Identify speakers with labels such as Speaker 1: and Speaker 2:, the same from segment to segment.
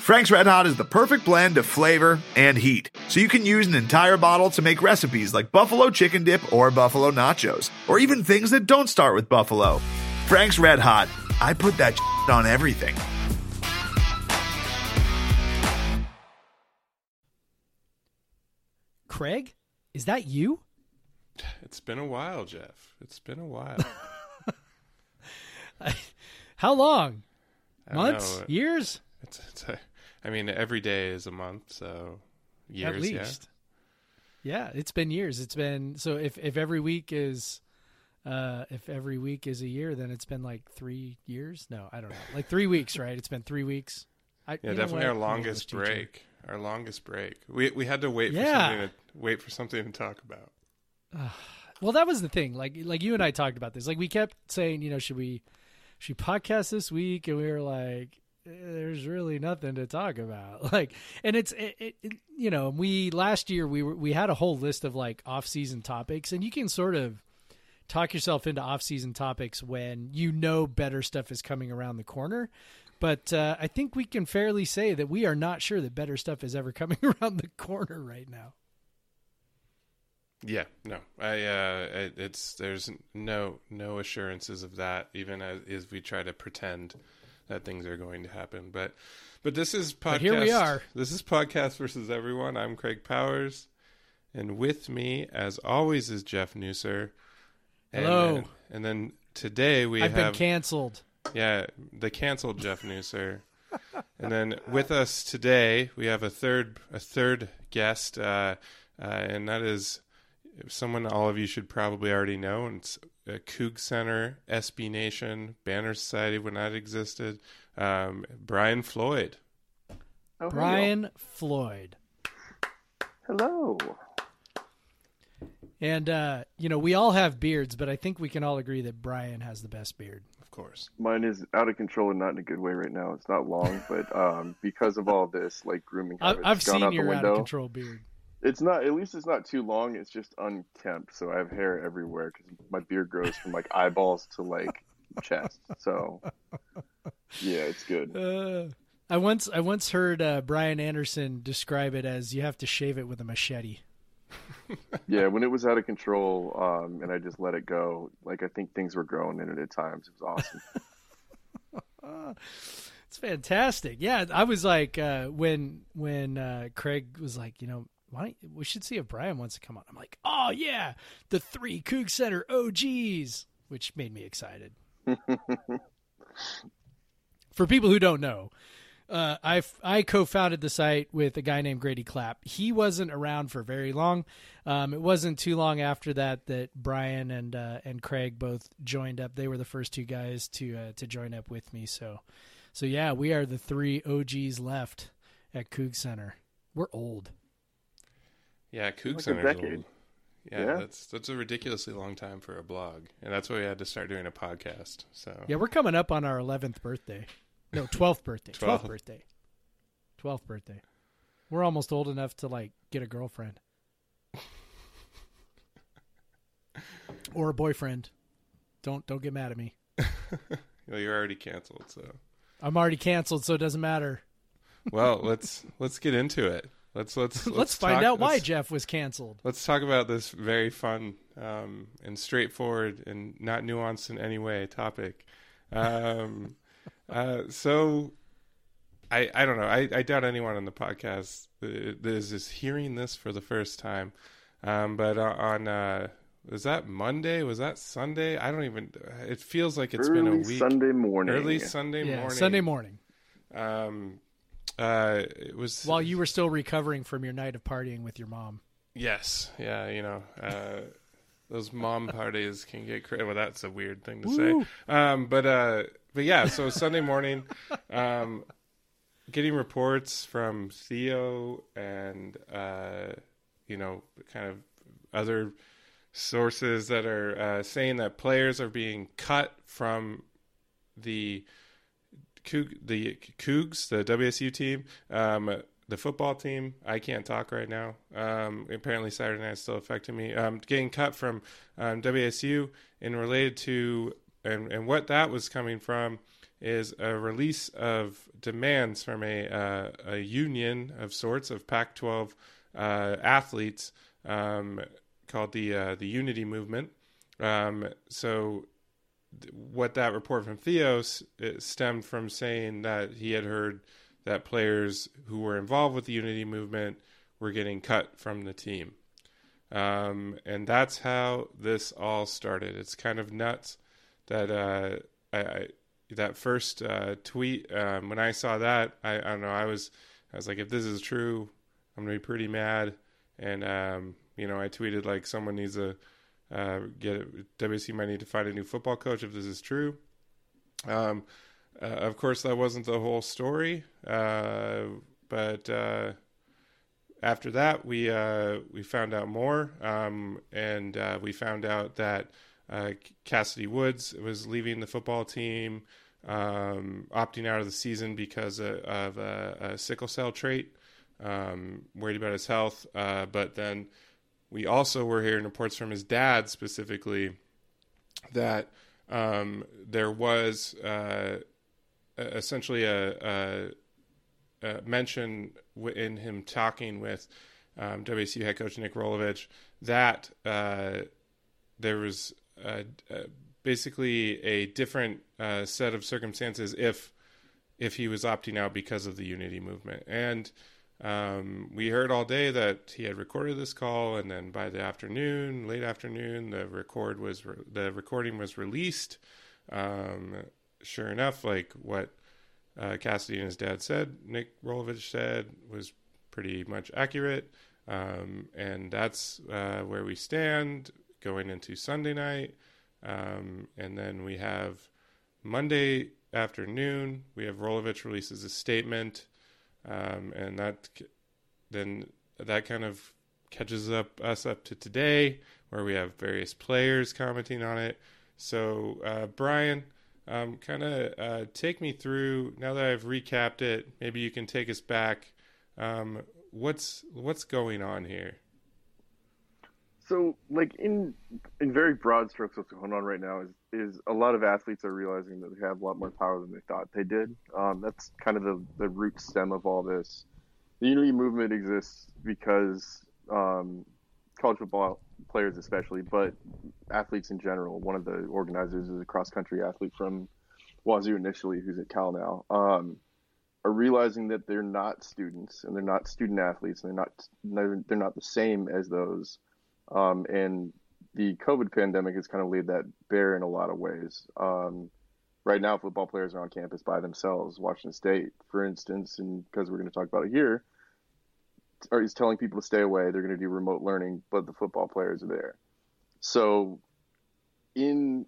Speaker 1: Frank's Red Hot is the perfect blend of flavor and heat, so you can use an entire bottle to make recipes like buffalo chicken dip or buffalo nachos, or even things that don't start with buffalo. Frank's Red Hot, I put that on everything.
Speaker 2: Craig, is that you?
Speaker 3: It's been a while, Jeff. It's been a while.
Speaker 2: How long? Months?
Speaker 3: know.
Speaker 2: Years?
Speaker 3: It's, it's a, I mean, every day is a month, so years.
Speaker 2: At
Speaker 3: yeah.
Speaker 2: least. Yeah. it's been years. It's been so if if every week is uh if every week is a year, then it's been like three years. No, I don't know. Like three weeks, right? It's been three weeks. I,
Speaker 3: Yeah, definitely our longest break. Our longest break. We we had to wait for something to wait for something to talk about.
Speaker 2: Well, that was the thing. Like like you and I talked about this. Like we kept saying, you know, should we should we podcast this week? And we were like, there's really nothing to talk about. Like, and it's it, it, it- you know, we last year we were we had a whole list of like off season topics, and you can sort of talk yourself into off season topics when you know better stuff is coming around the corner. But uh, I think we can fairly say that we are not sure that better stuff is ever coming around the corner right now.
Speaker 3: Yeah, no, I uh, it, it's there's no no assurances of that, even as, as we try to pretend that things are going to happen. But but this is podcast.
Speaker 2: But here we are.
Speaker 3: This is podcast versus everyone. I'm Craig Powers, and with me, as always, is Jeff Nusser. And
Speaker 2: Hello.
Speaker 3: Then, and then today we
Speaker 2: I've
Speaker 3: have
Speaker 2: been canceled.
Speaker 3: yeah the canceled Jeff Nusser. and then with us today we have a third a third guest, uh, uh, and that is someone all of you should probably already know. And it's uh, Coug Center, SB Nation, Banner Society when that existed. Um, Brian Floyd.
Speaker 4: Oh, hey,
Speaker 2: Brian Floyd.
Speaker 4: Hello.
Speaker 2: And uh, you know, we all have beards, but I think we can all agree that Brian has the best beard.
Speaker 3: Of course.
Speaker 4: Mine is out of control and not in a good way right now. It's not long, but um, because of all this, like grooming
Speaker 2: I,
Speaker 4: habits,
Speaker 2: I've
Speaker 4: gone
Speaker 2: seen
Speaker 4: out
Speaker 2: your
Speaker 4: the
Speaker 2: out
Speaker 4: window.
Speaker 2: of control beard.
Speaker 4: It's not. At least it's not too long. It's just unkempt, so I have hair everywhere because my beard grows from like eyeballs to like chest. So yeah, it's good.
Speaker 2: Uh, I once I once heard uh, Brian Anderson describe it as you have to shave it with a machete.
Speaker 4: Yeah, when it was out of control, um, and I just let it go. Like I think things were growing in it at times. It was awesome.
Speaker 2: It's fantastic. Yeah, I was like uh, when when uh, Craig was like, you know, why don't, we should see if Brian wants to come on. I'm like, oh yeah, the three Coug Center OGs, which made me excited. For people who don't know, uh, I I co-founded the site with a guy named Grady Clapp. He wasn't around for very long. Um, it wasn't too long after that that Brian and uh, and Craig both joined up. They were the first two guys to uh, to join up with me. So, so yeah, we are the three OGs left at Coug Center. We're old.
Speaker 3: Yeah, Coug
Speaker 4: Like a
Speaker 3: Center's
Speaker 4: decade.
Speaker 3: old. Yeah,
Speaker 4: Yeah.
Speaker 3: that's that's a ridiculously long time for a blog, and that's why we had to start doing a podcast. So
Speaker 2: Yeah, we're coming up on our 11th birthday. No, 12th birthday. 12th birthday. 12th birthday. We're almost old enough to like get a girlfriend or a boyfriend. Don't don't get mad at me.
Speaker 3: well, you're already canceled. So
Speaker 2: I'm already canceled, so it doesn't matter.
Speaker 3: well, let's let's get into it. Let's let's
Speaker 2: Let's, find
Speaker 3: talk-
Speaker 2: out why
Speaker 3: let's-
Speaker 2: Jeff was canceled.
Speaker 3: Let's talk about this very fun um, and straightforward and not nuanced in any way topic. Um, uh, so, I I don't know. I, I doubt anyone on the podcast is is hearing this for the first time. Um, but uh, on uh, was that Monday? Was that Sunday? I don't even. It feels like it's
Speaker 4: Early
Speaker 3: been a week.
Speaker 4: Sunday morning.
Speaker 3: Early Sunday
Speaker 2: yeah,
Speaker 3: morning.
Speaker 2: Sunday morning.
Speaker 3: Um, uh, it was
Speaker 2: While you were still recovering from your night of partying with your mom.
Speaker 3: Yes, yeah, you know, uh, those mom parties can get crazy. Well, that's a weird thing to
Speaker 2: Woo.
Speaker 3: say. Um, but uh, but yeah, so Sunday morning, um, getting reports from Theo and uh, you know, kind of other sources that are uh, saying that players are being cut from the Coug, the Cougs, the WSU team, um, the football team. I can't talk right now. Um, apparently, Saturday night still affecting me. Um, getting cut from um, WSU and related to and and what that was coming from is a release of demands from a uh, a union of sorts of Pac-12 uh, athletes um, called the uh, the Unity Movement. Um, so, what that report from Theos stemmed from saying that he had heard that players who were involved with the Unity Movement were getting cut from the team. Um, and that's how this all started. It's kind of nuts that uh, I, I, that first uh, tweet um, when I saw that I, I, don't know I was I was like if this is true I'm gonna be pretty mad and um, you know I tweeted like someone needs to uh, get WC might need to find a new football coach if this is true. Um, uh, of course that wasn't the whole story, uh, but uh, after that, we uh, we found out more, um, and uh, we found out that Cassidy Woods was leaving the football team, um, opting out of the season because of, of a, a, sickle cell trait, um, worried about his health. But then we also were hearing reports from his dad specifically that um, there was uh, essentially a, a uh, mention in him talking with um, head coach Nick Rolovich that uh, there was basically a different uh, set of circumstances if if he was opting out because of the unity movement. And um, we heard all day that he had recorded this call and then by the afternoon late afternoon the record was re- the recording was released um, sure enough like what uh, Cassidy and his dad said, Nick Rolovich said was pretty much accurate. Um, and that's uh, where we stand going into Sunday night. Um, and then we have Monday afternoon, we have Rolovich releases a statement. Um, and that then that kind of catches up us up to today, where we have various players commenting on it. So, uh, Brian, um, kind of uh, take me through now that I've recapped it. Maybe you can take us back. Um, what's what's going on here?
Speaker 4: So, like in in very broad strokes, what's going on right now is is a lot of athletes are realizing that they have a lot more power than they thought they did. Um, that's kind of the the root stem of all this. The unity movement exists because um, college football players especially, but athletes in general. One of the organizers is a cross country athlete from Wazoo initially, who's at Cal now, um, are realizing that they're not students and they're not student athletes and they're not they're, they're not the same as those. Um, and the COVID pandemic has kind of laid that bare in a lot of ways. Um, right now, football players are on campus by themselves. Washington State, for instance, and because we're going to talk about it here, or he's telling people to stay away. They're going to do remote learning, but the football players are there. So, in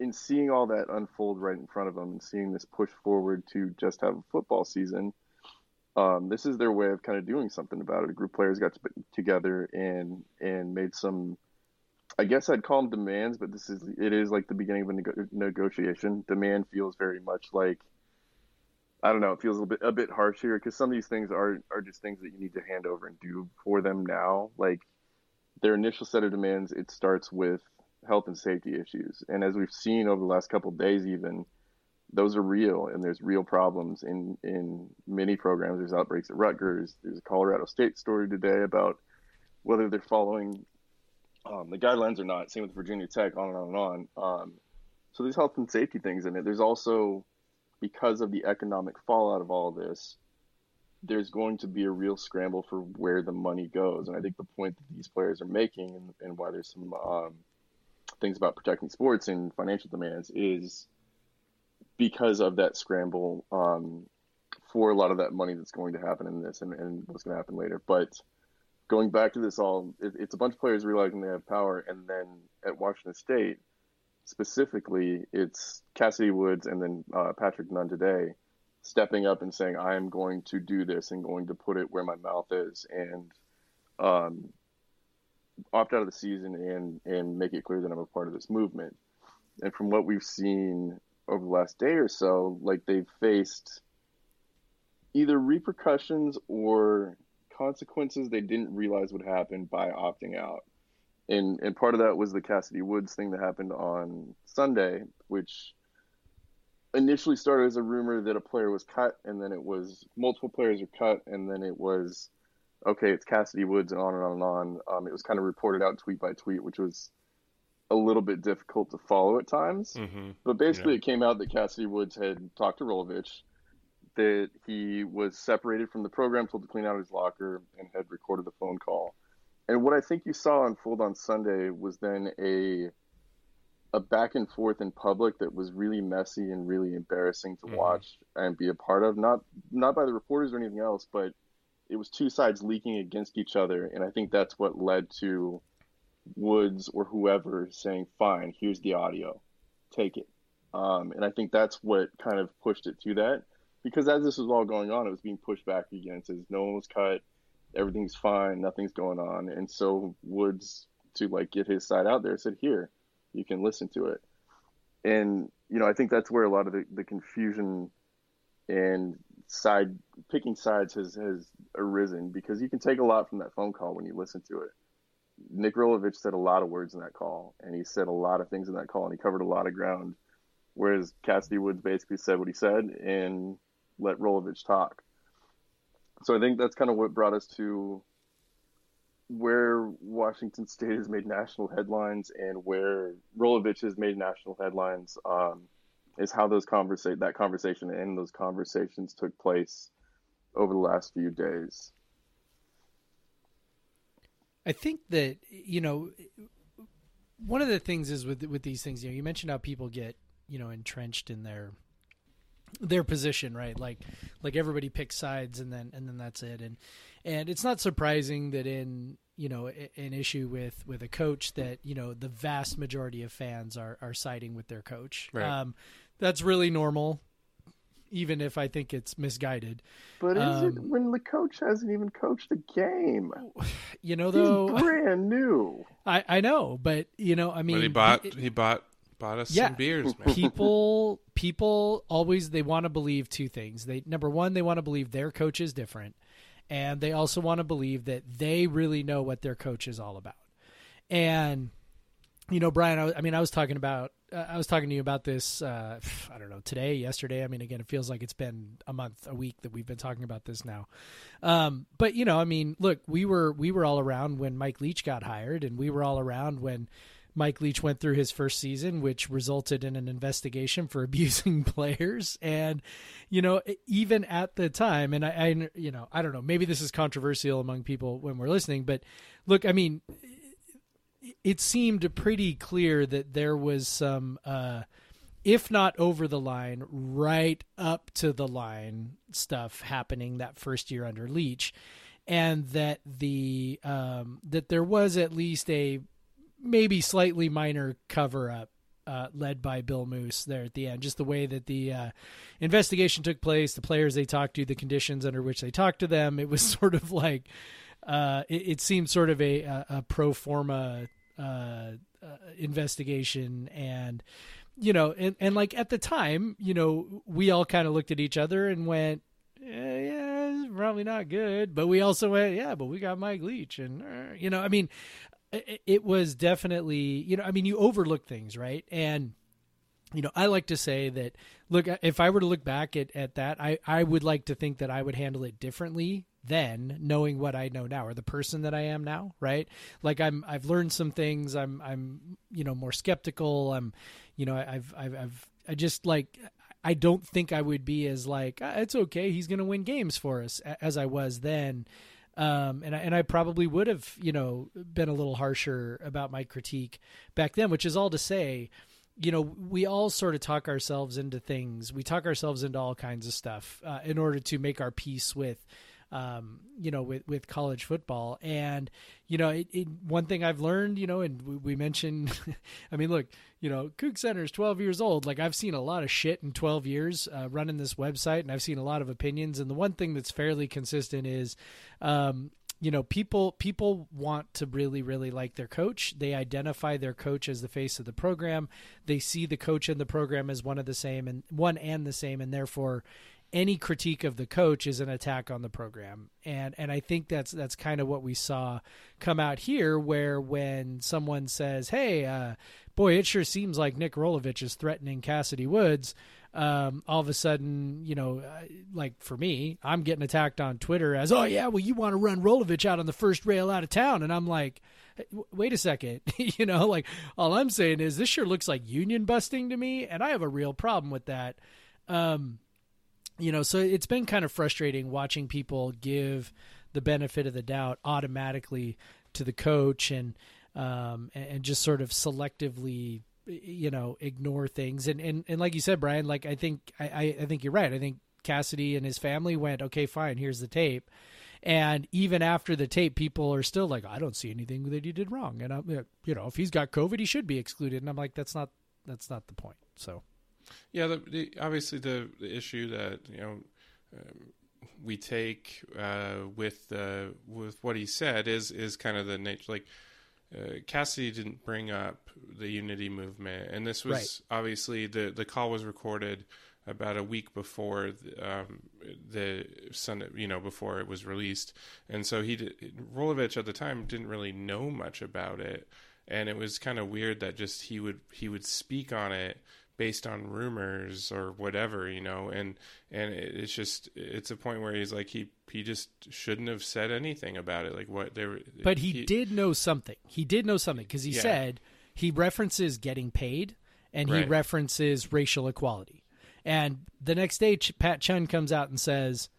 Speaker 4: in seeing all that unfold right in front of them and seeing this push forward to just have a football season, um, this is their way of kind of doing something about it. A group of players got to together and and made some. I guess I'd call them demands, but this is it is like the beginning of a nego- negotiation. Demand feels very much like I don't know. It feels a bit a bit harsh here because some of these things are are just things that you need to hand over and do for them now. Like their initial set of demands, it starts with health and safety issues, and as we've seen over the last couple days, even those are real, and there's real problems in in many programs. There's outbreaks at Rutgers. There's a Colorado State story today about whether they're following um, the guidelines or not. Same with Virginia Tech, on and on and on. Um, so there's health and safety things in it. There's also because of the economic fallout of all this, there's going to be a real scramble for where the money goes. And I think the point that these players are making and, and why there's some um, things about protecting sports and financial demands is because of that scramble um, for a lot of that money that's going to happen in this and, and what's going to happen later. But going back to this all, it, it's a bunch of players realizing they have power. And then at Washington State, specifically, it's Cassidy Woods and then uh, Patrick Nunn today stepping up and saying, I am going to do this and going to put it where my mouth is and um, opt out of the season and, and make it clear that I'm a part of this movement. And from what we've seen over the last day or so, like they've faced either repercussions or consequences they didn't realize would happen by opting out and and part of that was the Cassidy Woods thing that happened on Sunday, which initially started as a rumor that a player was cut, and then it was multiple players are cut, and then it was okay, it's Cassidy Woods, and on and on and on. Um, it was kind of reported out tweet by tweet, which was a little bit difficult to follow at times.
Speaker 3: Mm-hmm.
Speaker 4: But basically,
Speaker 3: Yeah.
Speaker 4: it came out that Cassidy Woods had talked to Rolovich, that he was separated from the program, told to clean out his locker, and had recorded the phone call. And what I think you saw unfold on Sunday was then a a back and forth in public that was really messy and really embarrassing to
Speaker 3: Mhm.
Speaker 4: watch and be a part of. Not not by the reporters or anything else, but it was two sides leaking against each other, and I think that's what led to Woods or whoever saying, "Fine, here's the audio, take it." Um, and I think that's what kind of pushed it to that, because as this was all going on, it was being pushed back again. Says no one was cut, everything's fine, nothing's going on, and so Woods to like get his side out there said, "Here, you can listen to it." And you know, I think that's where a lot of the, the confusion and side picking sides has has arisen because you can take a lot from that phone call when you listen to it. Nick Rolovich said a lot of words in that call, and he said a lot of things in that call, and he covered a lot of ground. Whereas Cassidy Woods basically said what he said and let Rolovich talk. So I think that's kind of what brought us to where Washington State has made national headlines and where Rolovich has made national headlines. Um, is how those conversa- that conversation and those conversations took place over the last few days.
Speaker 2: I think that you know one of the things is with with these things. You know, you mentioned how people get you know entrenched in their their position, right? Like like everybody picks sides, and then and then that's it. And and it's not surprising that in you know an issue with with a coach that you know the vast majority of fans are are siding with their coach.
Speaker 3: Right.
Speaker 2: Um, that's really normal, even if I think it's misguided.
Speaker 4: But is
Speaker 2: Um,
Speaker 4: it when the coach hasn't even coached a game?
Speaker 2: You know,
Speaker 4: He's
Speaker 2: though
Speaker 4: brand new.
Speaker 2: I I know, but you know, I mean,
Speaker 3: but he bought
Speaker 2: it-
Speaker 3: he bought bought us
Speaker 2: Yeah.
Speaker 3: some beers, man.
Speaker 2: people people always they want to believe two things they number one they want to believe their coach is different and they also want to believe that they really know what their coach is all about and you know brian i, I mean i was talking about i was talking to you about this uh, i don't know today yesterday i mean again it feels like it's been a month a week that we've been talking about this now um, but you know i mean look we were we were all around when mike leach got hired and we were all around when Mike Leach went through his first season, which resulted in an investigation for abusing players. And, you know, even at the time, and I, I, you know, I don't know, maybe this is controversial among people when we're listening, but look, I mean, it seemed pretty clear that there was some, uh, if not over the line, right up to the line stuff happening that first year under Leach. And that the um, that there was at least a maybe slightly minor cover up uh, led by Bill Moos there at the end. Just the way that the uh, investigation took place, the players they talked to, the conditions under which they talked to them. It was sort of like uh, it, it seemed sort of a, a, a pro forma uh, uh, investigation and. You know, and, and like at the time, you know, we all kind of looked at each other and went, "Eh, yeah, probably not good. But we also went, yeah, but we got Mike Leach. And, uh, you know, I mean, it, it was definitely you know i mean you overlook things right and you know i like to say that look if i were to look back at, at that i i would like to think that i would handle it differently then knowing what i know now or the person that i am now right like i'm i've learned some things i'm i'm you know more skeptical i'm you know i've i've, I've i just like i don't think i would be as like "Ah, it's okay he's going to win games for us as i was then um, and I, and I probably would have, you know, been a little harsher about my critique back then. Which is all to say, you know, we all sort of talk ourselves into things. We talk ourselves into all kinds of stuff uh, in order to make our peace with, um, you know, with with college football. And you know, it, it, one thing I've learned, you know, and we, we mentioned, I mean, look, you know, Coug Center is 12 years old. Like I've seen a lot of shit in 12 years uh, running this website, and I've seen a lot of opinions. And the one thing that's fairly consistent is, um, you know, people people want to really really like their coach. They identify their coach as the face of the program. They see the coach and the program as one of the same and one and the same, and therefore any critique of the coach is an attack on the program. And and I think that's that's kind of what we saw come out here where when someone says hey uh, boy it sure seems like Nick Rolovich is threatening Cassidy Woods um, all of a sudden, you know, uh, like for me, I'm getting attacked on Twitter as, oh yeah, well you want to run Rolovich out on the first rail out of town, and I'm like, wait a second, you know, like all I'm saying is this sure looks like union busting to me, and I have a real problem with that. Um, you know, so it's been kind of frustrating watching people give the benefit of the doubt automatically to the coach and um, and just sort of selectively you know ignore things. And and, and like you said brian like i think I, I think you're right. I think cassidy and his family went okay fine here's the tape. And even after the tape people are still like i don't see anything that he did wrong. And i'm you know if he's got covid he should be excluded. And i'm like that's not that's not the point. So
Speaker 3: yeah the, the obviously the, the issue that you know um, we take uh, with uh, with what he said is is kind of the nature like uh, Cassidy didn't bring up the unity movement, and this was right. obviously the the call was recorded about a week before um, the Sunday, you know, before it was released, and so he did, Rolovich at the time didn't really know much about it, and it was kind of weird that just he would he would speak on it based on rumors or whatever, you know, and and it's just it's a point where he's like he he just shouldn't have said anything about it. Like what there,
Speaker 2: but he, he, did know something. He did know something because he yeah. said he references getting paid and he right. references racial equality. And the next day, Pat Chun comes out and says,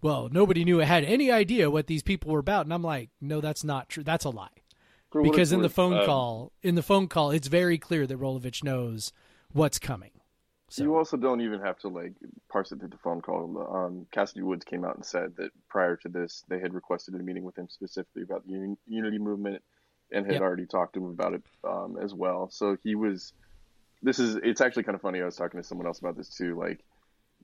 Speaker 2: "Well, nobody knew had any idea what these people were about." And I'm like, "No, that's not true. That's a lie." because in the phone um, call, in the phone call, it's very clear that Rolovich knows what's coming.
Speaker 4: So. You also don't even have to like parse it through the phone call. Um, Cassidy Woods came out and said that prior to this, they had requested a meeting with him specifically about the un- Unity movement, and had yep. already talked to him about it um, as well. So he was. This is. It's actually kind of funny. I was talking to someone else about this too. Like,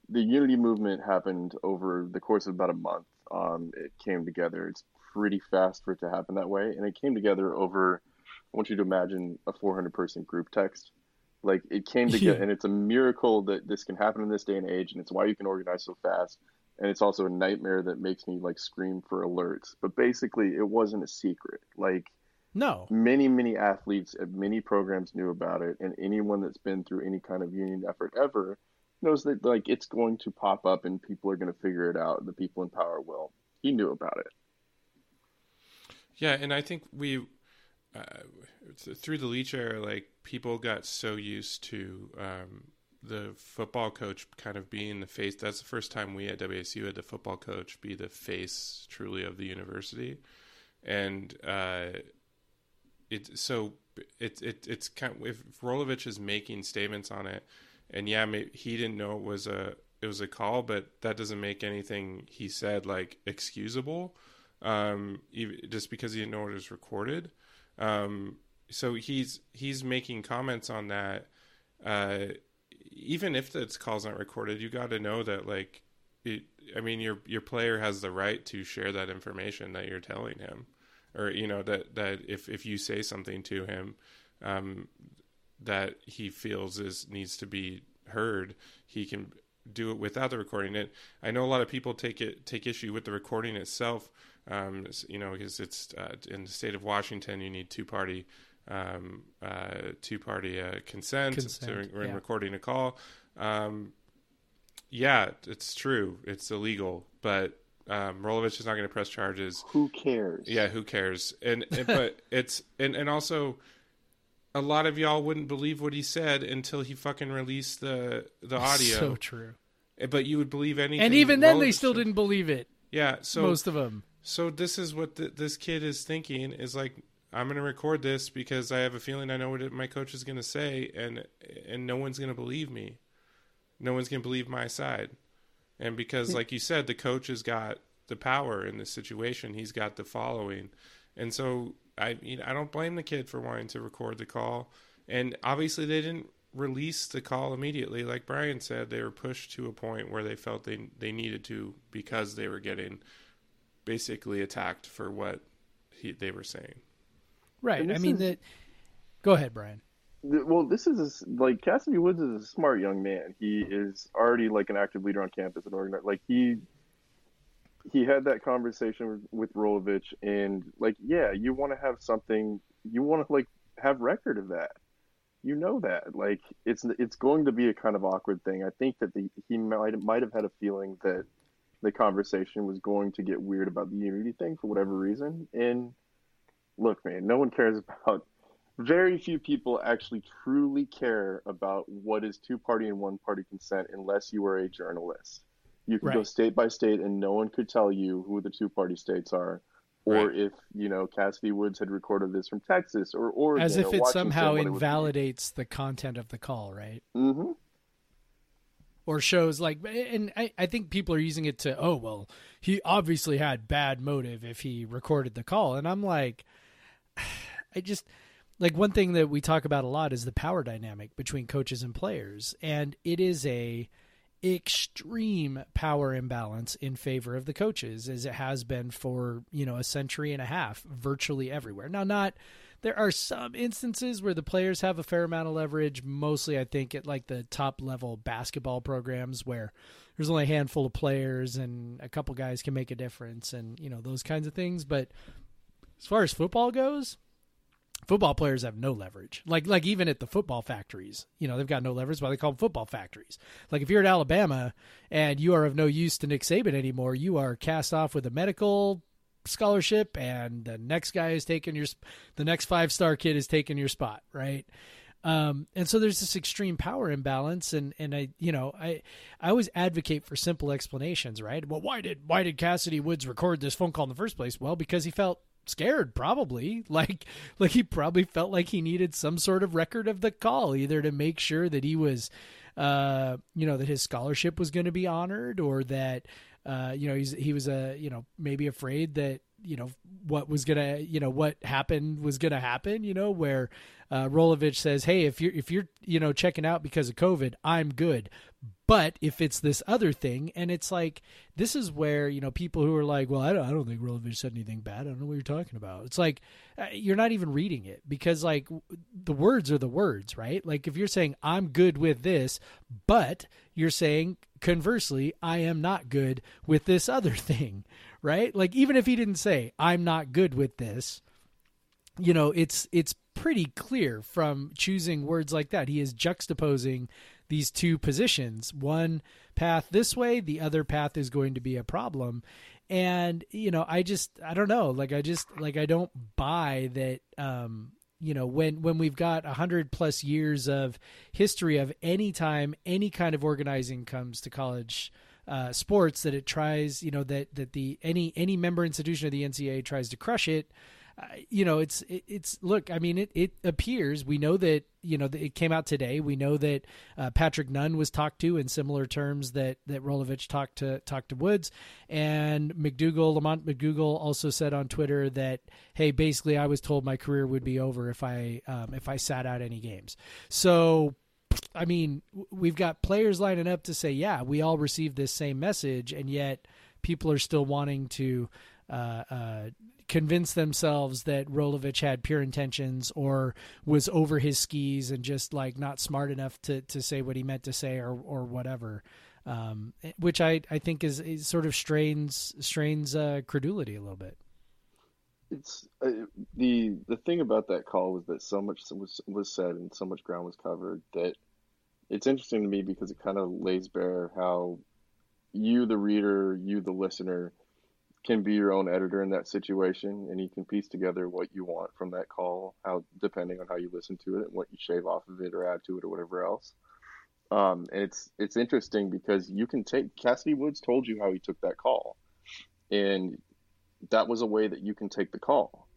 Speaker 4: the Unity movement happened over the course of about a month. Um, it came together. It's pretty fast for it to happen that way, and it came together over. I want you to imagine a 400 person group text like it came together, yeah. and it's a miracle that this can happen in this day and age, and it's why you can organize so fast. And it's also a nightmare that makes me like scream for alerts. But basically, it wasn't a secret. Like
Speaker 2: no,
Speaker 4: many many athletes at many programs knew about it, and anyone that's been through any kind of union effort ever knows that like it's going to pop up, and people are going to figure it out. The people in power will. He knew about it.
Speaker 3: Yeah, and I think we uh, through the Leach era, like people got so used to um, the football coach kind of being the face. That's the first time we at WSU had the football coach be the face truly of the university, and uh, it so it, it it's kind of, if Rolovich is making statements on it, and yeah, he didn't know it was a it was a call, but that doesn't make anything he said like excusable. Um, even, just because he didn't know it was recorded. Um, so he's he's making comments on that. Uh, even if the call's not recorded, you got to know that like, it, I mean, your your player has the right to share that information that you're telling him, or you know that that if if you say something to him, um, that he feels is needs to be heard, he can do it without the recording. It. I know a lot of people take it take issue with the recording itself. Um, you know, because it's uh, in the state of Washington, you need two party um, uh, two party uh, consent, consent to, when yeah. recording a call. Um, yeah, it's true. It's illegal, but um, Rolovich is not going to press charges.
Speaker 4: Who cares?
Speaker 3: Yeah, who cares? And, and but it's and and also a lot of y'all wouldn't believe what he said until he fucking released the the audio.
Speaker 2: So true.
Speaker 3: Eh, but you would believe anything.
Speaker 2: And even then, they still didn't believe it.
Speaker 3: Yeah, so
Speaker 2: most of them.
Speaker 3: So this is what the, this kid is thinking: is like I'm going to record this because I have a feeling I know what my coach is going to say, and and no one's going to believe me. No one's going to believe my side, and because, like you said, the coach has got the power in this situation. He's got the following, and so I mean, I don't blame the kid for wanting to record the call. And obviously, they didn't release the call immediately. Like Brian said, they were pushed to a point where they felt they they needed to because they were getting basically attacked for what he, they were saying.
Speaker 2: Right. I mean is, that. Go ahead, Brian.
Speaker 4: Well, this is a, like Cassidy Woods is a smart young man. He is already like an active leader on campus and organized. Like he he had that conversation with, with Rolovich, and like yeah, you want to have something. You want to like have record of that. you know that like it's it's going to be a kind of awkward thing. I think that the he might might have had a feeling that the conversation was going to get weird about the unity thing for whatever reason. And look, man, no one cares about. Very few people actually truly care about what is two party and one party consent unless you are a journalist. You can right. go state by state and no one could tell you who the two party states are or right. if you know Cassidy Woods had recorded this from Texas or Oregon,
Speaker 2: as if
Speaker 4: it
Speaker 2: somehow invalidates the content of the call, right?
Speaker 4: Mm-hmm.
Speaker 2: Or shows like, and I, I think people are using it to, oh well, he obviously had bad motive if he recorded the call, and I'm like, I just like one thing that we talk about a lot is the power dynamic between coaches and players, and it is a extreme power imbalance in favor of the coaches as it has been for you know a century and a half virtually everywhere. Now not there are some instances where the players have a fair amount of leverage mostly i think at like the top level basketball programs where there's only a handful of players and a couple guys can make a difference and you know those kinds of things but as far as football goes football players have no leverage. Like like even at the football factories, you know, they've got no leverage. Why they call them football factories? Like if you're at Alabama and you are of no use to Nick Saban anymore, you are cast off with a medical scholarship, and the next guy is taking your the next five star kid is taking your spot, right? Um, and so there's this extreme power imbalance, and and I you know I I always advocate for simple explanations, right? Well, why did why did Cassidy Woods record this phone call in the first place? Well, because he felt scared probably. Like like he probably felt like he needed some sort of record of the call either to make sure that he was uh you know that his scholarship was going to be honored or that uh you know he's he was a uh, you know maybe afraid that you know what was gonna you know what happened was gonna happen you know where uh, Rolovich says hey if you're if you're you know checking out because of COVID I'm good but if it's this other thing, and it's like this is where you know people who are like, well, I don't, I don't think Rolovich said anything bad. I don't know what you're talking about. It's like uh, you're not even reading it because like the words are the words, right? Like if you're saying I'm good with this, but you're saying conversely, I am not good with this other thing, right? Like even if he didn't say I'm not good with this, you know, it's it's pretty clear from choosing words like that. He is juxtaposing these two positions. One path this way, the other path is going to be a problem. And you know, I just I don't know, like I just like I don't buy that um you know when when we've got a hundred plus years of history of any time any kind of organizing comes to college uh, sports that it tries you know that that the any any member institution of the NCAA tries to crush it you know, it's it, it's look. I mean, it it appears we know that you know it came out today. We know that uh, Patrick Nunn was talked to in similar terms that that Rolovich talked to talked to Woods, and McDougle Lamonte McDougle also said on Twitter that hey, basically, I was told my career would be over if I um, if I sat out any games. So. I mean, we've got players lining up to say, yeah, we all received this same message, and yet people are still wanting to uh, uh, convince themselves that Rolovich had pure intentions or was over his skis and just like not smart enough to, to say what he meant to say or or whatever. Um, which I, I think is, is sort of strains strains uh, credulity a little bit.
Speaker 4: It's uh, the the thing about that call was that so much was was said and so much ground was covered that it's interesting to me because it kind of lays bare how you the reader, you the listener, can be your own editor in that situation and you can piece together what you want from that call how depending on how you listen to it and what you shave off of it or add to it or whatever else. Um, and it's it's interesting because you can take Cassidy Woods told you how he took that call and that was a way that you can take the call.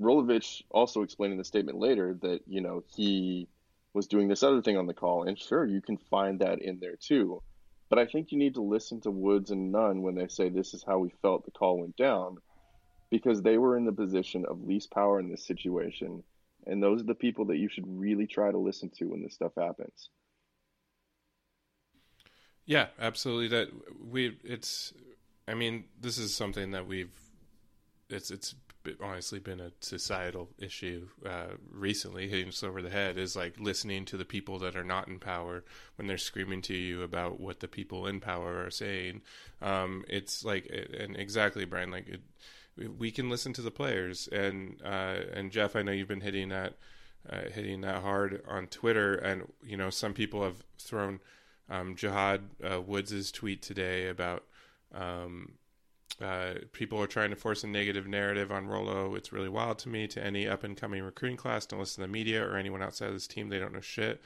Speaker 4: Rolovich also explained in the statement later that you know he was doing this other thing on the call and sure you can find that in there too but I think you need to listen to Woods and Nunn when they say this is how we felt the call went down, because they were in the position of least power in this situation. And those are the people that you should really try to listen to when this stuff happens.
Speaker 3: Yeah, absolutely. That we it's I mean, this is something that we've it's it's honestly been a societal issue uh, recently, hitting us over the head, is like listening to the people that are not in power when they're screaming to you about what the people in power are saying. Um, it's like, and exactly, Brian, like it, we can listen to the players, and uh, and Jeff, I know you've been hitting that uh, hitting that hard on Twitter, and you know some people have thrown um, Jahad uh, Woods' tweet today about um, uh, people are trying to force a negative narrative on Rolo. It's really wild to me. To any up and coming recruiting class, don't listen to the media or anyone outside of this team. They don't know shit.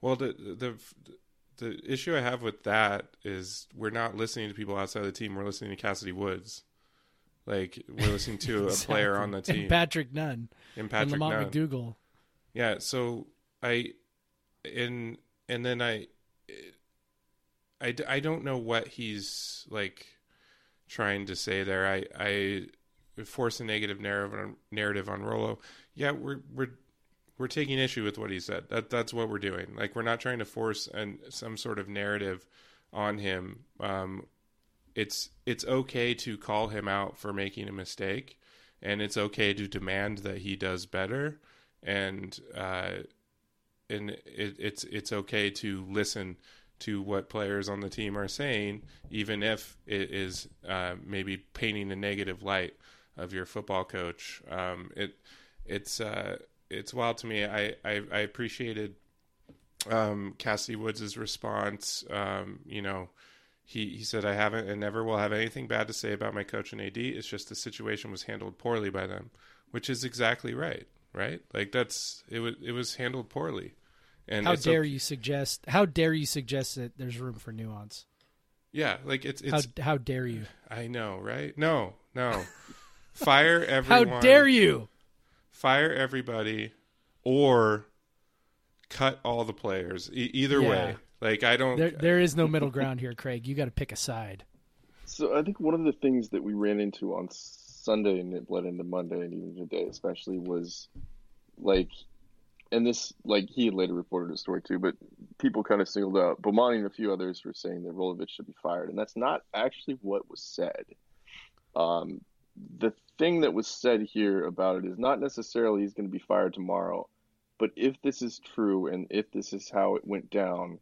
Speaker 3: Well, the the the issue I have with that is we're not listening to people outside the team. We're listening to Cassidy Woods. Like we're listening to
Speaker 2: Exactly.
Speaker 3: a player on the team.
Speaker 2: And Patrick Nunn
Speaker 3: and
Speaker 2: and Lamonte
Speaker 3: Nunn.
Speaker 2: McDougle.
Speaker 3: Yeah, so I and and then I I I don't know what he's like trying to say there. I I force a negative narrative on, narrative on Rolo. Yeah, we're we're we're taking issue with what he said. That that's what we're doing. Like we're not trying to force an some sort of narrative on him. Um, it's it's okay to call him out for making a mistake, and it's okay to demand that he does better, and uh, and it, it's it's okay to listen to what players on the team are saying, even if it is uh, maybe painting a negative light of your football coach. Um, it it's uh, it's wild to me. I I, I appreciated um, Cassie Woods' response. Um, you know, he he said I haven't and never will have anything bad to say about my coach and AD. It's just the situation was handled poorly by them, which is exactly right. Right? Like that's it it was handled poorly. And
Speaker 2: How dare
Speaker 3: okay-
Speaker 2: you suggest? How dare you suggest that there's room for nuance?
Speaker 3: Yeah, like it's it's
Speaker 2: How how dare you?
Speaker 3: I know, right? No, no. Fire everyone.
Speaker 2: How dare you?
Speaker 3: Fire everybody, or cut all the players. E- either
Speaker 2: Yeah.
Speaker 3: way, like I don't.
Speaker 2: There there is no middle ground here, Craig. You got to pick a side.
Speaker 4: So I think one of the things that we ran into on Sunday and it bled into Monday and even today especially was like and this like he later reported a story too, but people kind of singled out Bomani and a few others were saying that Rolovich should be fired, and that's not actually what was said. Um, the thing that was said here about it is not necessarily he's going to be fired tomorrow, but if this is true and if this is how it went down,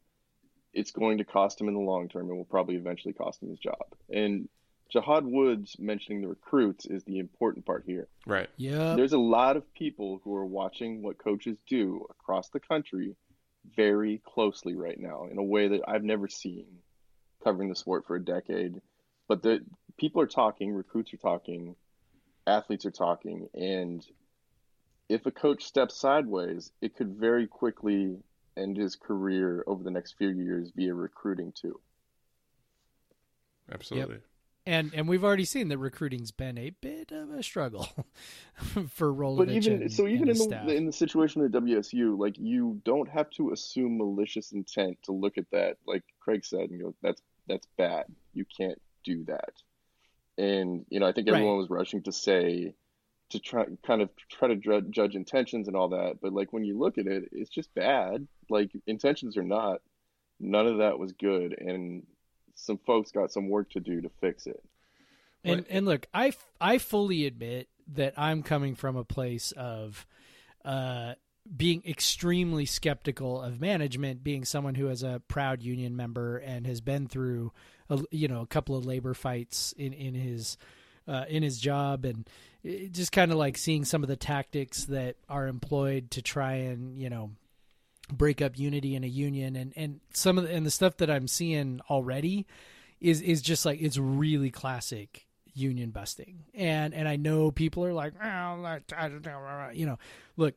Speaker 4: it's going to cost him in the long term and will probably eventually cost him his job. And Jahad Woods mentioning the recruits is the important part here.
Speaker 3: right.
Speaker 2: Yeah.
Speaker 4: There's a lot of people who are watching what coaches do across the country very closely right now in a way that I've never seen covering the sport for a decade. But the people are talking, recruits are talking, athletes are talking, and if a coach steps sideways, it could very quickly end his career over the next few years via recruiting too.
Speaker 3: Absolutely.
Speaker 2: And and we've already seen that recruiting's been a bit of a struggle for Rolovich.
Speaker 4: But even
Speaker 2: and,
Speaker 4: so, even in the
Speaker 2: staff.
Speaker 4: in the situation at WSU, like you don't have to assume malicious intent to look at that, like Craig said, and go, "That's that's bad. You can't do that." And you know, I think
Speaker 2: Right.
Speaker 4: everyone was rushing to say to try kind of try to dr- judge intentions and all that, but like when you look at it, it's just bad. Like intentions are not, none of that was good, and some folks got some work to do to fix it.
Speaker 2: And and look, I I fully admit that I'm coming from a place of uh being extremely skeptical of management being someone who is a proud union member and has been through a, you know a couple of labor fights in in his uh, in his job and just kind of like seeing some of the tactics that are employed to try and you know break up unity in a union and and some of the, and the stuff that I'm seeing already is is just like it's really classic union busting. And and I know people are like oh, I don't know," you know. Look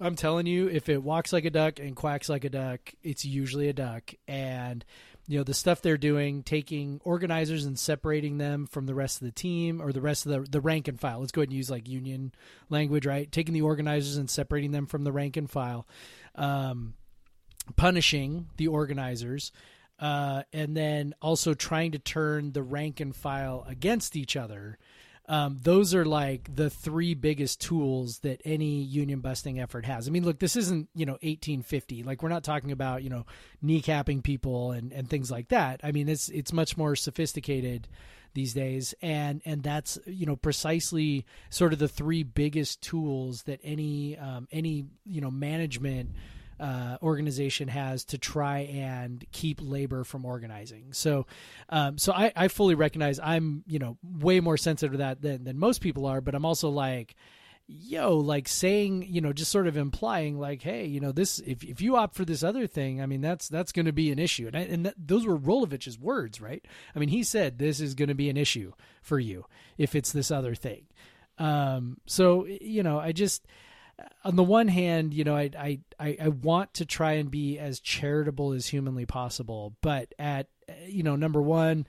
Speaker 2: I'm telling you if it walks like a duck and quacks like a duck it's usually a duck. And you know the stuff they're doing taking organizers and separating them from the rest of the team or the rest of the the rank and file. Let's go ahead and use like union language right? Taking the organizers and separating them from the rank and file. Um, punishing the organizers uh, and then also trying to turn the rank and file against each other um, those are like the three biggest tools that any union busting effort has. I mean, look, this isn't you know 1850. Like we're not talking about you know kneecapping people and, and things like that. I mean, it's it's much more sophisticated these days, and and that's you know precisely sort of the three biggest tools that any um, any you know management uh, organization has to try and keep labor from organizing. So, um, so I, I fully recognize I'm you know way more sensitive to that than than most people are, but I'm also like, yo, like saying, you know, just sort of implying, like, hey, you know, this if if you opt for this other thing, I mean, that's that's going to be an issue, and I, and that, those were Rolovich's words, right? I mean, he said this is going to be an issue for you if it's this other thing. Um, so you know, I just on the one hand, you know, I, I I want to try and be as charitable as humanly possible, but at eh, you know, number one,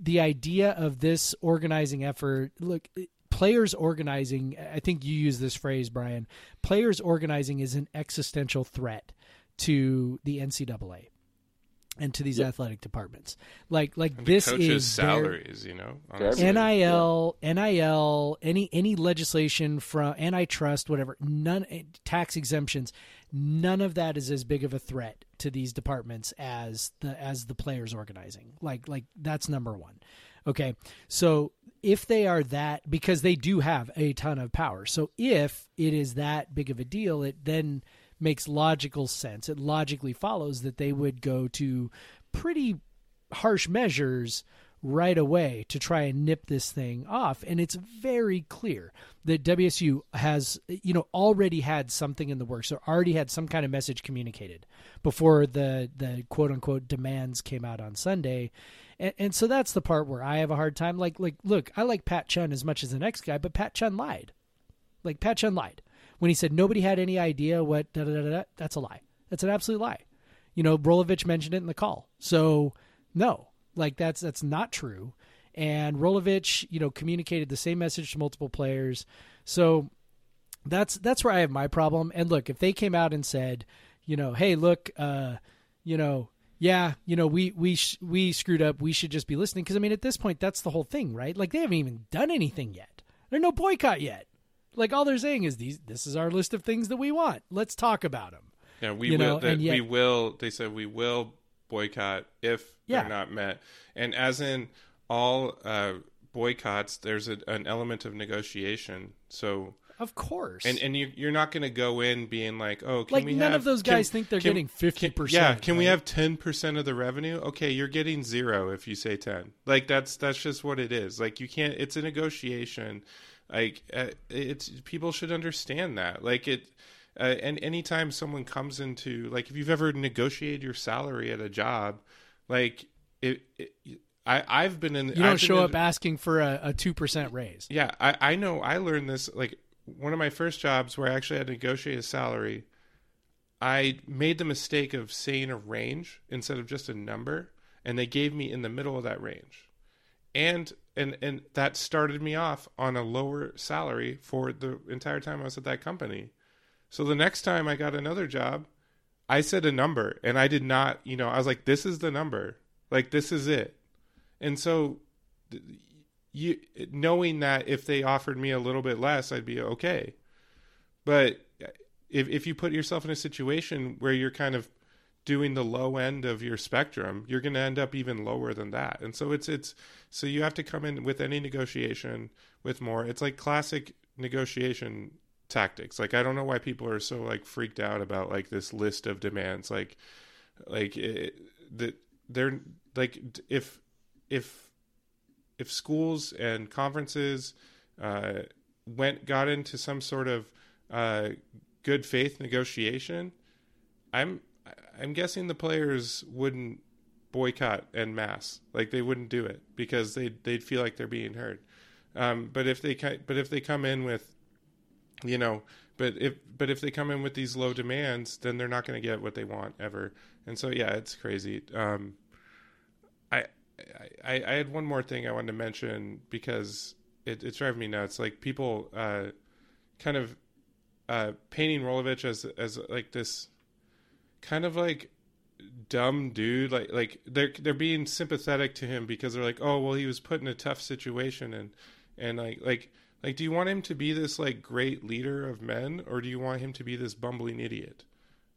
Speaker 2: the idea of this organizing effort, look, eh, players organizing. I think you use this phrase, Brian. Players organizing is an existential threat to the NCAA and to these yep. athletic departments. Like like
Speaker 3: and
Speaker 2: this
Speaker 3: is
Speaker 2: salaries,
Speaker 3: you know.
Speaker 2: Honestly. NIL, yeah. NIL, any any legislation from antitrust, whatever, none eh, tax exemptions, none of that is as big of a threat to these departments as the as the players organizing. Like like that's number 1. Okay. So if they are that because they do have a ton of power. So if it is that big of a deal, it then makes logical sense. It logically follows that they would go to pretty harsh measures right away to try and nip this thing off. And it's very clear that WSU has you know already had something in the works or already had some kind of message communicated before the the quote unquote demands came out on Sunday. And, and so that's the part where I have a hard time. Like like look I like Pat Chun as much as the next guy but Pat Chun lied. Like Pat Chun lied when he said nobody had any idea what da, da, da, da, that's a lie. That's an absolute lie. You know, Rolovich mentioned it in the call. So no, like that's that's not true. And Rolovich, you know, communicated the same message to multiple players. So that's that's where I have my problem. And look, if they came out and said, you know, hey, look, uh, you know, yeah, you know, we we sh- we screwed up. We should just be listening because I mean, at this point, that's the whole thing, right? Like they haven't even done anything yet. There's no boycott yet. Like all they're saying is these. This is our list of things that we want. Let's talk about them.
Speaker 3: Yeah, we you will. That yet, we will. They said we will boycott if yeah. they're not met. And as in all uh, boycotts, there's a, an element of negotiation. So
Speaker 2: of course.
Speaker 3: And and you, you're not going to go in being like, oh, can
Speaker 2: like
Speaker 3: we
Speaker 2: none
Speaker 3: have,
Speaker 2: of those guys can, think they're
Speaker 3: can,
Speaker 2: getting fifty percent.
Speaker 3: Yeah, can right? we have ten percent of the revenue? Okay, you're getting zero if you say ten. Like that's that's just what it is. Like you can't. It's a negotiation. Like uh, it's people should understand that. Like it. Uh, and anytime someone comes into like if you've ever negotiated your salary at a job like it, it I, I've been in.
Speaker 2: You don't
Speaker 3: I've
Speaker 2: show
Speaker 3: in,
Speaker 2: up asking for a two percent raise.
Speaker 3: Yeah, I, I know. I learned this like one of my first jobs where I actually had to negotiate a salary. I made the mistake of saying a range instead of just a number, and they gave me in the middle of that range and and and that started me off on a lower salary for the entire time I was at that company. So the next time I got another job, I said a number and I did not, you know, I was like this is the number. Like this is it. And so you knowing that if they offered me a little bit less, I'd be okay. But uh, if if you put yourself in a situation where you're kind of doing the low end of your spectrum, you're going to end up even lower than that. And so it's it's so you have to come in with any negotiation with more. It's like classic negotiation tactics. Like I don't know why people are so like freaked out about like this list of demands. Like like it, that they're like if if if schools and conferences uh, went got into some sort of uh, good faith negotiation, I'm I'm guessing the players wouldn't boycott en masse. Like they wouldn't do it because they they'd feel like they're being heard. Um, but if they but if they come in with, you know, but if but if they come in with these low demands, then they're not going to get what they want ever. And so yeah, it's crazy. Um, I, I I had one more thing I wanted to mention because it, it's driving me nuts. Like people uh, kind of uh, painting Rolovich as as like this kind of like dumb dude like like they're they're being sympathetic to him because they're like oh well he was put in a tough situation and and like like like do you want him to be this like great leader of men or do you want him to be this bumbling idiot?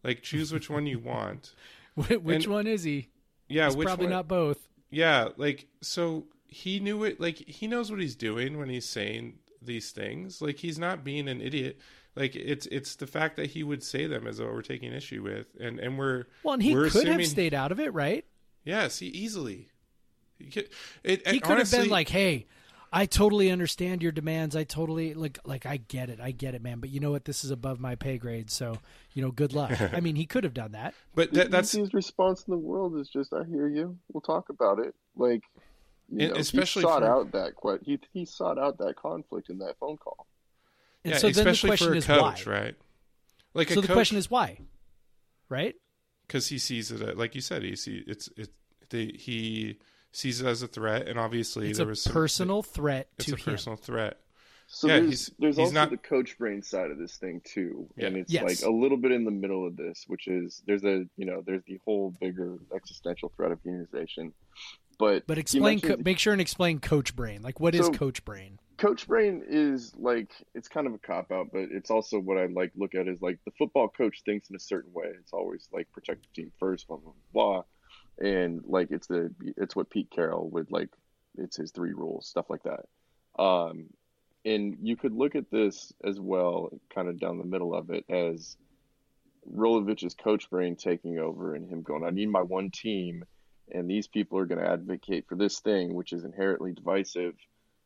Speaker 3: Like choose which one you want.
Speaker 2: Which and, one is he?
Speaker 3: Yeah
Speaker 2: He's probably
Speaker 3: one?
Speaker 2: not both.
Speaker 3: Yeah like so he knew it like he knows what he's doing when he's saying these things. Like he's not being an idiot like it's it's the fact that he would say them as though we're taking issue with, and and we're
Speaker 2: well, and he
Speaker 3: could
Speaker 2: assuming, have stayed out of it, right?
Speaker 3: Yes, he easily. He could, it,
Speaker 2: he could honestly, have been like, "Hey, I totally understand your demands. I totally like like I get it. I get it, man. But you know what? This is above my pay grade, so you know, good luck. I mean, he could have done that.
Speaker 3: But
Speaker 4: The
Speaker 3: that, that's
Speaker 4: his response in the world is just, "I hear you. We'll talk about it." Like, you know,
Speaker 3: especially
Speaker 4: he sought
Speaker 3: for-
Speaker 4: out that que- he he sought out that conflict in that phone call.
Speaker 2: And
Speaker 3: yeah,
Speaker 2: so then the
Speaker 3: especially
Speaker 2: question
Speaker 3: for a
Speaker 2: is
Speaker 3: coach,
Speaker 2: why.
Speaker 3: right? Like
Speaker 2: So
Speaker 3: a
Speaker 2: the
Speaker 3: coach,
Speaker 2: question is why, right?
Speaker 3: because he sees it like you said, he see it's it they, he sees it as a threat, and obviously
Speaker 2: It's
Speaker 3: there
Speaker 2: a
Speaker 3: was some,
Speaker 2: personal threat
Speaker 3: it's
Speaker 2: to
Speaker 3: a
Speaker 2: him.
Speaker 3: personal threat.
Speaker 4: So
Speaker 3: Yeah,
Speaker 4: there's
Speaker 3: he's-
Speaker 4: there's
Speaker 3: he's
Speaker 4: also
Speaker 3: not-
Speaker 4: the coach brain side of this thing too, and it's
Speaker 2: Yes.
Speaker 4: like a little bit in the middle of this, which is there's a you know there's the whole bigger existential threat of unionization, but
Speaker 2: But explain, co- make sure and explain coach brain. Like, what is
Speaker 4: So-
Speaker 2: coach brain?
Speaker 4: Coach brain is like it's kind of a cop out, but it's also what I like look at is like the football coach thinks in a certain way. It's always like protect the team first, blah blah blah, and like it's the it's what Pete Carroll would like. It's his three rules, stuff like that. Um, and you could look at this as well, kind of down the middle of it, as Rolovich's coach brain taking over and him going, "I need my one team." And these people are going to advocate for this thing, which is inherently divisive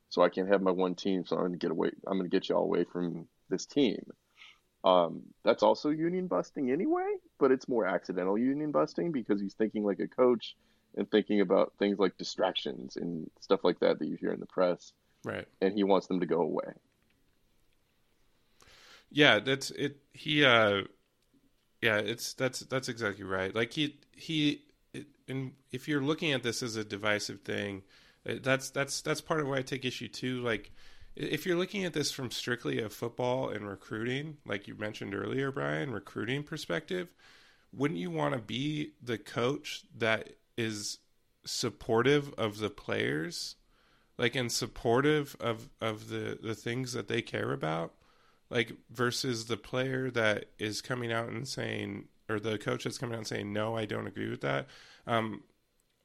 Speaker 4: so I can't have my one team. So I'm going to get away. I'm going to get you all away from this team. Um, that's also union busting anyway, but it's more accidental union busting because he's thinking like a coach and thinking about things like distractions and stuff like that that you hear in the press,
Speaker 3: Right.
Speaker 4: and he wants them to go away.
Speaker 3: Yeah, that's it. He, uh, yeah, it's that's that's exactly right. Like he he, it, and if you're looking at this as a divisive thing, that's that's that's part of why I take issue too. Like, if you're looking at this from strictly a football and recruiting, like you mentioned earlier, Brian, recruiting perspective, wouldn't you want to be the coach that is supportive of the players, like and supportive of of the the things that they care about? like versus the player that is coming out and saying or the coach that's coming out and saying no i don't agree with that um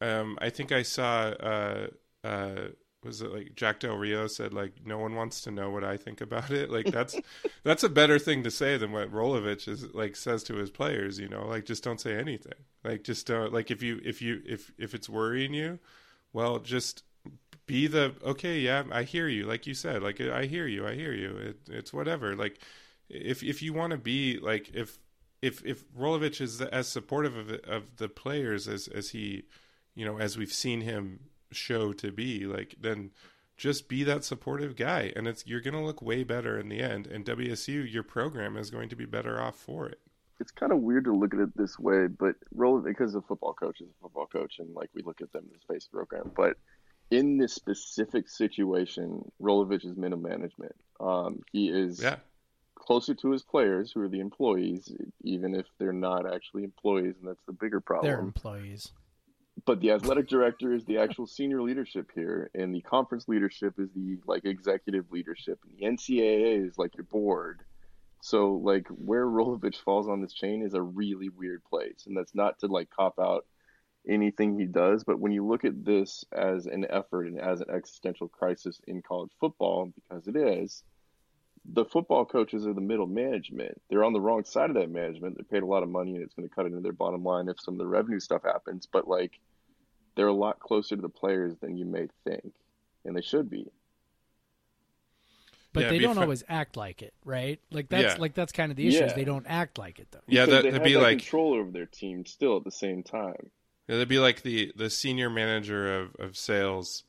Speaker 3: um i think i saw uh uh was it like Jack Del Rio said like no one wants to know what I think about it. Like that's that's a better thing to say than what Rolovich is like says to his players you know? Like just don't say anything. Like just don't like if you if you if if it's worrying you well just be the okay yeah i hear you like you said like i hear you i hear you it, it's whatever. Like if if you want to be like if if if Rolovich is as supportive of of the players as as he you know as we've seen him show to be like then just be that supportive guy and it's you're going to look way better in the end and WSU your program is going to be better off for it
Speaker 4: It's kind of weird to look at it this way, but roll because a football coach is a football coach, and like we look at them as a face program, but in this specific situation, Rolovich is middle management. Um, he is
Speaker 3: yeah
Speaker 4: closer to his players, who are the employees, even if they're not actually employees, and that's the bigger problem.
Speaker 2: They're employees.
Speaker 4: But the athletic director is the actual senior leadership here, and the conference leadership is the like executive leadership, and the NCAA is like your board. So like where Rolovich falls on this chain is a really weird place, and that's not to like cop out anything he does, but when you look at this as an effort and as an existential crisis in college football, because it is, the football coaches are the middle management. They're on the wrong side of that management. They're paid a lot of money and it's going to cut into their bottom line if some of the revenue stuff happens, but like they're a lot closer to the players than you may think, and they should be.
Speaker 2: But
Speaker 3: Yeah,
Speaker 2: they don't
Speaker 3: fa-
Speaker 2: always act like it, right? Like that's
Speaker 3: Yeah.
Speaker 2: like that's kind of the issue. is They don't act like it though.
Speaker 3: yeah that,
Speaker 4: they
Speaker 3: that'd
Speaker 4: have
Speaker 3: be
Speaker 4: that
Speaker 3: like
Speaker 4: control over their team still at the same time.
Speaker 3: Yeah, that'd be like the the senior manager of of sales,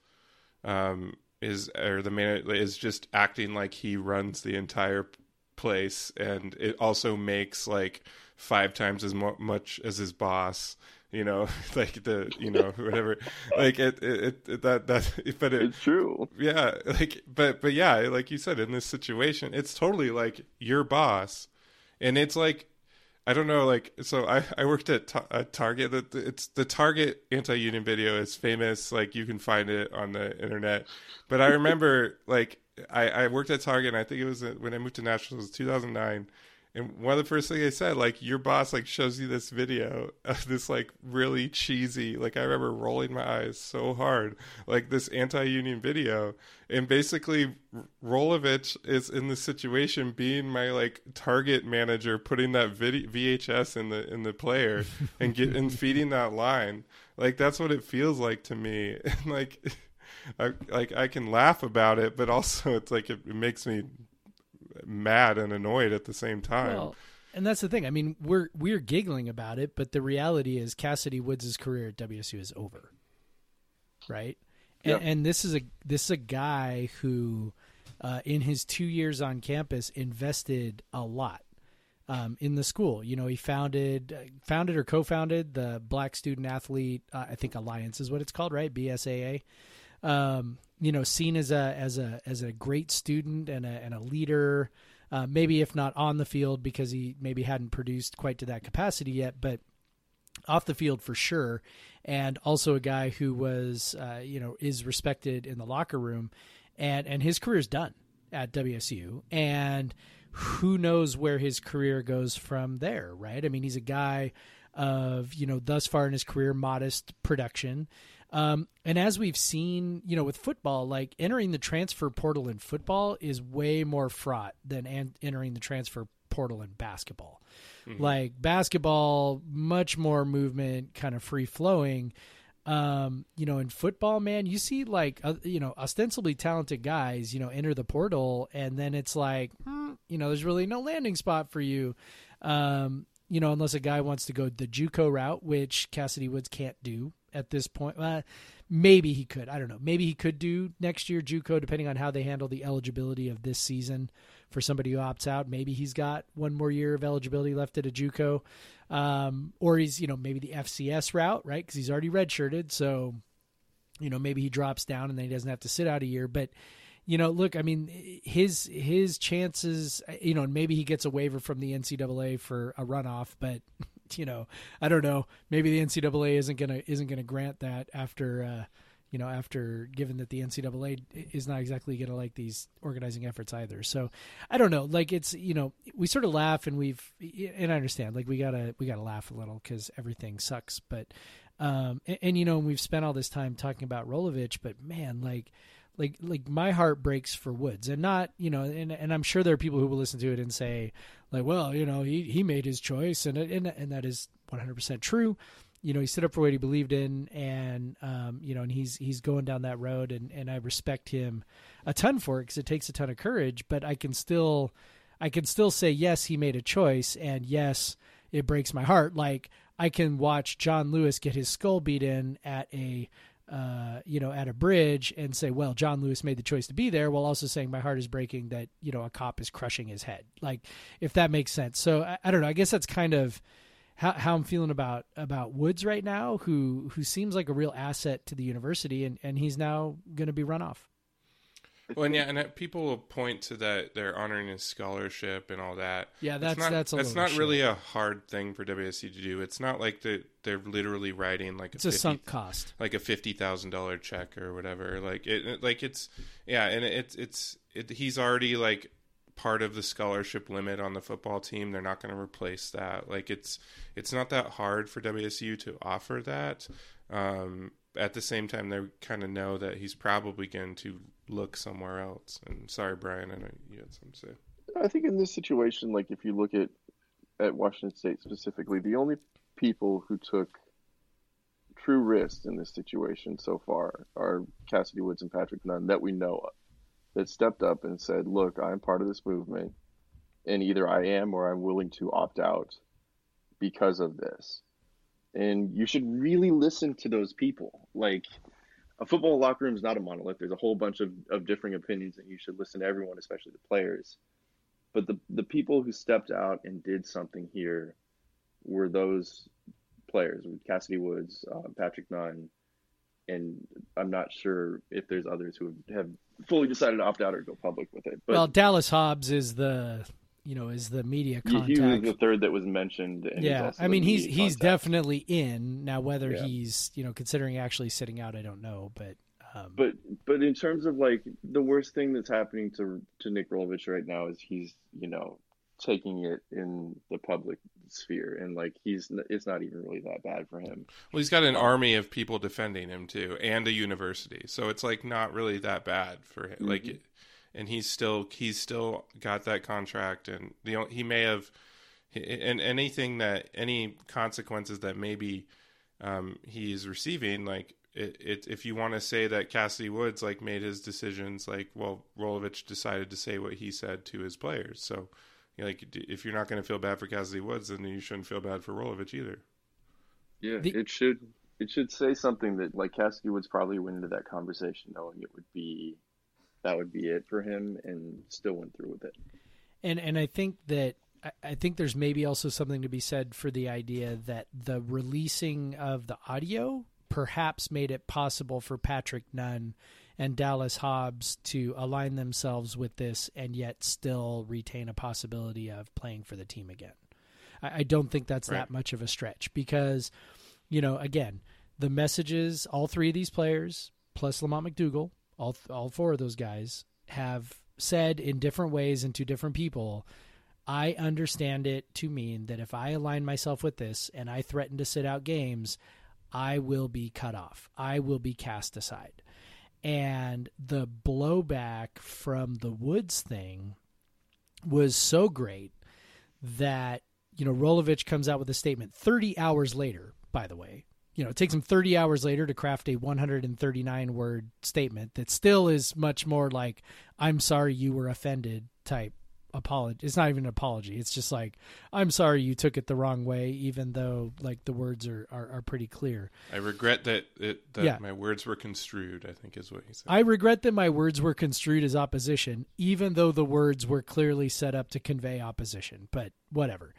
Speaker 3: um, is or the man is just acting like he runs the entire place, and it also makes like five times as mu- much as his boss. You know, like the you know whatever, like it it, it that that but it
Speaker 4: It's true.
Speaker 3: yeah like but but yeah like you said in this situation it's totally like your boss and it's like i don't know like so i i worked at, Ta- at target that it's the target anti-union video is famous like you can find it on the internet. But i remember like i i worked at target and i think it was uh, when i moved to nashville it was 2009 and one of the first things I said, like your boss like shows you this video of this like really cheesy, like I remember rolling my eyes so hard, like this anti-union video, and basically Rolovich is in the situation being my like target manager, putting that VHS in the in the player and get and feeding that line, like that's what it feels like to me, and like I, like I can laugh about it, but also it's like it, it makes me mad and annoyed at the same time.
Speaker 2: Well, and that's the thing. I mean, we're we're giggling about it, but the reality is Cassidy Woods' career at WSU is over. Right?
Speaker 4: Yep.
Speaker 2: And, and this is a this is a guy who uh, in his 2 years on campus invested a lot um, in the school. You know, he founded uh, founded or co-founded the Black Student Athlete uh, I think Alliance is what it's called, right? BSAA. Um, you know, seen as a as a as a great student and a and a leader, uh, maybe if not on the field because he maybe hadn't produced quite to that capacity yet, but off the field for sure, and also a guy who was uh, you know is respected in the locker room, and and his career's done at WSU, and who knows where his career goes from there, right? I mean, he's a guy of you know thus far in his career modest production. Um, and as we've seen, you know, with football, like entering the transfer portal in football is way more fraught than an- entering the transfer portal in basketball. Like basketball, much more movement, kind of free flowing. Um, you know, in football, man, you see like uh, you know ostensibly talented guys, you know, enter the portal, and then it's like, hmm, you know, there's really no landing spot for you. Um, you know, unless a guy wants to go the JUCO route, which Cassidy Woods can't do at this point. Uh, maybe he could. I don't know. Maybe he could do next year JUCO, depending on how they handle the eligibility of this season for somebody who opts out. Maybe he's got one more year of eligibility left at a JUCO, um, or he's you know maybe the FCS route, right? Because he's already redshirted, so you know maybe he drops down and then he doesn't have to sit out a year, but. You know, look. I mean, his his chances. You know, and maybe he gets a waiver from the NCAA for a runoff, but you know, I don't know. Maybe the NCAA isn't gonna isn't gonna grant that after uh, you know after given that the NCAA is not exactly gonna like these organizing efforts either. So I don't know. Like it's you know we sort of laugh and we've and I understand like we gotta we gotta laugh a little because everything sucks. But um and, and you know we've spent all this time talking about Rolovich, but man like like like my heart breaks for Woods, and not you know, and and I'm sure there are people who will listen to it and say like, well, you know, he he made his choice, and and and that is 100 percent true. You know, he stood up for what he believed in, and um, you know, and he's he's going down that road, and and I respect him a ton for it because it takes a ton of courage. But I can still, I can still say yes, he made a choice, and yes, it breaks my heart. Like I can watch John Lewis get his skull beat in at a uh, you know, at a bridge and say, well, John Lewis made the choice to be there while also saying my heart is breaking that, you know, a cop is crushing his head. Like, if that makes sense. So I, I don't know. I guess that's kind of how, how I'm feeling about, about Woods right now, who, who seems like a real asset to the university and, and he's now going to be run off.
Speaker 3: Well, and yeah, and that- people will point to that they're honoring his scholarship and all that.
Speaker 2: Yeah, that's-
Speaker 3: not,
Speaker 2: that's a
Speaker 3: that's not
Speaker 2: shit.
Speaker 3: really a hard thing for WSC to do. It's not like they they're literally writing like
Speaker 2: It's
Speaker 3: a
Speaker 2: a
Speaker 3: 50
Speaker 2: sunk cost.
Speaker 3: like a fifty thousand dollar check or whatever. Like it, it- like it's yeah, and it's it's it, he's already like part of the scholarship limit on the football team. They're not going to replace that. Like it's it's not that hard for WSU to offer that. Um, at the same time, they kind of know that he's probably going to look somewhere else. And sorry, Brian, I know you had something to say.
Speaker 4: I think in this situation, like if you look at at Washington State specifically, the only people who took true risks in this situation so far are Cassidy Woods and Patrick Nunn that we know of, that stepped up and said, "Look, I'm part of this movement, and either I am or I'm willing to opt out because of this." And you should really listen to those people. Like a football locker room is not a monolith. There's a whole bunch of, of differing opinions, and you should listen to everyone, especially the players. But the the people who stepped out and did something here were those players, Cassidy Woods, uh, Patrick Nunn, and I'm not sure if there's others who have fully decided to opt out or go public with it. But
Speaker 2: well, Dallas Hobbs is the, you know, is the media
Speaker 4: he,
Speaker 2: contact.
Speaker 4: he was the third that was mentioned. And
Speaker 2: yeah, I mean he's he's
Speaker 4: contact.
Speaker 2: definitely in now. Whether
Speaker 4: Yeah.
Speaker 2: he's you know considering actually sitting out, I don't know. But um,
Speaker 4: But but in terms of like the worst thing that's happening to to Nick Rolovich right now is he's you know taking it in the public sphere and like he's it's not even really that bad for him.
Speaker 3: Well, he's got an army of people defending him too, and a university, so it's like not really that bad for him. Like, and he's still he's still got that contract, and the he may have, and anything that any consequences that maybe um, he's receiving, like it, it if you want to say that Cassidy Woods like made his decisions, like well, Rolovich decided to say what he said to his players. So, you know, like if you're not going to feel bad for Cassidy Woods, then you shouldn't feel bad for Rolovich either.
Speaker 4: Yeah,
Speaker 2: The-
Speaker 4: it should it should say something that like Cassidy Woods probably went into that conversation knowing it would be that would be it for him and still went through with it.
Speaker 2: and and I think that I- I think there's maybe also something to be said for the idea that the releasing of the audio perhaps made it possible for Patrick Nunn and Dallas Hobbs to align themselves with this and yet still retain a possibility of playing for the team again. I, I don't think that's
Speaker 3: Right.
Speaker 2: that much of a stretch because, you know, again, the messages all three of these players plus Lamonte McDougle, all all four of those guys have said in different ways and to different people. I understand it to mean that if I align myself with this and I threaten to sit out games, I will be cut off. I will be cast aside. And the blowback from the Woods thing was so great that, you know, Rolovich comes out with a statement 30 hours later, by the way. You know, it takes him 30 hours later to craft a 139 word statement that still is much more like, I'm sorry you were offended type apology. It's not even an apology. It's just like, I'm sorry you took it the wrong way, even though like the words are, are, are pretty clear.
Speaker 3: I regret that it, that
Speaker 2: Yeah.
Speaker 3: my words were construed. I think is what he said.
Speaker 2: I regret that my words were construed as opposition, even though the words were clearly set up to convey opposition. But whatever.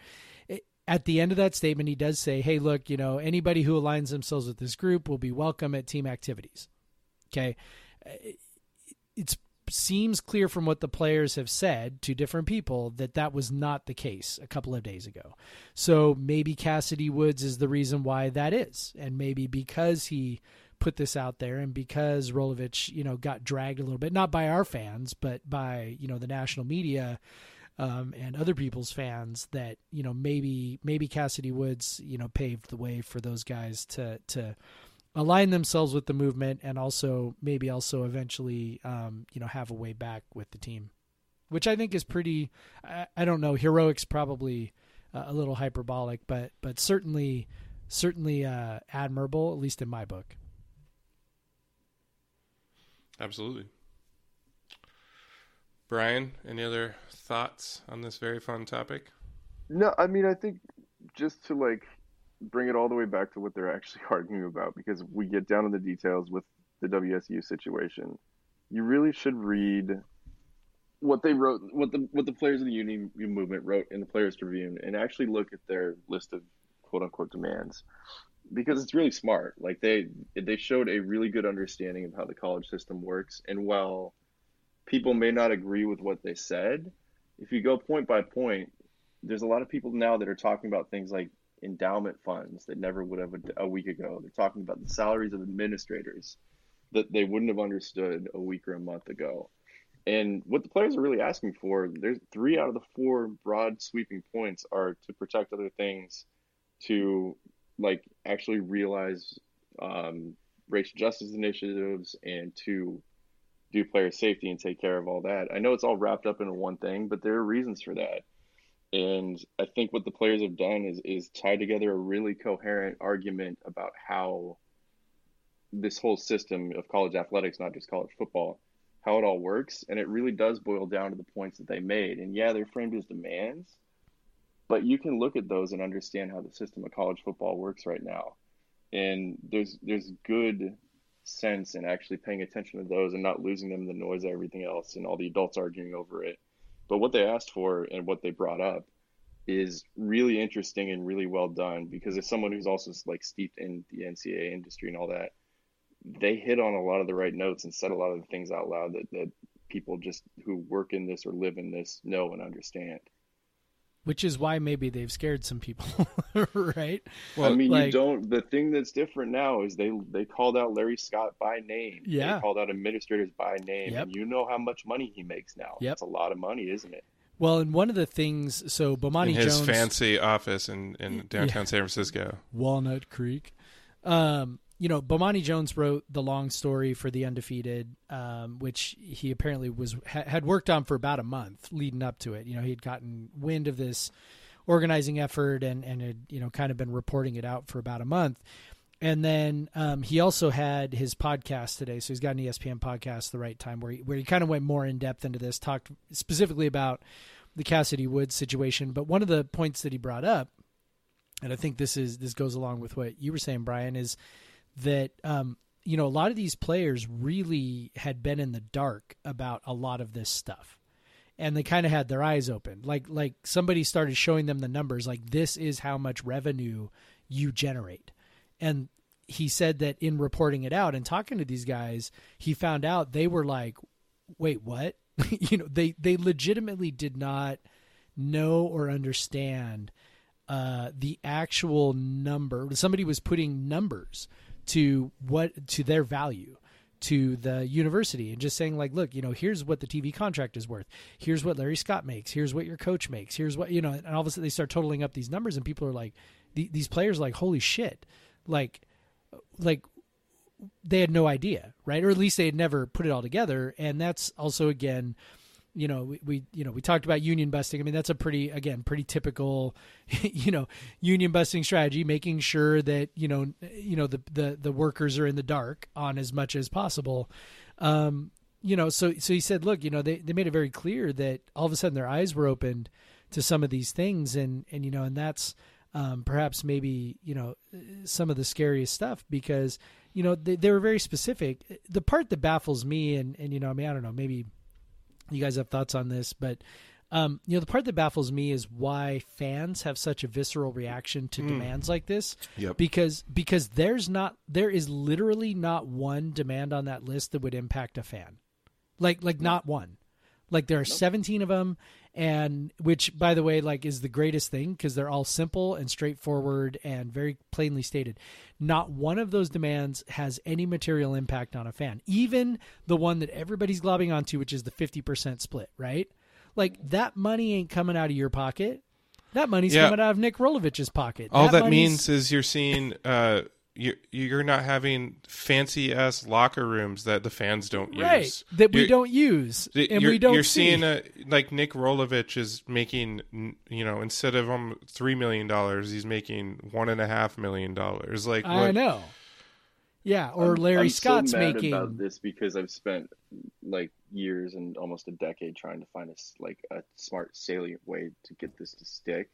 Speaker 2: At the end of that statement, he does say, "Hey, look, you know, anybody who aligns themselves with this group will be welcome at team activities." Okay, uh, it seems clear from what the players have said to different people that that was not the case a couple of days ago. So maybe Cassidy Woods is the reason why that is, and maybe because he put this out there and because Rolovich, you know, got dragged a little bit, not by our fans, but by you know the national media um, and other people's fans, that you know maybe maybe Cassidy Woods, you know, paved the way for those guys to to align themselves with the movement and also maybe also eventually um, you know have a way back with the team which i think is pretty i, I don't know heroics probably uh, a little hyperbolic but but certainly certainly uh, admirable at least in my book
Speaker 3: Absolutely. Brian, any other thoughts on this very fun topic?
Speaker 4: No, I mean I think just to like bring it all the way back to what they're actually arguing about because we get down to the details with the WSU situation. You really should read what they wrote, what the what the players of the union movement wrote in the Players Tribune, and actually look at their list of quote unquote demands because it's really smart. Like they they showed a really good understanding of how the college system works, and while people may not agree with what they said, if you go point by point, there's a lot of people now that are talking about things like endowment funds that never would have a, a week ago. They're talking about the salaries of administrators that they wouldn't have understood a week or a month ago. And what the players are really asking for, there's three out of the four broad sweeping points are to protect other things, to like actually realize um, racial justice initiatives, and to do player safety and take care of all that. I know it's all wrapped up into one thing, but there are reasons for that. And I think what the players have done is is tie together a really coherent argument about how this whole system of college athletics, not just college football, how it all works. And it really does boil down to the points that they made. And yeah, they're framed as demands, but you can look at those and understand how the system of college football works right now. And there's there's good sense and actually paying attention to those and not losing them in the noise of everything else and all the adults arguing over it. But what they asked for and what they brought up is really interesting and really well done because as someone who's also like steeped in the NCAA industry and all that, they hit on a lot of the right notes and said a lot of the things out loud that, that people just who work in this or live in this know and understand.
Speaker 2: Which is why maybe they've scared some people right Well,
Speaker 4: I mean,
Speaker 2: like-
Speaker 4: you don't. The thing that's different now is they they called out Larry Scott by name.
Speaker 2: Yeah.
Speaker 4: they called out administrators by name,
Speaker 2: Yep.
Speaker 4: and you know how much money he makes now.
Speaker 2: Yep.
Speaker 4: It's a lot of money, isn't it?
Speaker 2: well and one of the things so bomani
Speaker 3: in his
Speaker 2: jones
Speaker 3: fancy office in, in downtown
Speaker 2: Yeah.
Speaker 3: San Francisco.
Speaker 2: Walnut Creek. Um, you know, Bomani Jones wrote the long story for the undefeated, um, which he apparently was ha- had worked on for about a month leading up to it. You know, he had gotten wind of this organizing effort and and had you know kind of been reporting it out for about a month. and then um, he also had his podcast today. So he's got an ESPN podcast, The Right Time, where he, where he kind of went more in depth into this, talked specifically about the Cassidy Woods situation. But one of the points that he brought up, and I think this is this goes along with what you were saying, Brian, is that um, you know a lot of these players really had been in the dark about a lot of this stuff and they kind of had their eyes open like like somebody started showing them the numbers like this is how much revenue you generate and he said that in reporting it out and talking to these guys, he found out they were like, "Wait, what?" you know, they they legitimately did not know or understand uh, the actual number. Somebody was putting numbers to what to their value to the university and just saying like look you know here's what the tv contract is worth here's what larry scott makes here's what your coach makes here's what you know and all of a sudden they start totaling up these numbers and people are like these players are like holy shit like like they had no idea, right? Or at least they had never put it all together. And that's also again, you know, we, we you know we talked about union busting. I mean, that's a pretty again pretty typical, you know, union busting strategy, making sure that you know you know the the the workers are in the dark on as much as possible. Um, you know, so so he said, look, you know, they they made it very clear that all of a sudden their eyes were opened to some of these things, and and you know, and that's um, perhaps maybe you know some of the scariest stuff because you know they, they were very specific. The part that baffles me, and and you know, I mean, I don't know, maybe you guys have thoughts on this, but um, you know, the part that baffles me is why fans have such a visceral reaction to mm. demands like this.
Speaker 3: Yep.
Speaker 2: Because because there's not there is literally not one demand on that list that would impact a fan. Like like not one. Like there are nope. 17 of them and which by the way like is the greatest thing because they're all simple and straightforward and very plainly stated not one of those demands has any material impact on a fan even the one that everybody's globbing onto which is the 50% split right like that money ain't coming out of your pocket that money's yeah. coming out of Nick Rolovich's pocket.
Speaker 3: All that, that means is you're seeing uh, you're you're not having fancy ass locker rooms that the fans don't use.
Speaker 2: Right, that we you're, don't use, and we don't.
Speaker 3: You're
Speaker 2: see.
Speaker 3: seeing a like Nick Rolovich is making, you know, instead of um three million dollars, he's making one and a half million dollars. Like
Speaker 2: I know. Yeah, or
Speaker 4: I'm,
Speaker 2: Larry
Speaker 4: I'm
Speaker 2: Scott's
Speaker 4: so mad
Speaker 2: making
Speaker 4: about this because I've spent like years and almost a decade trying to find a like a smart salient way to get this to stick.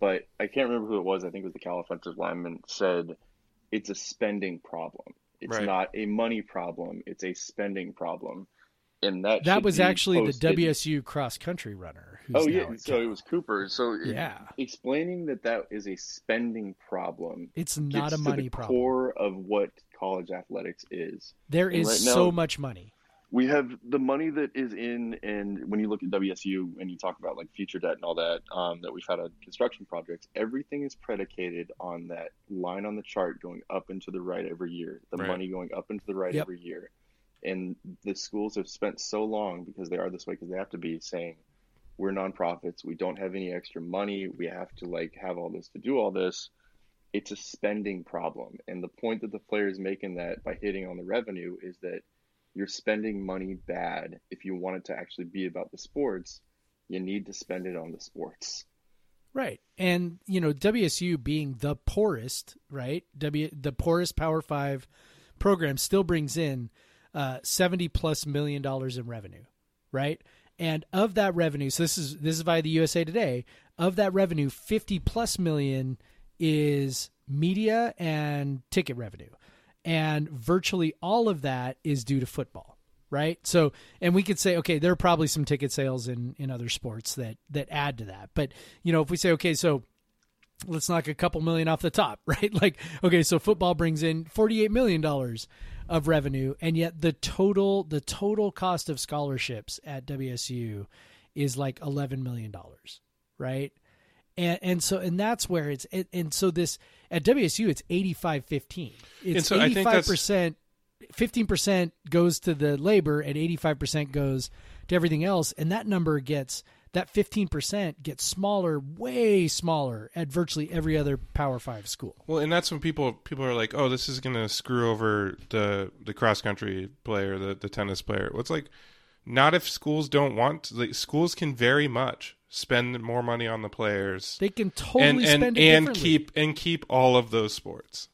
Speaker 4: But I can't remember who it was. I think it was the Cal offensive lineman said it's a spending problem. It's right. not a money problem. It's a spending problem. And that
Speaker 2: that was actually posted. the WSU cross country runner.
Speaker 4: oh yeah, so it was Cooper. So
Speaker 2: yeah,
Speaker 4: explaining that that is a spending problem.
Speaker 2: It's not a money problem.
Speaker 4: Core of what college athletics is.
Speaker 2: There and is right so much money
Speaker 4: we have the money that is in, and when you look at WSU and you talk about like future debt and all that um, that we've had on construction projects, everything is predicated on that line on the chart going up into the right every year, the right. money going up into the right yep. every year. And the schools have spent so long because they are this way because they have to be saying, we're nonprofits, we don't have any extra money, we have to like have all this to do all this. It's a spending problem. And the point that the player is making that by hitting on the revenue is that you're spending money bad. If you want it to actually be about the sports, you need to spend it on the sports.
Speaker 2: Right. And, you know, WSU being the poorest, right? W the poorest Power 5 program still brings in uh 70 plus million dollars in revenue, right? And of that revenue, so this is this is via the USA Today, of that revenue 50 plus million is media and ticket revenue and virtually all of that is due to football right? So and we could say okay there are probably some ticket sales in in other sports that that add to that. But you know if we say okay so let's knock a couple million off the top right? Like okay so football brings in 48 million dollars of revenue and yet the total the total cost of scholarships at WSU is like 11 million dollars right? And and so and that's where it's and, and so this at WSU it's 85-15. It's so 85% 15% goes to the labor and 85% goes to everything else and that number gets that 15% gets smaller way smaller at virtually every other power 5 school.
Speaker 3: Well, and that's when people people are like, "Oh, this is going to screw over the the cross country player, the the tennis player." Well, it's like not if schools don't want. Like, schools can very much spend more money on the players.
Speaker 2: They can totally
Speaker 3: and, and,
Speaker 2: spend
Speaker 3: and keep and keep all of those sports.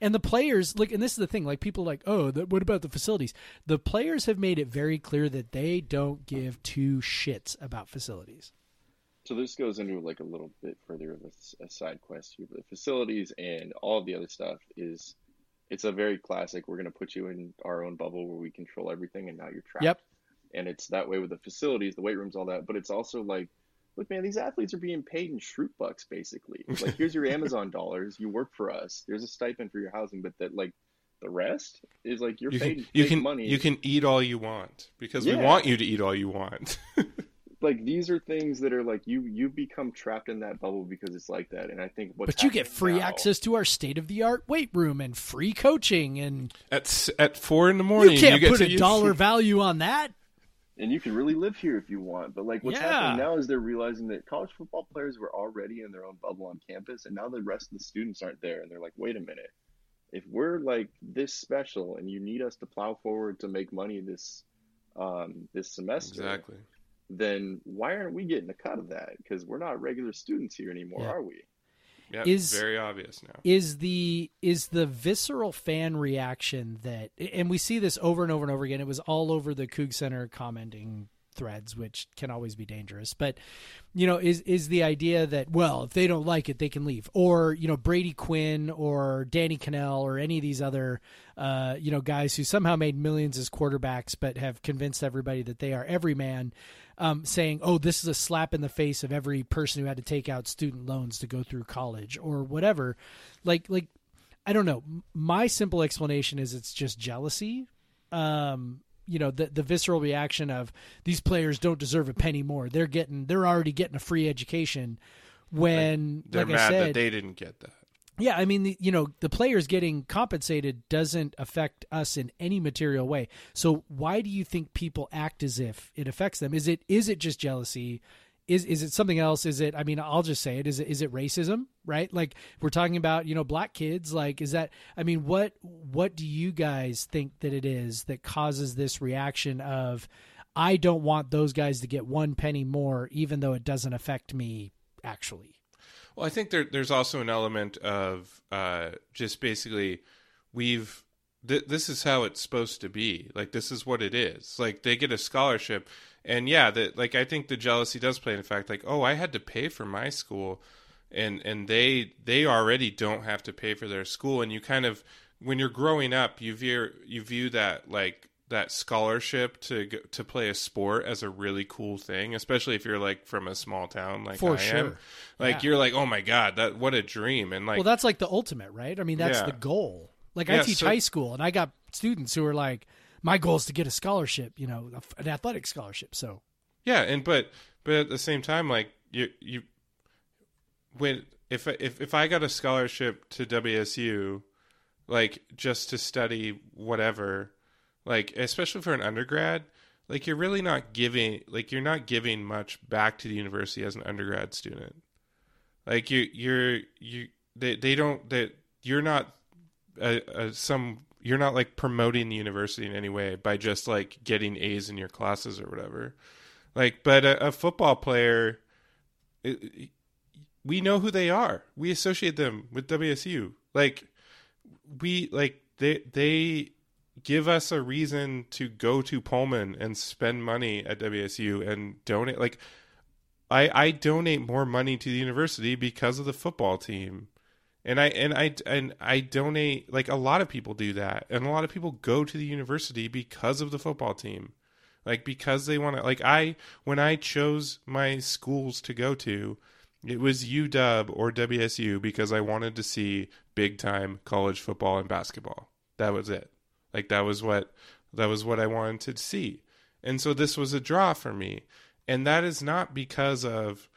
Speaker 2: And the players, look, and this is the thing, like people like, oh, the, what about the facilities? The players have made it very clear that they don't give two shits about facilities.
Speaker 4: So this goes into like a little bit further of a, a side quest here. But the facilities and all of the other stuff is, it's a very classic. We're going to put you in our own bubble where we control everything, and now you're trapped.
Speaker 2: Yep.
Speaker 4: And it's that way with the facilities, the weight rooms, all that. But it's also like, look, man, these athletes are being paid in Schrute bucks, basically. Like, here's your Amazon dollars. You work for us. There's a stipend for your housing, but that like the rest is like you're
Speaker 3: You
Speaker 4: paid
Speaker 3: can you
Speaker 4: fake
Speaker 3: can
Speaker 4: money.
Speaker 3: you can eat all you want because we want you to eat all you want.
Speaker 4: like these are things that are like you you become trapped in that bubble because it's like that. And I think what's
Speaker 2: but you get free
Speaker 4: now-
Speaker 2: access to our state of the art weight room and free coaching, and
Speaker 3: at at four in the morning,
Speaker 2: you can't
Speaker 3: get
Speaker 2: put
Speaker 3: to
Speaker 2: a
Speaker 3: use-
Speaker 2: dollar value on that.
Speaker 4: And you can really live here if you want. But like what's
Speaker 2: Yeah.
Speaker 4: happening now is they're realizing that college football players were already in their own bubble on campus, and now the rest of the students aren't there, and they're like, wait a minute, if we're like this special, and you need us to plow forward to make money this um, this semester,
Speaker 3: Exactly.
Speaker 4: then why aren't we getting a cut of that? Because we're not regular students here anymore,
Speaker 2: Yeah.
Speaker 4: are we?
Speaker 3: Yeah,
Speaker 2: Is-
Speaker 3: very obvious now.
Speaker 2: is the is the visceral fan reaction that and we see this over and over and over again it was all over the Coug Center commenting threads which can always be dangerous but you know is is the idea that well if they don't like it they can leave or you know Brady Quinn or Danny Kanell or any of these other uh, you know guys who somehow made millions as quarterbacks but have convinced everybody that they are every man um, saying, "Oh, this is a slap in the face of every person who had to take out student loans to go through college or whatever." Like, like I don't know. My simple explanation is it's just jealousy. Um, you know, the the visceral reaction of these players don't deserve a penny more. They're getting, they're already getting a free education. When,
Speaker 3: They're
Speaker 2: like I
Speaker 3: mad
Speaker 2: said,
Speaker 3: that they didn't get that.
Speaker 2: Yeah, I mean, you know, the players getting compensated doesn't affect us in any material way. So why do you think people act as if it affects them? Is it is it just jealousy? Is is it something else? Is it? I mean, I'll just say it. Is it is it racism? Right? Like we're talking about, you know, black kids. Like, is that? I mean, what what do you guys think that it is that causes this reaction of? I don't want those guys to get one penny more, even though it doesn't affect me actually.
Speaker 3: Well, I think there, there's also an element of uh, just basically we've th- this is how it's supposed to be. Like this is what it is. Like they get a scholarship, and yeah, that like I think the jealousy does play in fact. Like oh, I had to pay for my school, and and they they already don't have to pay for their school, and you kind of when you're growing up, you view you view that like that scholarship to go, to play a sport as a really cool thing, especially if you're like from a small town like
Speaker 2: For
Speaker 3: I am. Like
Speaker 2: Yeah.
Speaker 3: you're like, oh my god, that what a dream, and like
Speaker 2: well, that's like the ultimate, right? I mean, that's
Speaker 3: Yeah.
Speaker 2: the goal. Like I teach
Speaker 3: so-
Speaker 2: high school, and I got students who are like, "My goal is to get a scholarship, you know, an athletic scholarship." So
Speaker 3: yeah, and but but at the same time, like you you when if if if I got a scholarship to WSU, like just to study whatever, like especially for an undergrad, like you're really not giving like you're not giving much back to the university as an undergrad student. Like you you're you they they don't that you're not uh, uh, some you're not like promoting the university in any way by just like getting A's in your classes or whatever. Like, but a, a football player, it- we know who they are. We associate them with WSU. Like, we like they they give us a reason to go to Pullman and spend money at WSU and donate. Like, I I donate more money to the university because of the football team and I and I and I donate like a lot of people do that, and a lot of people go to the university because of the football team, like because they want to. Like I, when I chose my schools to go to, it was UW or WSU because I wanted to see big time college football and basketball. That was it. Like that was what that was what I wanted to see, and so this was a draw for me, and that is not because of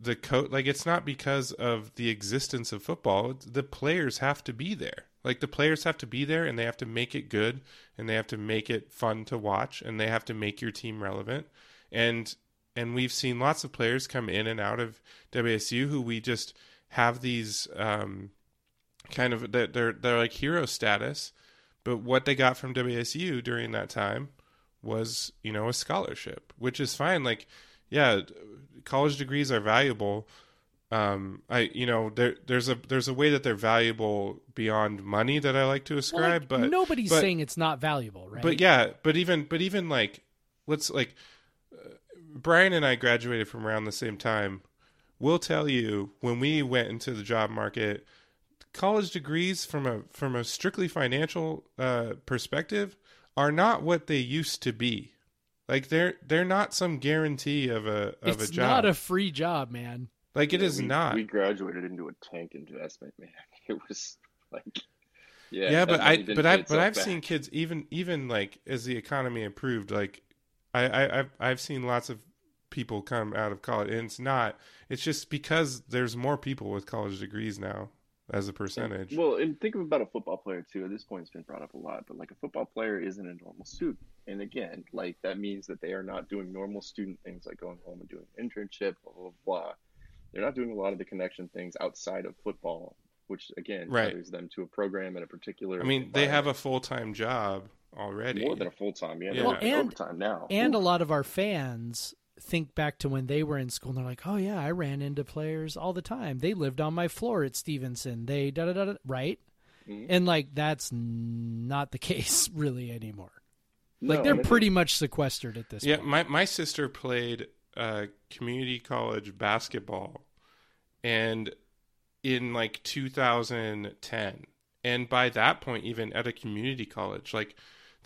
Speaker 3: the coach like it's not because of the existence of football. The players have to be there. Like the players have to be there and they have to make it good and they have to make it fun to watch and they have to make your team relevant. And and we've seen lots of players come in and out of WSU who we just have these um kind of they're they're, they're like hero status but what they got from WSU during that time was you know a scholarship which is fine like yeah college degrees are valuable um, I you know there there's a there's a way that they're valuable beyond money that I like to
Speaker 2: Well,
Speaker 3: ascribe,
Speaker 2: like,
Speaker 3: but
Speaker 2: nobody's
Speaker 3: but-
Speaker 2: saying it's not valuable, right?
Speaker 3: But yeah, but even but even like let's like uh, Brian and I graduated from around the same time. We'll tell you when we went into the job market, college degrees from a from a strictly financial uh, perspective are not what they used to be. Like they're they're not some guarantee of a of
Speaker 2: it's
Speaker 3: a job.
Speaker 2: It's not a free job, man.
Speaker 3: like it is
Speaker 4: we,
Speaker 3: not.
Speaker 4: We graduated into a tank investment, man. It was like, yeah,
Speaker 3: yeah, but I but I but I've
Speaker 4: back.
Speaker 3: seen kids even even like as the economy improved, like I, I I've I've seen lots of people come out of college, and it's not. It's just because there's more people with college degrees now as a percentage.
Speaker 4: Well, and think about a football player too. At this point, it's been brought up a lot, but like a football player isn't a normal student, and again, like that means that they are not doing normal student things like going home and doing an internship, blah blah blah. They're not doing a lot of the connection things outside of football, which again
Speaker 3: Right.
Speaker 4: tethers them to a program in a particular.
Speaker 3: I mean, they have a full time job already.
Speaker 4: more than a full time. Yeah,
Speaker 3: Yeah.
Speaker 4: they're
Speaker 3: Well,
Speaker 2: and-
Speaker 4: overtime now.
Speaker 2: And a lot of our fans think back to when they were in school and they're like, "Oh yeah, I ran into players all the time. They lived on my floor at Stephenson. They da da da, da," right?"
Speaker 4: Mhm.
Speaker 2: And like that's not the case really anymore. Like
Speaker 4: No,
Speaker 2: they're pretty much sequestered at this
Speaker 3: Yeah,
Speaker 2: point.
Speaker 3: my my sister played uh, community college basketball, and in like 2010, and by that point, even at a community college, like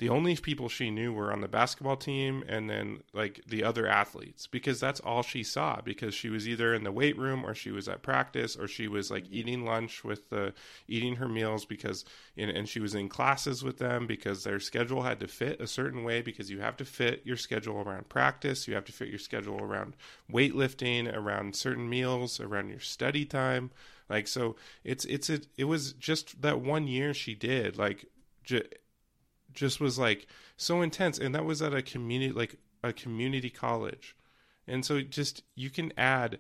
Speaker 3: the only people she knew were on the basketball team and then like the other athletes because that's all she saw because she was either in the weight room or she was at practice or she was like eating lunch with the eating her meals because and, and she was in classes with them because their schedule had to fit a certain way because you have to fit your schedule around practice you have to fit your schedule around weightlifting around certain meals around your study time. Like so it's it's a, it was just that one year she did like ju- just was like so intense and that was at a community like a community college. And so just you can add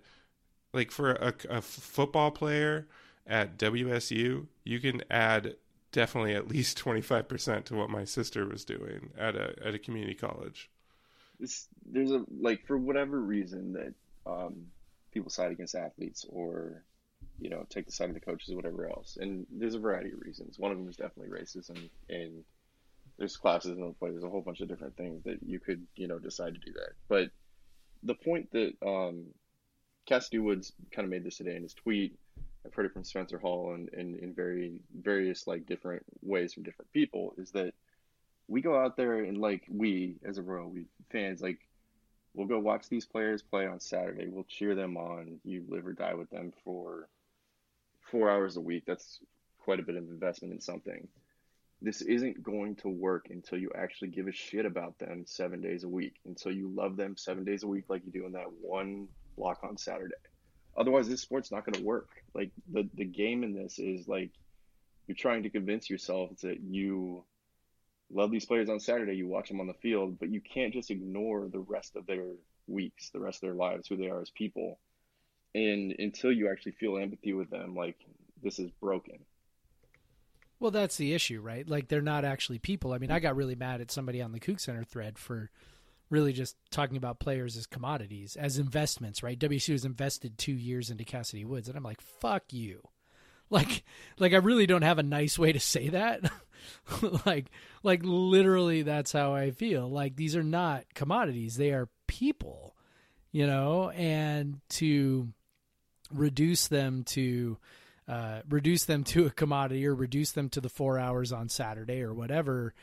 Speaker 3: like for a football player at WSU you can add definitely at least 25% to what my sister was doing at a at a community college.
Speaker 4: It's, there's a like for whatever reason that um, people side against athletes or you know take the side of the coaches or whatever else and there's a variety of reasons. One of them is definitely racism and there's classes in the play there's a whole bunch of different things that you could you know decide to do that but the point that um, Kassidy Woods kind of made this today in his tweet I've heard it from Spencer Hall and in, very various like different ways from different people is that we go out there and like we as a row we fans like we'll go watch these players play on Saturday. We'll cheer them on. You live or die with them for four hours a week. That's quite a bit of investment in something. This isn't going to work until you actually give a shit about them seven days a week. Until you love them seven days a week, like you do in that one block on Saturday. Otherwise, this sport's not going to work. Like the the game in this is like you're trying to convince yourself that you love these players on Saturday, you watch them on the field, but you can't just ignore the rest of their weeks, the rest of their lives, who they are as people. And until you actually feel empathy with them, like this is broken.
Speaker 2: Well, that's the issue, right? Like they're not actually people. I mean, I got really mad at somebody on the Coug Center thread for really just talking about players as commodities, as investments, right? WSU has invested two years into Kassidy Woods, and I'm like, fuck you. Like, like I really don't have a nice way to say that. like, like literally, that's how I feel. Like these are not commodities; they are people, you know. And to reduce them to uh, reduce them to a commodity or reduce them to the four hours on Saturday or whatever,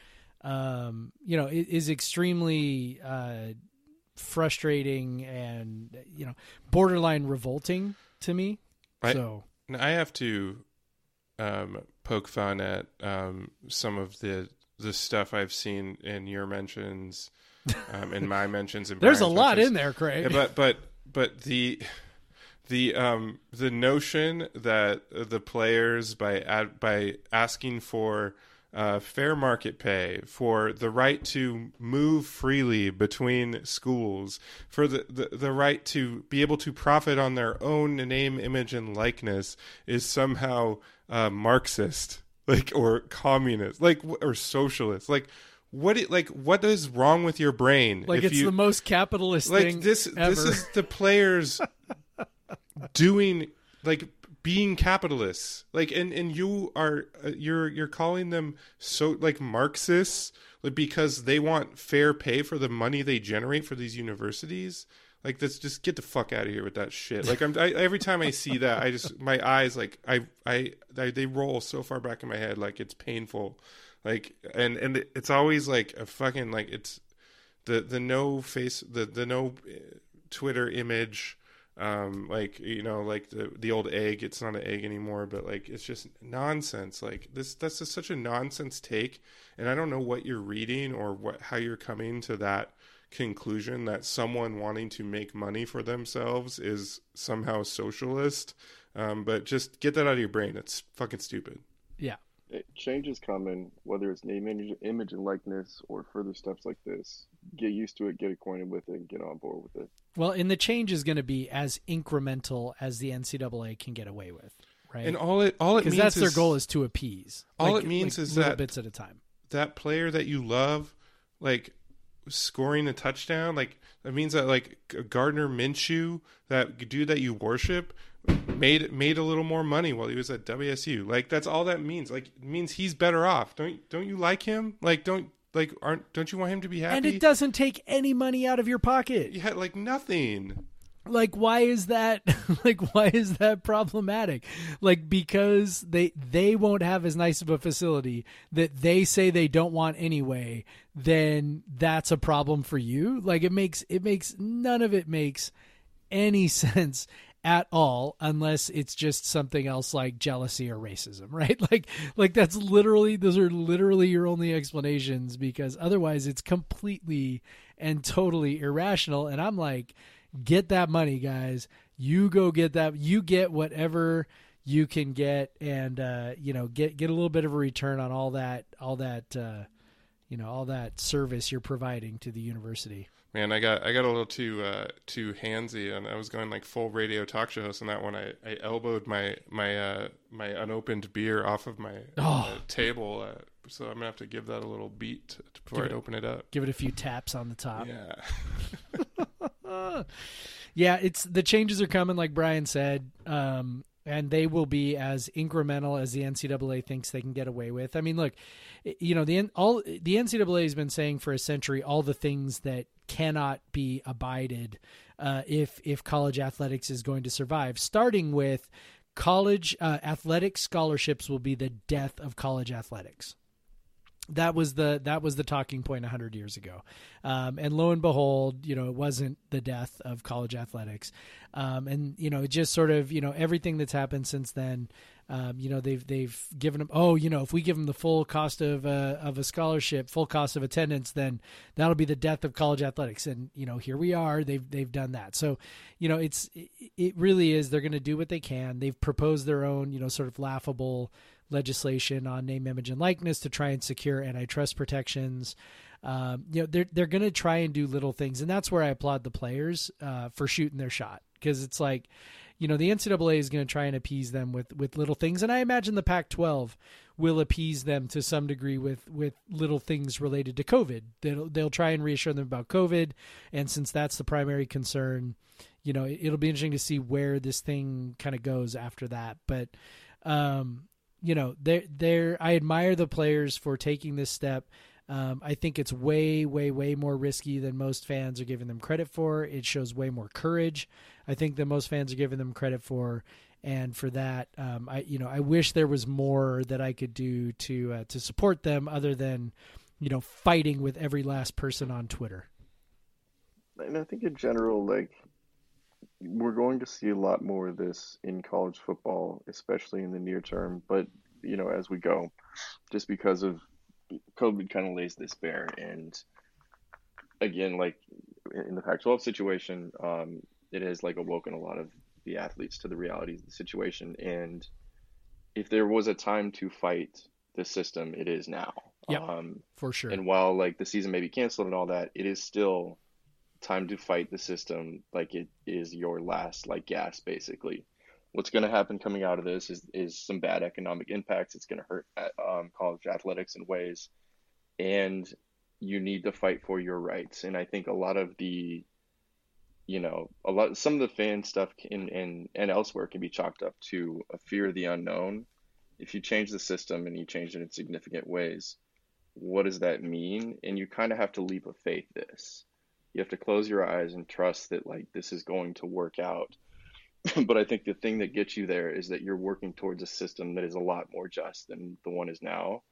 Speaker 2: um, you know, it is extremely uh, frustrating and you know borderline revolting to me.
Speaker 3: I-
Speaker 2: so
Speaker 3: I have to um, poke fun at um, some of the the stuff I've seen in your mentions, um, in my mentions, and
Speaker 2: there's a lot
Speaker 3: mentions.
Speaker 2: in there, Craig.
Speaker 3: Yeah, but but but the the um the notion that the players by ad, by asking for uh, fair market pay for the right to move freely between schools for the, the the right to be able to profit on their own name image and likeness is somehow uh, marxist like or communist like or socialist like what it, like what is wrong with your brain
Speaker 2: like it's
Speaker 3: you,
Speaker 2: the most capitalist
Speaker 3: like
Speaker 2: thing
Speaker 3: this
Speaker 2: ever.
Speaker 3: this is the players doing like being capitalists. Like and and you are uh, you're you're calling them so like marxists like, because they want fair pay for the money they generate for these universities? Like let's just get the fuck out of here with that shit. Like i'm I, every time i see that i just my eyes like I, I i they roll so far back in my head like it's painful. Like and and it's always like a fucking like it's the the no face the the no uh, twitter image um like you know like the the old egg it's not an egg anymore but like it's just nonsense like this that's just such a nonsense take and i don't know what you're reading or what how you're coming to that conclusion that someone wanting to make money for themselves is somehow socialist um but just get that out of your brain it's fucking stupid
Speaker 2: Yeah.
Speaker 4: It- change is coming, whether it's name, image, image, and likeness, or further steps like this. Get used to it, get acquainted with it, and get on board with it.
Speaker 2: Well, and the change is going to be as incremental as the NCAA can get away with, right?
Speaker 3: and all it all it
Speaker 2: Because
Speaker 3: means
Speaker 2: that's their goal is to appease.
Speaker 3: all
Speaker 2: Like-
Speaker 3: it means
Speaker 2: like
Speaker 3: is
Speaker 2: little
Speaker 3: that-
Speaker 2: bits at a time.
Speaker 3: that player that you love, like scoring a touchdown, like that means that like Gardner Minshew, that dude that you worship, made made a little more money while he was at WSU. Like that's all that means. Like it means he's better off. Don't don't you like him? Like don't like aren't don't you want him to be happy?
Speaker 2: And it doesn't take any money out of your pocket.
Speaker 3: Had like nothing.
Speaker 2: like why is that like why is that problematic like because they they won't have as nice of a facility that they say they don't want anyway then that's a problem for you like it makes it makes none of it makes any sense at all unless it's just something else like jealousy or racism right? Like like that's literally those are literally your only explanations because otherwise it's completely and totally irrational. And i'm like get that money guys. You go get that you get whatever you can get and uh you know get get a little bit of a return on all that all that uh you know all that service you're providing to the university
Speaker 3: Man, I got I got a little too uh, too handsy, and I was going like full radio talk show host on that one. I, I elbowed my my uh, my unopened beer off of my uh,
Speaker 2: Oh.
Speaker 3: table, uh, so I'm gonna have to give that a little beat before
Speaker 2: Give
Speaker 3: I
Speaker 2: it-
Speaker 3: open it up.
Speaker 2: give it a few taps on the top
Speaker 3: Yeah,
Speaker 2: yeah, it's the changes are coming, like Brian said, um, and they will be as incremental as the NCAA thinks they can get away with. I mean, look, you know the all the NCAA has been saying for a century all the things that cannot be abided uh, if if college athletics is going to survive, starting with college uh, athletic scholarships will be the death of college athletics that was the that was the talking point 100 years ago. Um, and lo and behold you know it wasn't the death of college athletics. Um, and you know it just sort of you know everything that's happened since then um, you know they've they've given them oh you know if we give them the full cost of a, of a scholarship full cost of attendance then that'll be the death of college athletics. And you know here we are they've they've done that. So you know it's it, it really is they're going to do what they can. They've proposed their own you know sort of laughable legislation on name, image, and likeness to try and secure antitrust protections. Um, you know, they're they're going to try and do little things, and that's where I applaud the players uh, for shooting their shot because it's like, you know, the NCAA is going to try and appease them with with little things, and I imagine the Pac-12 will appease them to some degree with with little things related to COVID. They'll they'll try and reassure them about COVID, and since that's the primary concern, you know, it, it'll be interesting to see where this thing kind of goes after that, but. Um, you know, they're, they're, I admire the players for taking this step. Um, I think it's way, way, way more risky than most fans are giving them credit for. It shows way more courage, I think, than most fans are giving them credit for. And for that, um, I, you know, I wish there was more that I could do to uh, to support them, other than, you know, fighting with every last person on Twitter.
Speaker 4: And I think in general, like we're going to see a lot more of this in college football, especially in the near term. But you know, as we go, just because of COVID, kind of lays this bare. And again, like in the Pac-12 situation, um, it has like awoken a lot of the athletes to the realities of the situation. And if there was a time to fight the system, it is now.
Speaker 2: Yep.
Speaker 4: Um,
Speaker 2: For sure.
Speaker 4: and while like the season may be canceled and all that, it is still time to fight the system like it is your last like gas basically. What's going to happen coming out of this is is some bad economic impacts. It's going to hurt at, um, college athletics in ways, and you need to fight for your rights. And I think a lot of the you know, a lot some of the fan stuff in and and elsewhere can be chalked up to a fear of the unknown. If you change the system and you change it in significant ways, what does that mean? And you kind of have to leap of faith this. You have to close your eyes and trust that like this is going to work out. but I think the thing that gets you there is that you're working towards a system that is a lot more just than the one is now.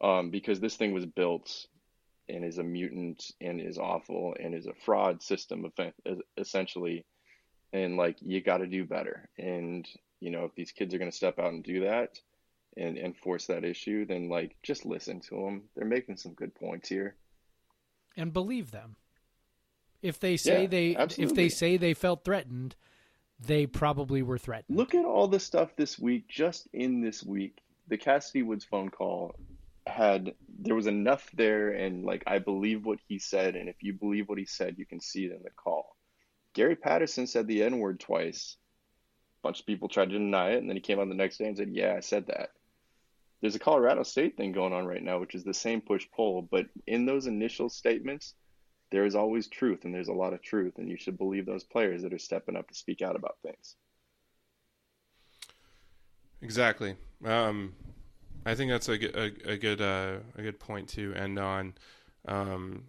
Speaker 4: Um, because this thing was built and is a mutant and is awful and is a fraud system essentially. And like you got to do better. And you know if these kids are going to step out and do that and and force that issue then like just listen to them they're making some good points here.
Speaker 2: And believe them if they say
Speaker 4: Yeah,
Speaker 2: they
Speaker 4: absolutely.
Speaker 2: if they say they felt threatened they probably were threatened.
Speaker 4: Look at all the stuff this week just in this week. The kassidy woods phone call had there was enough there and like i believe what he said and if you believe what he said you can see it in the call. Gary patterson said the n word twice. A bunch of people tried to deny it and then he came on the next day and said yeah i said that. There's a colorado state thing going on right now which is the same push pull but in those initial statements there is always truth and there's a lot of truth and you should believe those players that are stepping up to speak out about things
Speaker 3: Exactly. Um, I think that's a, a, a good uh, a good point to end on. Um,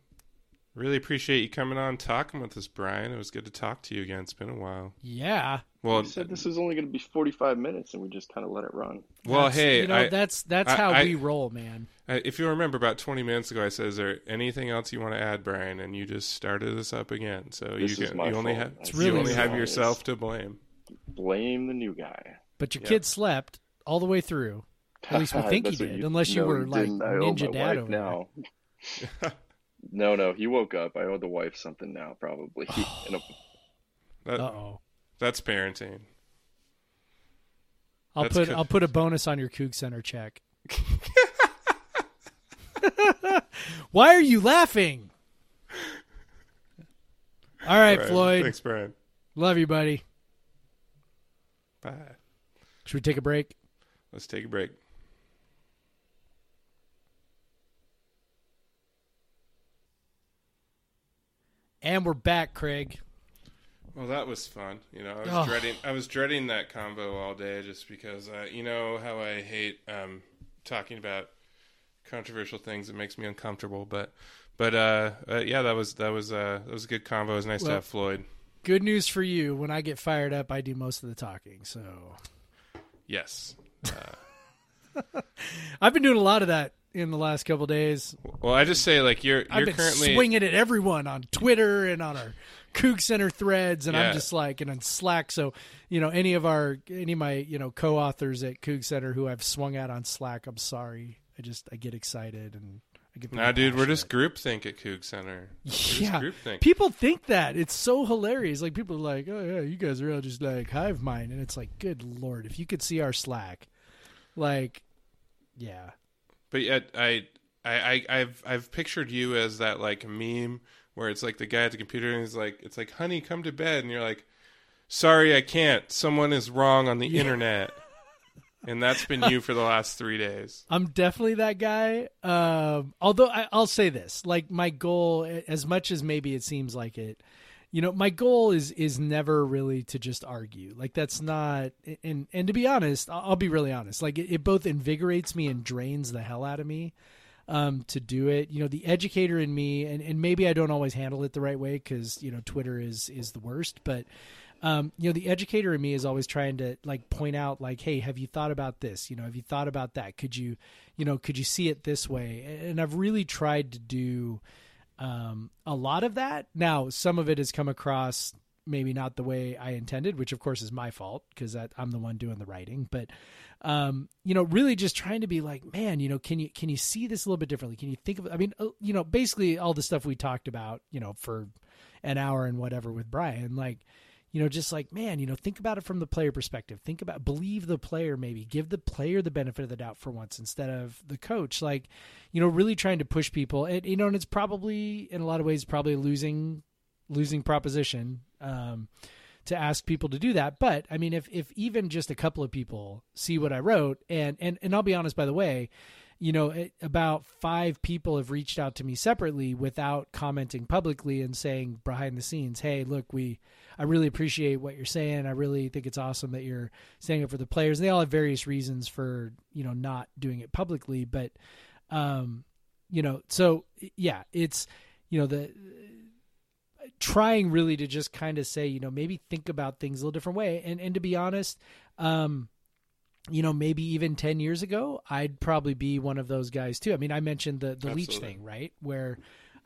Speaker 3: really appreciate you coming on talking with us, Brian. It was good to talk to you again. It's been a while.
Speaker 2: yeah
Speaker 3: Well,
Speaker 4: We said this was only going to be 45 minutes, and we just kind of let it run.
Speaker 3: well,
Speaker 2: That's-
Speaker 3: hey,
Speaker 2: you know
Speaker 3: I,
Speaker 2: that's that's
Speaker 3: I-
Speaker 2: how
Speaker 3: I-
Speaker 2: we roll man
Speaker 3: I, if you remember, about twenty minutes ago, I said, "Is there anything else you want to add, Brian?" And you just started us up again. So
Speaker 4: This
Speaker 3: you can you only
Speaker 4: fault.
Speaker 3: have
Speaker 4: It's
Speaker 3: you
Speaker 2: really
Speaker 3: only have yourself to blame.
Speaker 4: Blame the new guy.
Speaker 2: but your
Speaker 3: Yeah.
Speaker 2: kid slept all the way through At least we think he
Speaker 4: That's what
Speaker 2: did, unless you
Speaker 4: no,
Speaker 2: were, like,
Speaker 4: didn't. I owe
Speaker 2: ninja dad over
Speaker 4: now. no, no, he woke up. I owe the wife something now, probably. In
Speaker 3: That,
Speaker 2: uh-oh
Speaker 3: That's parenting.
Speaker 2: I'll
Speaker 3: That's
Speaker 2: put
Speaker 3: co-
Speaker 2: I'll put a bonus on your Coug Center check. Why are you laughing? All right,
Speaker 3: Brian.
Speaker 2: Floyd.
Speaker 3: Thanks, Brian.
Speaker 2: Love you, buddy.
Speaker 3: Bye.
Speaker 2: Should we take a break?
Speaker 3: Let's take a break.
Speaker 2: And we're back, Craig.
Speaker 3: Well, that was fun. You know, I was
Speaker 2: Oh.
Speaker 3: dreading. I was dreading that combo all day, just because. Uh, you know how I hate um, talking about controversial things. It makes me uncomfortable. But, but uh, uh, yeah, that was that was uh, that was a good combo. It was nice to have Floyd.
Speaker 2: Good news for you. When I get fired up, I do most of the talking. So
Speaker 3: Yes.
Speaker 2: I've been doing a lot of that in the last couple days.
Speaker 3: Well, I just say like you're
Speaker 2: I've
Speaker 3: you're
Speaker 2: been
Speaker 3: currently
Speaker 2: swinging at everyone on Twitter and on our Coug Center threads, and
Speaker 3: Yeah.
Speaker 2: I'm just like, and on Slack. So, you know, any of our, any of my, you know, co-authors at Coug Center who I've swung at on Slack, I'm sorry. I just, I get excited and I get.
Speaker 3: Nah, dude, we're just groupthink at Coug Center. We're
Speaker 2: yeah.
Speaker 3: groupthink.
Speaker 2: People think that it's so hilarious. Like people are like, oh yeah, you guys are all just like hive mind, and it's like, good lord, if you could see our Slack, like, yeah,
Speaker 3: But yet, I, I, I, I've, I've pictured you as that like meme where it's like the guy at the computer and he's like, it's like, honey, come to bed, and you're like, sorry, I can't. Someone is wrong on the internet, and that's been you for the last three days.
Speaker 2: I'm definitely that guy. Um, although I, I'll say this, like my goal, as much as maybe it seems like it, you know, my goal is is never really to just argue. Like that's not. And and to be honest, I'll, be really honest. Like it, it both invigorates me and drains the hell out of me. Um, to do it, you know, the educator in me, and, and maybe I don't always handle it the right way because you know Twitter is is the worst, but um, you know, the educator in me is always trying to like point out, like, hey, have you thought about this? You know, have you thought about that? Could you, you know, could you see it this way? And I've really tried to do um, a lot of that. Now, some of it has come across maybe not the way I intended, which of course is my fault because I'm the one doing the writing. But um, you know, really just trying to be like, man, you know, can you can you see this a little bit differently? Can you think of? I mean, uh, you know, basically all the stuff we talked about, you know, for an hour and whatever with Brian, like you know, just like, man, you know, think about it from the player perspective. Think about, believe the player, maybe give the player the benefit of the doubt for once instead of the coach. Like, you know, really trying to push people. And, you know, and it's probably, in a lot of ways, probably losing, losing proposition um, to ask people to do that. But I mean, if, if even just a couple of people see what I wrote, and, and, and I'll be honest, by the way, you know, it, about five people have reached out to me separately without commenting publicly and saying behind the scenes, "Hey, look, we I really appreciate what you're saying. I really think it's awesome that you're saying it for the players." And They all have various reasons for you know not doing it publicly, but um, you know, so yeah, it's you know the trying really to just kind of say, you know, maybe think about things a little different way. And and to be honest, um, you know, maybe even 10 years ago, I'd probably be one of those guys too. I mean, I mentioned the, the leech thing, right? Where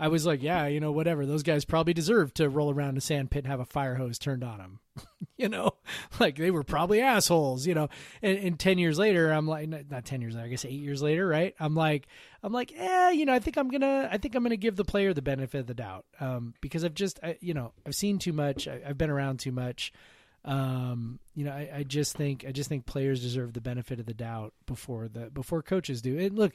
Speaker 2: I was like, yeah, you know, whatever. Those guys probably deserve to roll around a sand pit and have a fire hose turned on them. you know, like they were probably assholes, you know. And, and 10 years later, I'm like, not 10 years later, I guess eight years later, right? I'm like, I'm like, eh, you know, I think I'm to, I think I'm to give the player the benefit of the doubt. Um, because I've just, I, you know, I've seen too much. I, I've been around too much. Um, you know, I, I, just think I just think players deserve the benefit of the doubt before the before coaches do. And look,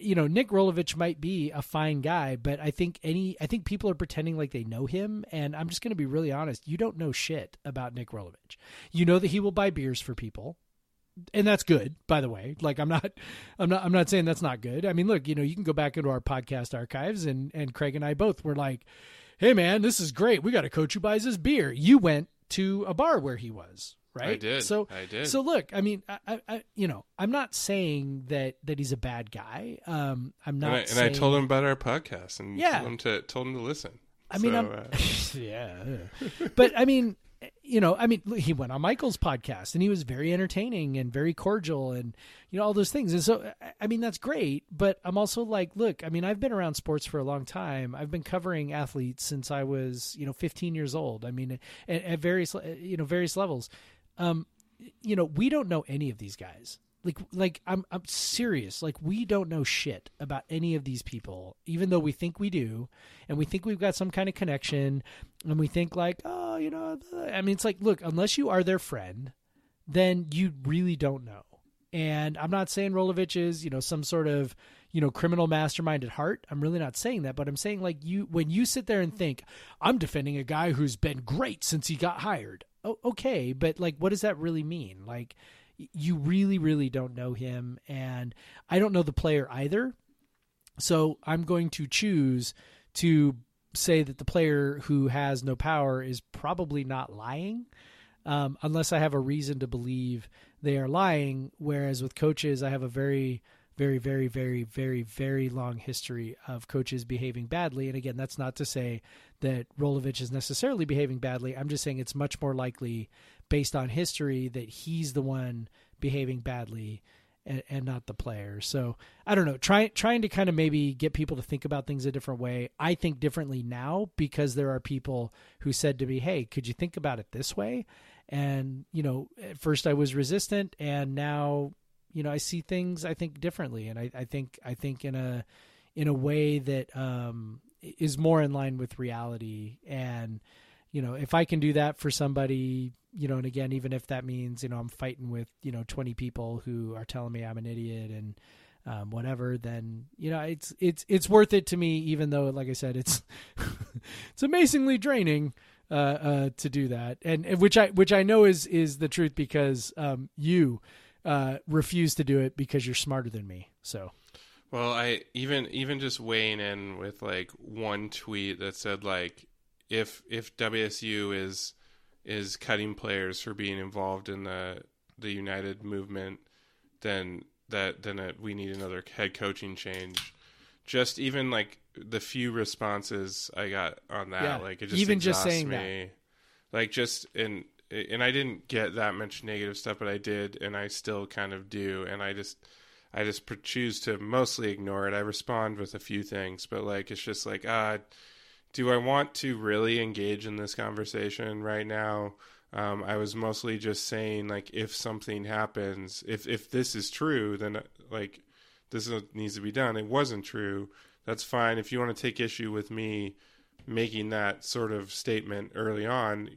Speaker 2: you know, Nick Rolovich might be a fine guy, but I think any I think people are pretending like they know him. And I'm just going to be really honest. You don't know shit about Nick Rolovich. You know that he will buy beers for people and that's good by the way like i'm not i'm not i'm not saying that's not good i mean look you know you can go back into our podcast archives and and craig and i both were like hey man this is great we got a coach who buys his beer you went to a bar where he was right
Speaker 3: I did.
Speaker 2: so
Speaker 3: I did.
Speaker 2: so look i mean I, I you know i'm not saying that that he's a bad guy um i'm not
Speaker 3: and I, and
Speaker 2: saying,
Speaker 3: I told him about our podcast and
Speaker 2: Yeah.
Speaker 3: told him to told him to listen.
Speaker 2: I mean,
Speaker 3: So, uh,
Speaker 2: yeah. but I mean, you know, I mean, he went on Michael's podcast and he was very entertaining and very cordial and you know all those things. And so, I- mean, that's great. But I'm also like, look, I mean, I've been around sports for a long time. I've been covering athletes since I was, you know, 15 years old. I mean, at, at various, you know, various levels. Um, you know, we don't know any of these guys. Like, like I'm, I'm serious. Like, we don't know shit about any of these people, even though we think we do, and we think we've got some kind of connection, and we think like, oh, you know, I mean, it's like, look, unless you are their friend, then you really don't know. And I'm not saying Rolovich is, you know, some sort of, you know, criminal mastermind at heart. I'm really not saying that, but I'm saying like you, when you sit there and think, I'm defending a guy who's been great since he got hired. Oh, okay, but like, what does that really mean? Like, you really, really don't know him, and I don't know the player either. So I'm going to choose to say that the player who has no power is probably not lying, um, unless I have a reason to believe they are lying. Whereas with coaches, I have a very, very, very, very, very, very long history of coaches behaving badly. And again, that's not to say that Rolovich is necessarily behaving badly. I'm just saying it's much more likely, based on history, that he's the one behaving badly and, and not the player. So I don't know. Try, trying to kind of maybe get people to think about things a different way. I think differently now because there are people who said to me, "Hey, could you think about it this way?" And you know, at first I was resistant, and now you know I see things I think differently, and I, I think I think in a in a way that um, is more in line with reality and you know if i can do that for somebody you know and again even if that means you know i'm fighting with you know 20 people who are telling me i'm an idiot and um, whatever then you know it's it's it's worth it to me even though like i said it's it's amazingly draining uh, uh, to do that. And, which i which i know is is the truth because um, you uh, refuse to do it because you're smarter than me. So.
Speaker 3: Well, I even even just weighing in with like one tweet that said like if if WSU is is cutting players for being involved in the the United movement, then that then it, we need another head coaching change. Just even like the few responses I got on that,
Speaker 2: Yeah,
Speaker 3: like it just
Speaker 2: even just
Speaker 3: exhausts
Speaker 2: saying that.
Speaker 3: me. Like just and and I didn't get that much negative stuff, but I did, and I still kind of do, and I just I just choose to mostly ignore it. I respond with a few things, but like it's just like, ah, do I want to really engage in this conversation right now? Um, I was mostly just saying like, if something happens, if if this is true, then uh, like this is- needs to be done. It wasn't true. That's fine. If you want to take issue with me making that sort of statement early on,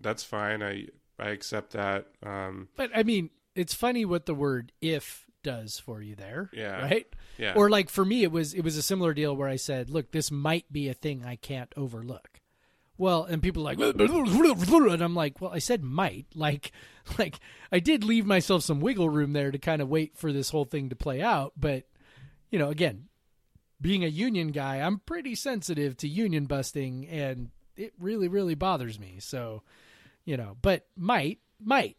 Speaker 3: that's fine. I I accept that. Um,
Speaker 2: But I mean, it's funny what the word "if" does for you there.
Speaker 3: Yeah.
Speaker 2: Right.
Speaker 3: Yeah.
Speaker 2: Or like for me, it was it was a similar deal where I said, "Look, this might be a thing I can't overlook." Well, and people like, and I'm like, well, I said might, like, like I did leave myself some wiggle room there to kind of wait for this whole thing to play out, but you know, again, being a union guy, I'm pretty sensitive to union busting, and it really, really bothers me. So, you know, but might, might,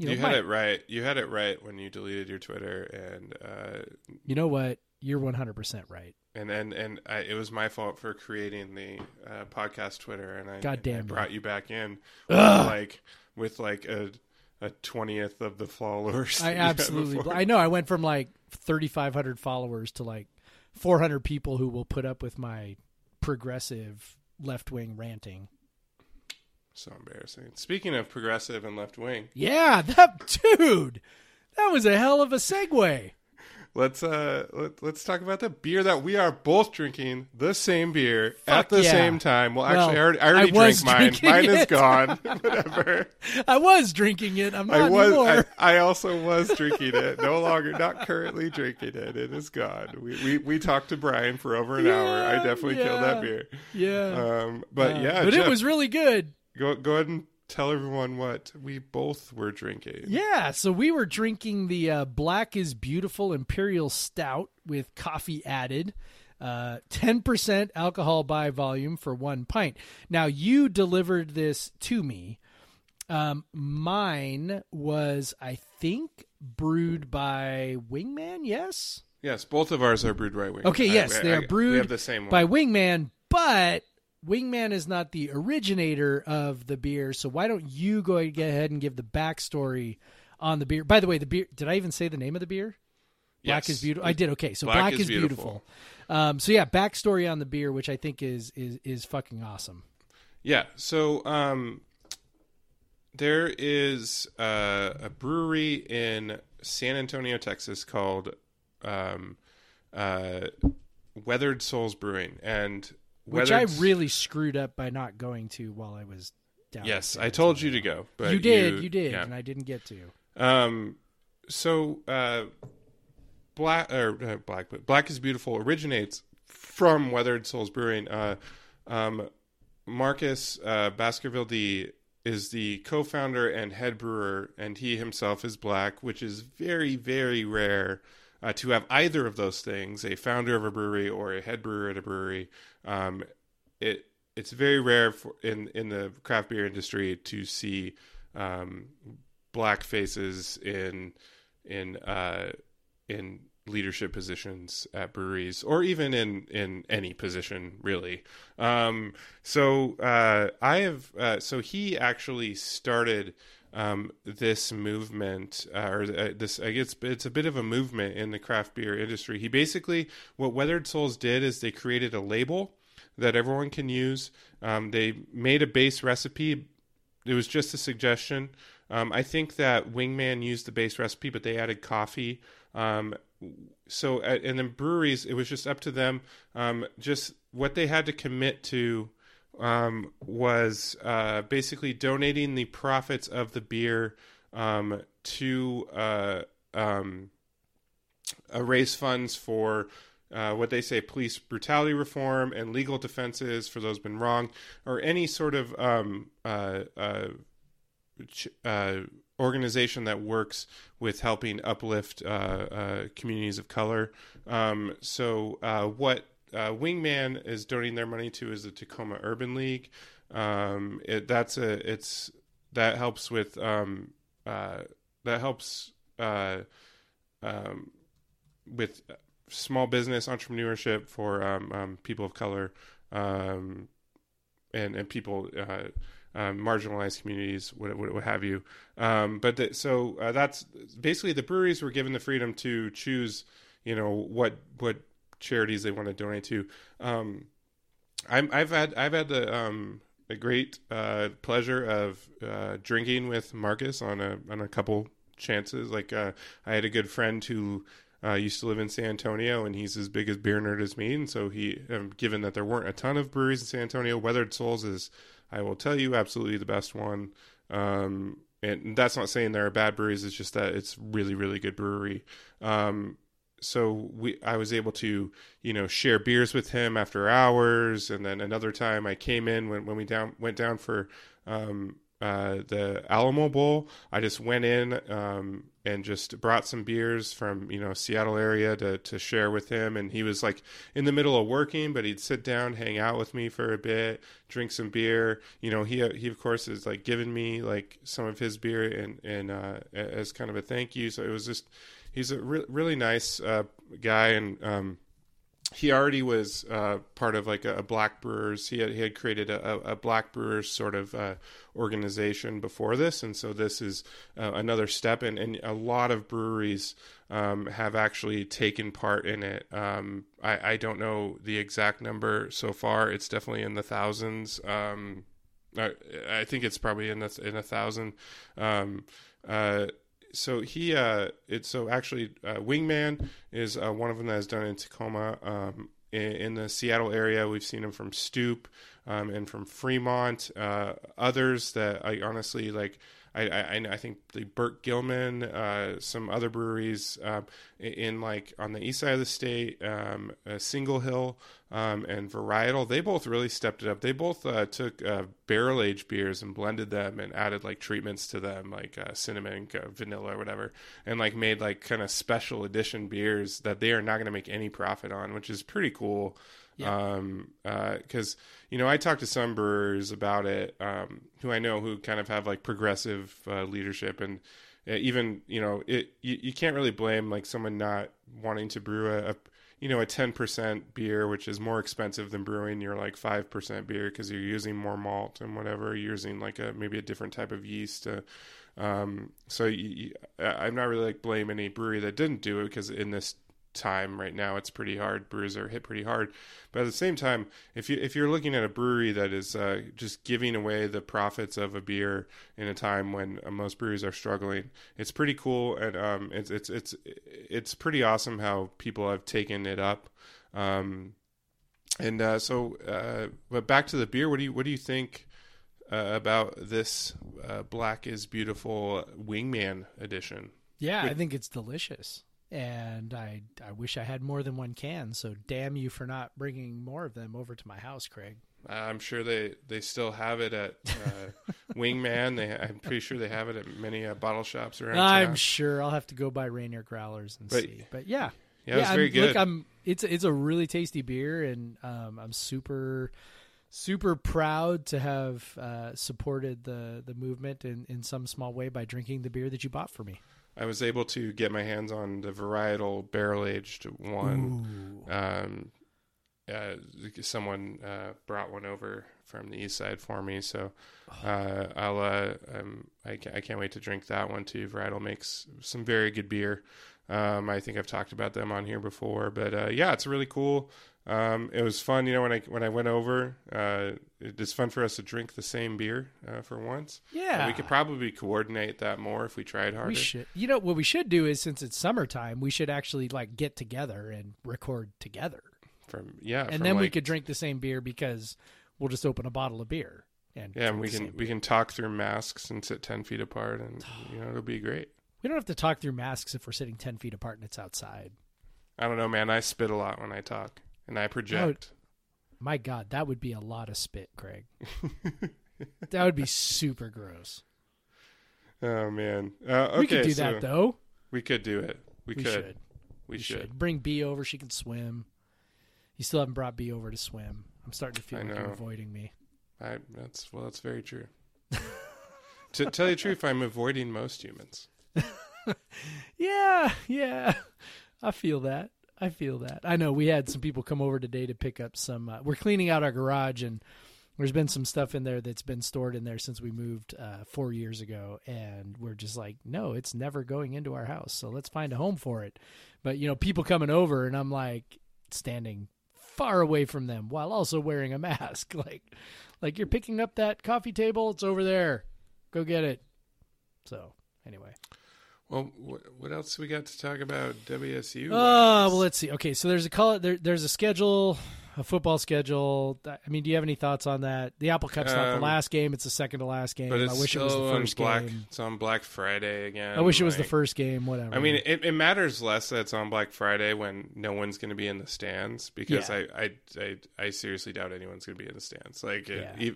Speaker 2: you know,
Speaker 3: You, had it right. You had it right when you deleted your Twitter, and uh,
Speaker 2: You know what? You're 100% right.
Speaker 3: and and and I, it was my fault for creating the uh, podcast Twitter, and I,
Speaker 2: God
Speaker 3: and I
Speaker 2: damn
Speaker 3: brought you back in with like with like a a twentieth of the followers.
Speaker 2: I
Speaker 3: that you had
Speaker 2: absolutely. I know. I went from like 3,500 followers to like 400 people who will put up with my progressive left wing ranting.
Speaker 3: So embarrassing. Speaking of progressive and left wing,
Speaker 2: Yeah, that dude. That was a hell of a segue.
Speaker 3: let's uh let, let's talk about the beer that we are both drinking the same beer at the
Speaker 2: yeah.
Speaker 3: same time. Well,
Speaker 2: Well,
Speaker 3: actually, I already, I already
Speaker 2: I
Speaker 3: drank mine. Mine is gone. Whatever.
Speaker 2: I was drinking it. I'm not
Speaker 3: I was.
Speaker 2: anymore.
Speaker 3: I, I also was drinking it. No longer, not currently drinking it. It is gone. We we, we talked to Brian for over an hour. I
Speaker 2: Yeah,
Speaker 3: definitely killed that beer.
Speaker 2: yeah.
Speaker 3: Um, but
Speaker 2: Uh,
Speaker 3: yeah,
Speaker 2: but
Speaker 3: Jeff,
Speaker 2: it was really good.
Speaker 3: Go go ahead and tell everyone what we both were drinking.
Speaker 2: Yeah, so we were drinking the uh, Black is Beautiful Imperial Stout with coffee added. Uh, 10% alcohol by volume for one pint. Now, you delivered this to me. Um, mine was, I think, brewed by Wingman, yes?
Speaker 3: Yes, both of ours are brewed right Wingman.
Speaker 2: Okay, yes,
Speaker 3: I-
Speaker 2: they are
Speaker 3: I-
Speaker 2: brewed
Speaker 3: We have the
Speaker 2: by Wingman, but Wingman is not the originator of the beer. So why don't you go ahead and give the backstory on the beer? By the way, the beer. Did I even say the name of the beer? Black
Speaker 3: Yes.
Speaker 2: is beautiful. I did. Okay, so
Speaker 3: Black
Speaker 2: black,
Speaker 3: is
Speaker 2: is, beautiful.
Speaker 3: Beautiful.
Speaker 2: Um, so yeah, backstory on the beer, which I think is is is fucking awesome.
Speaker 3: Yeah. So um, there is uh, a brewery in San Antonio, Texas called um, uh, Weathered Souls Brewing, and
Speaker 2: Which I really screwed up by not going to while I was down.
Speaker 3: yes. I told you to go, but
Speaker 2: you did, you, did,
Speaker 3: yeah.
Speaker 2: and I didn't get to.
Speaker 3: Um, so uh, black or uh, black, but black is beautiful originates from Weathered Souls Brewing. Uh, um, Marcus uh, Baskerville D is the co-founder and head brewer, and he himself is black, which is very, very rare uh, to have either of those things: a founder of a brewery or a head brewer at a brewery. Um, it it's very rare for, in in the craft beer industry to see um, black faces in in uh, in leadership positions at breweries or even in in any position really um so uh i have uh so he actually started um this movement uh, or uh, this i guess it's a bit of a movement in the craft beer industry he basically what weathered souls did is they created a label that everyone can use um they made a base recipe it was just a suggestion. Um, I think that Wingman used the base recipe, but they added coffee. Um, so, uh, and then breweries, it was just up to them. Um, just what they had to commit to um, was uh, basically donating the profits of the beer um, to uh, um, uh, raise funds for uh, what they say police brutality reform and legal defenses for those been wrong, or any sort of um, uh, uh, organization that works with helping uplift communities of color. Um, so, what uh, Wingman is donating their money to is the Tacoma Urban League. Um, it, that's a it's that helps with um, uh, that helps uh, um, with small business entrepreneurship for um, um, people of color um, and and people uh, marginalized communities, what, what, what have you. Um, but the, so uh, that's basically the breweries were given the freedom to choose, you know, what what charities they want to donate to. Um, I'm, I've had I've had the um, a great uh, pleasure of uh, drinking with Marcus on a on a couple chances. Like uh, I had a good friend who uh, used to live in San Antonio, and he's as big as beer nerd as me. And so he, um, given that there weren't a ton of breweries in San Antonio, Weathered Souls is, I will tell you, absolutely the best one. Um, and that's not saying there are bad breweries; it's just that it's really, really good brewery. Um, so we, I was able to, you know, share beers with him after hours, and then another time I came in when when we down went down for um, uh, the Alamo Bowl. I just went in um, and just brought some beers from you know Seattle area to to share with him, and he was like in the middle of working, but he'd sit down, hang out with me for a bit, drink some beer. You know, he he of course is like giving me like some of his beer and and uh, as kind of a thank you. So it was just he's a re- really nice uh, guy and. Um, he already was uh, part of like a, a, black brewers. He had he had created a, a black brewers sort of uh, organization before this, and so this is uh, another step. And, and a lot of breweries um, have actually taken part in it. Um, I, I don't know the exact number so far. It's definitely in the thousands. Um, I, I, think it's probably in the in a thousand. Um, uh, so he uh it's so actually uh, wingman is uh, one of them that is done in tacoma um in, in, the seattle area. We've seen him from Stoup um, and from fremont uh, others that i honestly like I, I, I think the Burke Gilman, uh, some other breweries um, in like on the east side of the state, um, uh, Single Hill um, and Varietal, they both really stepped it up. They both uh, took uh, barrel aged beers and blended them and added like treatments to them, like uh, cinnamon, uh, vanilla, or whatever, and like made like kind of special edition beers that they are not going to make any profit on, which is pretty cool. Yeah. Um, because you know, I talked to some brewers about it, um, who I know who kind of have like progressive uh, leadership, and uh, even you know, it you, you, can't really blame like someone not wanting to brew a, a you know a ten percent beer, which is more expensive than brewing your like five percent beer because you're using more malt and whatever, you're using like a maybe a different type of yeast. To, um, so you, I'm not really like blame any brewery that didn't do it because in this time right now it's pretty hard. Brewers are hit pretty hard. But at the same time if you if you're looking at a brewery that is uh, just giving away the profits of a beer in a time when uh, most breweries are struggling it's pretty cool. And um, it's it's it's it's pretty awesome how people have taken it up. Um, and uh, so uh, but back to the beer what do you what do you think uh, about this uh, black is beautiful wingman edition?
Speaker 2: Yeah i think it's delicious and I I wish I had more than one can. So damn you for not bringing more of them over to my house, Craig.
Speaker 3: I'm sure they, they still have it at uh, Wingman. They I'm pretty sure they have it at many uh, bottle shops around.
Speaker 2: I'm
Speaker 3: town.
Speaker 2: sure I'll have to go buy Rainier Growlers and but, see. But yeah,
Speaker 3: yeah, yeah, very good.
Speaker 2: Look, I'm it's it's a really tasty beer, and um, I'm super super proud to have uh, supported the the movement in in some small way by drinking the beer that you bought for me.
Speaker 3: I was able to get my hands on the varietal barrel aged one. Um, uh, someone uh, brought one over from the east side for me, so uh, I'll uh, um, I, can't, I can't wait to drink that one too. Varietal makes some very good beer. Um, I think I've talked about them on here before, but uh, yeah, it's really cool. Um, it was fun, you know, when I when I went over. Uh, it's fun for us to drink the same beer uh, for once.
Speaker 2: Yeah,
Speaker 3: we could probably coordinate that more if we tried harder.
Speaker 2: We should. You know what we should do is since it's summertime, we should actually like get together and record together.
Speaker 3: From yeah,
Speaker 2: and
Speaker 3: from
Speaker 2: then
Speaker 3: like,
Speaker 2: we could drink the same beer because we'll just open a bottle of beer and
Speaker 3: yeah, and we can we can talk through masks and sit ten feet apart, and you know it'll be great.
Speaker 2: We don't have to talk through masks if we're sitting ten feet apart and it's outside.
Speaker 3: I don't know, man. I spit a lot when I talk and I project.
Speaker 2: my God, that would be a lot of spit, Craig. that would be super gross.
Speaker 3: Oh man. Uh, okay,
Speaker 2: we could do
Speaker 3: so
Speaker 2: that though.
Speaker 3: We could do it. We,
Speaker 2: we
Speaker 3: could.
Speaker 2: Should.
Speaker 3: We,
Speaker 2: we
Speaker 3: should.
Speaker 2: should. Bring B over. She can swim. You still haven't brought B over to swim. I'm starting to feel
Speaker 3: I
Speaker 2: like
Speaker 3: know.
Speaker 2: you're avoiding me.
Speaker 3: I that's well, that's very true. to tell you the truth, I'm avoiding most humans.
Speaker 2: yeah, yeah. I feel that. I feel that. I know we had some people come over today to pick up some. Uh, we're cleaning out our garage, and there's been some stuff in there that's been stored in there since we moved uh, four years ago, and we're just like, no, it's never going into our house. So let's find a home for it. But you know, people coming over, and I'm like standing far away from them while also wearing a mask, like, like you're picking up that coffee table. It's over there. Go get it. So anyway.
Speaker 3: Well, what else we got to talk about WSU?
Speaker 2: Oh, uh, well, let's see. Okay, so there's a call. There, there's a schedule a football schedule. I mean, do you have any thoughts on that? The Apple Cup's not the
Speaker 3: Um,
Speaker 2: last game; it's the second to last game.
Speaker 3: But
Speaker 2: I wish it was the first
Speaker 3: Black.
Speaker 2: game.
Speaker 3: It's on Black Friday again.
Speaker 2: I wish it was the first game. Whatever.
Speaker 3: I mean, it, it matters less that it's on Black Friday when no one's going to be in the stands because
Speaker 2: Yeah.
Speaker 3: I, I, I, I seriously doubt anyone's going to be in the stands. Like it-
Speaker 2: Yeah.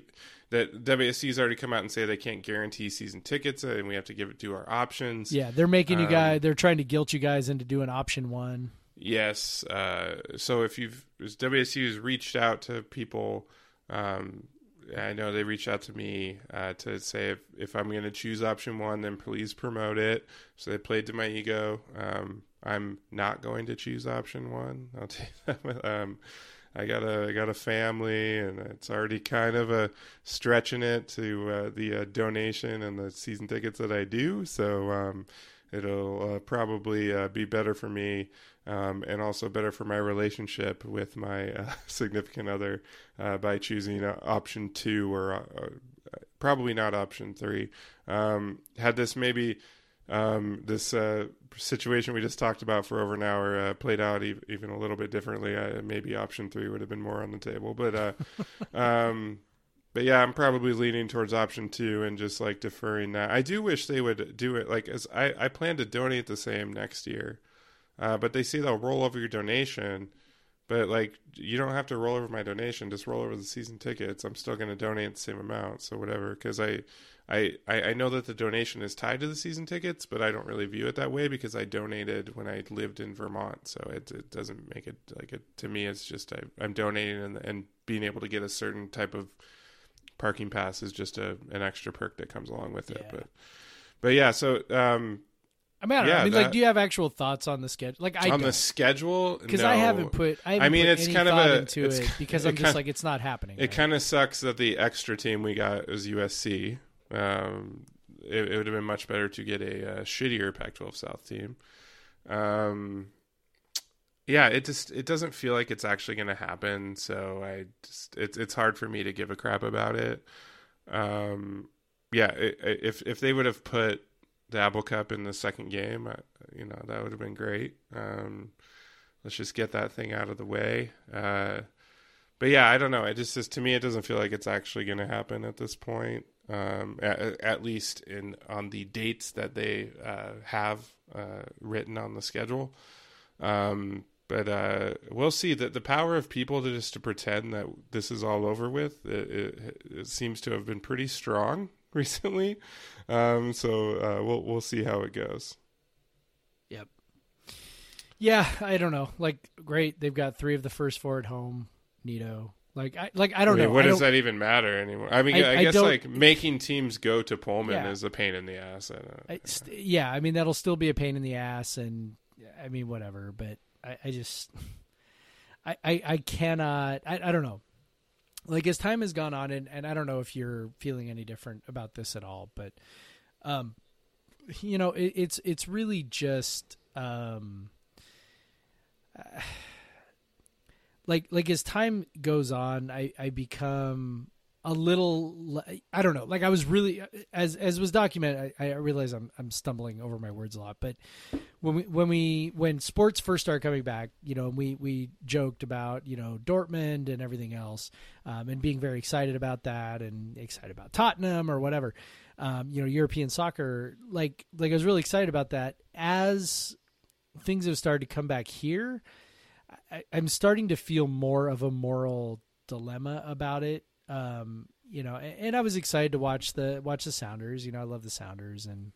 Speaker 3: that WSC's already come out and say they can't guarantee season tickets and we have to give it to our options.
Speaker 2: yeah, they're making you
Speaker 3: um,
Speaker 2: guys. They're trying to guilt you guys into doing option one.
Speaker 3: Yes. Uh, so if you've WSU has reached out to people, um, I know they reached out to me uh, to say if, if I'm going to choose option one, then please promote it. So they played to my ego. Um, I'm not going to choose option one. I'll tell you that. Um, I got a I got a family, and it's already kind of a stretching it to uh, the uh, donation and the season tickets that I do. So um, it'll uh, probably uh, be better for me, um, and also better for my relationship with my uh, significant other uh, by choosing uh, option two or uh, probably not option three. Um, had this maybe um, this uh, situation we just talked about for over an hour uh, played out e- even a little bit differently, uh, maybe option three would have been more on the table. But uh, um, but yeah, I'm probably leaning towards option two and just like deferring that. I do wish they would do it like as I, I plan to donate the same next year, uh, but they say they'll roll over your donation. But like, you don't have to roll over my donation. Just roll over the season tickets. I'm still going to donate the same amount. So whatever, because I, I, I know that the donation is tied to the season tickets, but I don't really view it that way because I donated when I lived in Vermont. So it it doesn't make it like it to me. It's just I, I'm donating and and being able to get a certain type of parking pass is just a an extra perk that comes along with it.
Speaker 2: Yeah.
Speaker 3: But but yeah, so um,
Speaker 2: I mean, I, don't know.
Speaker 3: Yeah,
Speaker 2: I mean, like, do you have actual thoughts on the schedule? Like, I
Speaker 3: on the
Speaker 2: don't.
Speaker 3: schedule
Speaker 2: because
Speaker 3: no.
Speaker 2: I haven't put. I, haven't
Speaker 3: I mean, it's kind of a-
Speaker 2: into it because
Speaker 3: it
Speaker 2: I'm just like it's not happening.
Speaker 3: It
Speaker 2: right?
Speaker 3: kind of sucks that the extra team we got was USC. Um, it, it would have been much better to get a, uh shittier Pac-12 South team. Um, yeah, it just it doesn't feel like it's actually going to happen. So I just it's it's hard for me to give a crap about it. Um, yeah, i i- if if they would have put the Apple Cup in the second game, I, you know that would have been great. Um, let's just get that thing out of the way. Uh, but yeah, I don't know. It just, just to me, it doesn't feel like it's actually going to happen at this point. Um, at, at least in on the dates that they uh, have uh, written on the schedule. Um, but uh, we'll see that the power of people to just to pretend that this is all over with. It, it, it seems to have been pretty strong recently. Um, so uh, we'll we'll see how it goes.
Speaker 2: Yep. Yeah, I don't know. Like, great, they've got three of the first four at home. Neato. Like, I like I don't
Speaker 3: I mean,
Speaker 2: know.
Speaker 3: What
Speaker 2: I
Speaker 3: does that even matter anymore? I mean,
Speaker 2: I-
Speaker 3: I, guess like making teams go to Pullman
Speaker 2: Yeah.
Speaker 3: is a pain in the ass. I don't,
Speaker 2: I, st- yeah, I mean that'll still be a pain in the ass, and I mean whatever. But I, I just, I, I, I cannot. I, I don't know. Like as time has gone on, and, and I don't know if you're feeling any different about this at all, but, um, you know, it, it's it's really just um, like like as time goes on, I I become a little I don't know. Like I was really as as was documented. I, I realize I'm I'm stumbling over my words a lot, but when we when we when sports first started coming back, you know, we we joked about you know Dortmund and everything else, um, and being very excited about that and excited about Tottenham or whatever. Um, you know, European soccer. Like like I was really excited about that as things have started to come back here. I, I'm starting to feel more of a moral dilemma about it. Um, you know, and, and I was excited to watch the watch the Sounders. You know, I love the Sounders, and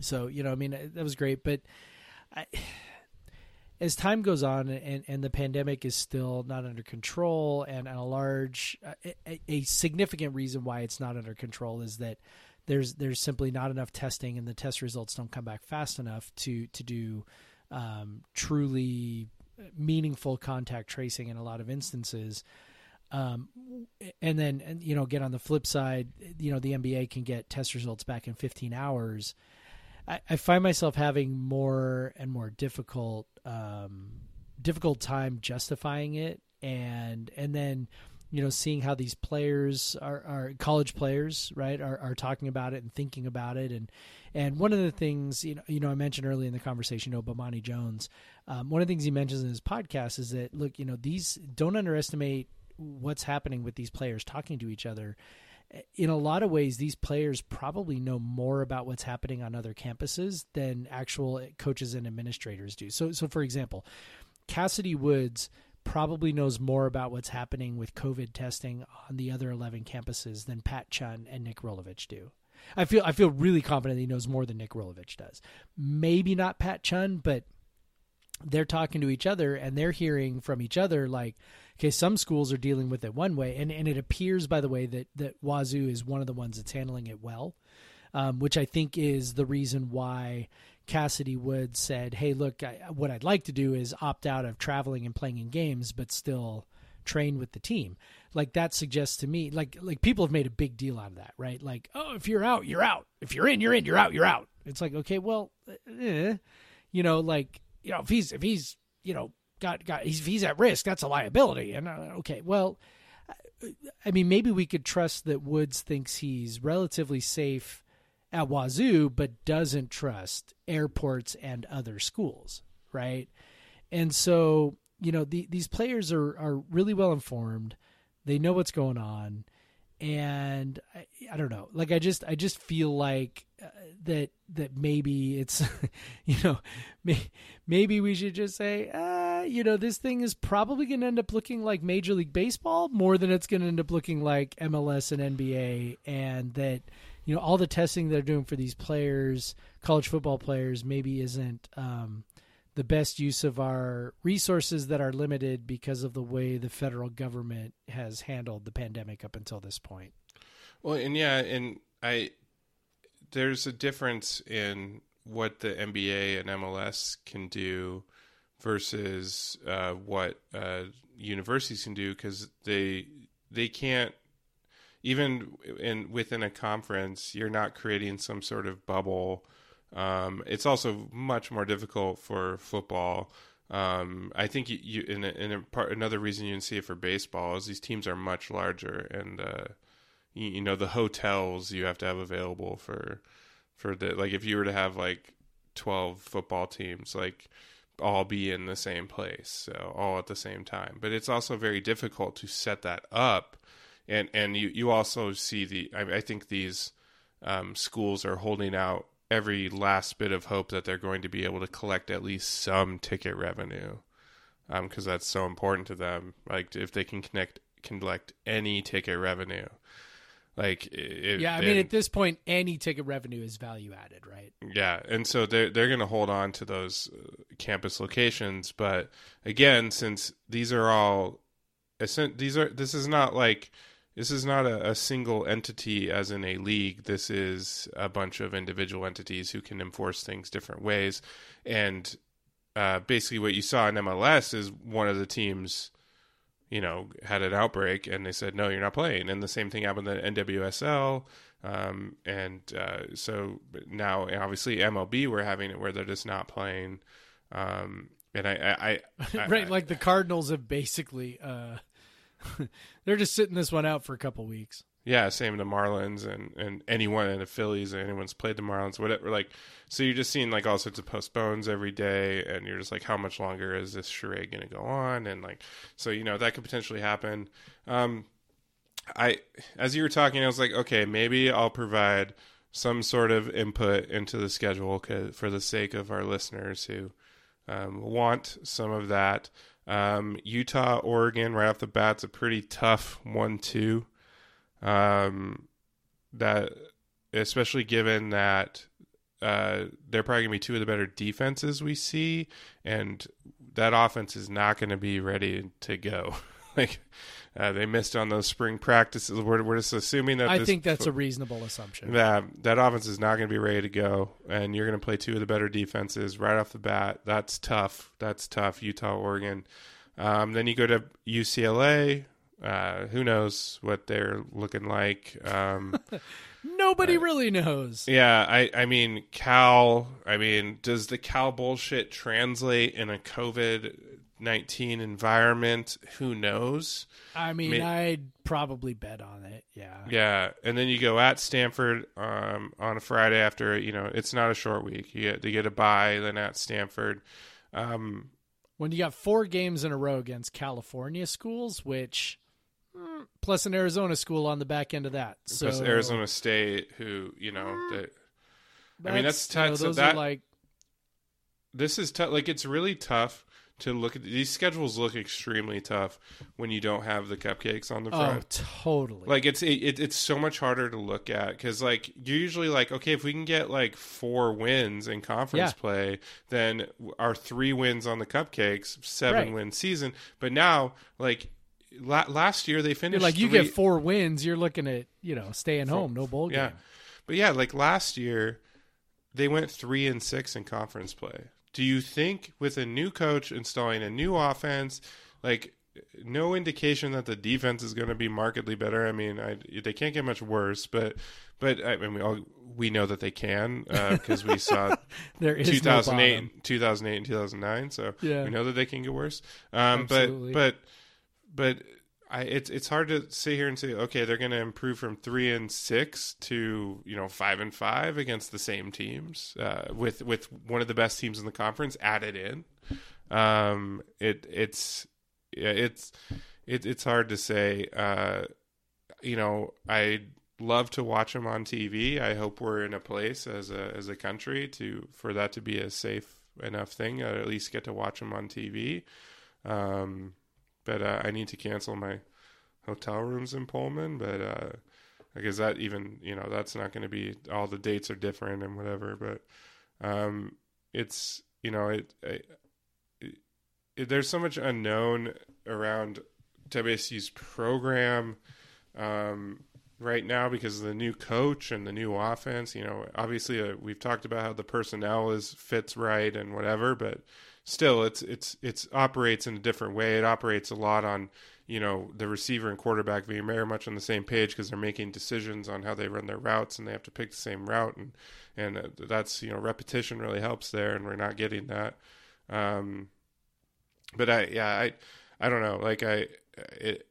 Speaker 2: so you know, I mean, that was great. But I, as time goes on, and and the pandemic is still not under control, and a large, a, a significant reason why it's not under control is that there's there's simply not enough testing, and the test results don't come back fast enough to to do um, truly meaningful contact tracing in a lot of instances. Um, and then, and, you know, get on the flip side, you know, the NBA can get test results back in 15 hours. I, I find myself having more and more difficult, um, difficult time justifying it. And, and then you know, seeing how these players are, are college players, right, are, are talking about it and thinking about it, and and one of the things, you know, you know, I mentioned early in the conversation, you know, Bomani Jones. Um, one of the things he mentions in his podcast is that look, you know, these don't underestimate what's happening with these players talking to each other. In a lot of ways, these players probably know more about what's happening on other campuses than actual coaches and administrators do. So, so for example, Kassidy Woods probably knows more about what's happening with COVID testing on the other 11 campuses than Pat Chun and Nick Rolovich do. I feel I feel really confident he knows more than Nick Rolovich does. Maybe not Pat Chun, but they're talking to each other and they're hearing from each other like, okay, some schools are dealing with it one way, and and it appears by the way that that Wazoo is one of the ones that's handling it well, um, which I think is the reason why Kassidy Wood said, "Hey, look, I, what I'd like to do is opt out of traveling and playing in games, but still." train with the team. Like that suggests to me like like people have made a big deal out of that right? Like oh if you're out you're out. If you're in you're in. You're out you're out. It's like okay well eh, you know like you know if he's if he's you know got got he's, he's at risk. That's a liability. And uh, okay well i mean maybe we could trust that woods thinks he's relatively safe at wazoo but doesn't trust airports and other schools right? And so you know the, these players are are really well informed. They know what's going on. And I, I don't know. Like i just i just feel like uh, that that maybe it's you know may, maybe we should just say uh you know this thing is probably going to end up looking like major league baseball more than it's going to end up looking like mls and nba and that you know all the testing they're doing for these players college football players maybe isn't um the best use of our resources that are limited because of the way the federal government has handled the pandemic up until this point.
Speaker 3: Well, and yeah, and I there's a difference in what the NBA and MLS can do versus uh, what uh, universities can do because they they can't even in within a conference you're not creating some sort of bubble um, it's also much more difficult for football. Um, I think you, you in, a, in a part, another reason you can see it for baseball is these teams are much larger, and uh, you, you, know the hotels you have to have available for for the like if you were to have like twelve football teams like all be in the same place, so all at the same time. But it's also very difficult to set that up, and and you you also see the I, I think these um, schools are holding out every last bit of hope that they're going to be able to collect at least some ticket revenue because um, that's so important to them. Like if they can connect collect any ticket revenue, like it,
Speaker 2: yeah, I mean at this point, any ticket revenue is value added, right?
Speaker 3: Yeah, and so they're they're going to hold on to those uh, campus locations, but again, since these are all, these are this is not like this is not a, a, single entity as in a league. This is a bunch of individual entities who can enforce things different ways. And uh, basically, what you saw in MLS is one of the teams, you know, had an outbreak and they said, no, you're not playing. And the same thing happened in NWSL. Um, and uh, so now, obviously, MLB, we're having it where they're just not playing. Um, and I, I,
Speaker 2: I right,
Speaker 3: I,
Speaker 2: like the Cardinals have basically. Uh they're just sitting this one out for a couple weeks.
Speaker 3: Yeah, same the Marlins and, and anyone in the Phillies, and anyone's played the Marlins, whatever. Like, so you're just seeing like all sorts of postpones every day, and you're just like, how much longer is this charade going to go on? And like, so you know that could potentially happen. Um, I, as you were talking, I was like, okay, maybe I'll provide some sort of input into the schedule for the sake of our listeners who um, want some of that. Um, Utah, Oregon, right off the bat's a pretty tough one-two. Um, that especially given that uh, they're probably gonna be two of the better defenses we see, and that offense is not going to be ready to go. like uh, they missed on those spring practices. We're, we're just assuming that.
Speaker 2: I think that's a reasonable assumption.
Speaker 3: That that offense is not going to be ready to go, and you're going to play two of the better defenses right off the bat. That's tough. That's tough. Utah, Oregon. Um, then you go to UCLA. Uh, who knows what they're looking like? Um,
Speaker 2: Nobody uh, really knows.
Speaker 3: Yeah, I, I mean, Cal. I mean, does the Cal bullshit translate in a COVID nineteen environment. Who knows?
Speaker 2: I mean,
Speaker 3: May-
Speaker 2: I'd probably bet on it. Yeah.
Speaker 3: Yeah, and then you go at Stanford um, on a Friday after you know it's not a short week. You get to get a bye, then at Stanford. Um,
Speaker 2: When you got four games in a row against California schools, which plus an Arizona school on the back end of that. So
Speaker 3: plus Arizona State, who you know ah. that I mean, that's
Speaker 2: you know,
Speaker 3: tough. So
Speaker 2: those
Speaker 3: that-
Speaker 2: are like
Speaker 3: this is tough. Like it's really tough to look at these schedules. Look extremely tough when you don't have the cupcakes on the
Speaker 2: oh,
Speaker 3: front.
Speaker 2: oh, totally.
Speaker 3: Like it's it, it, it's so much harder to look at because like you're usually like okay if we can get like four wins in conference
Speaker 2: Yeah.
Speaker 3: play then our three wins on the cupcakes seven
Speaker 2: Right.
Speaker 3: win season but now like la- last year they
Speaker 2: You're
Speaker 3: finished
Speaker 2: like you
Speaker 3: three-
Speaker 2: get four wins, you're looking at you know staying home, no bowl game.
Speaker 3: yeah but yeah like last year they went three and six in conference play do you think with a new coach installing a new offense like no indication that the defense is going to be markedly better i mean I, they can't get much worse but but i mean we all we know that they can because we saw
Speaker 2: There is
Speaker 3: 2008
Speaker 2: bottom.
Speaker 3: 2008 and 2009 so
Speaker 2: Yeah.
Speaker 3: we know that they can get worse um but but but I, it's it's hard to sit here and say okay they're going to improve from three and six to you know five and five against the same teams uh, with with one of the best teams in the conference added in. Um, it it's it's it, it's hard to say. Uh, you know, I love to watch them on TV. I hope we're in a place as a as a country to for that to be a safe enough thing. I at least get to watch them on TV. Um, but uh, I need to cancel my hotel rooms in Pullman. But uh, because that even you know that's not going to be all the dates are different and whatever. But um, it's you know it, it, it there's so much unknown around WSU's program um, right now because of the new coach and the new offense. You know, obviously uh, we've talked about how the personnel is fits right and whatever, but still, it's it's it's operates in a different way. It operates a lot on you know the receiver and quarterback being very much on the same page because they're making decisions on how they run their routes and they have to pick the same route and and uh, that's you know repetition really helps there and we're not getting that. Um, but I yeah I I don't know like I it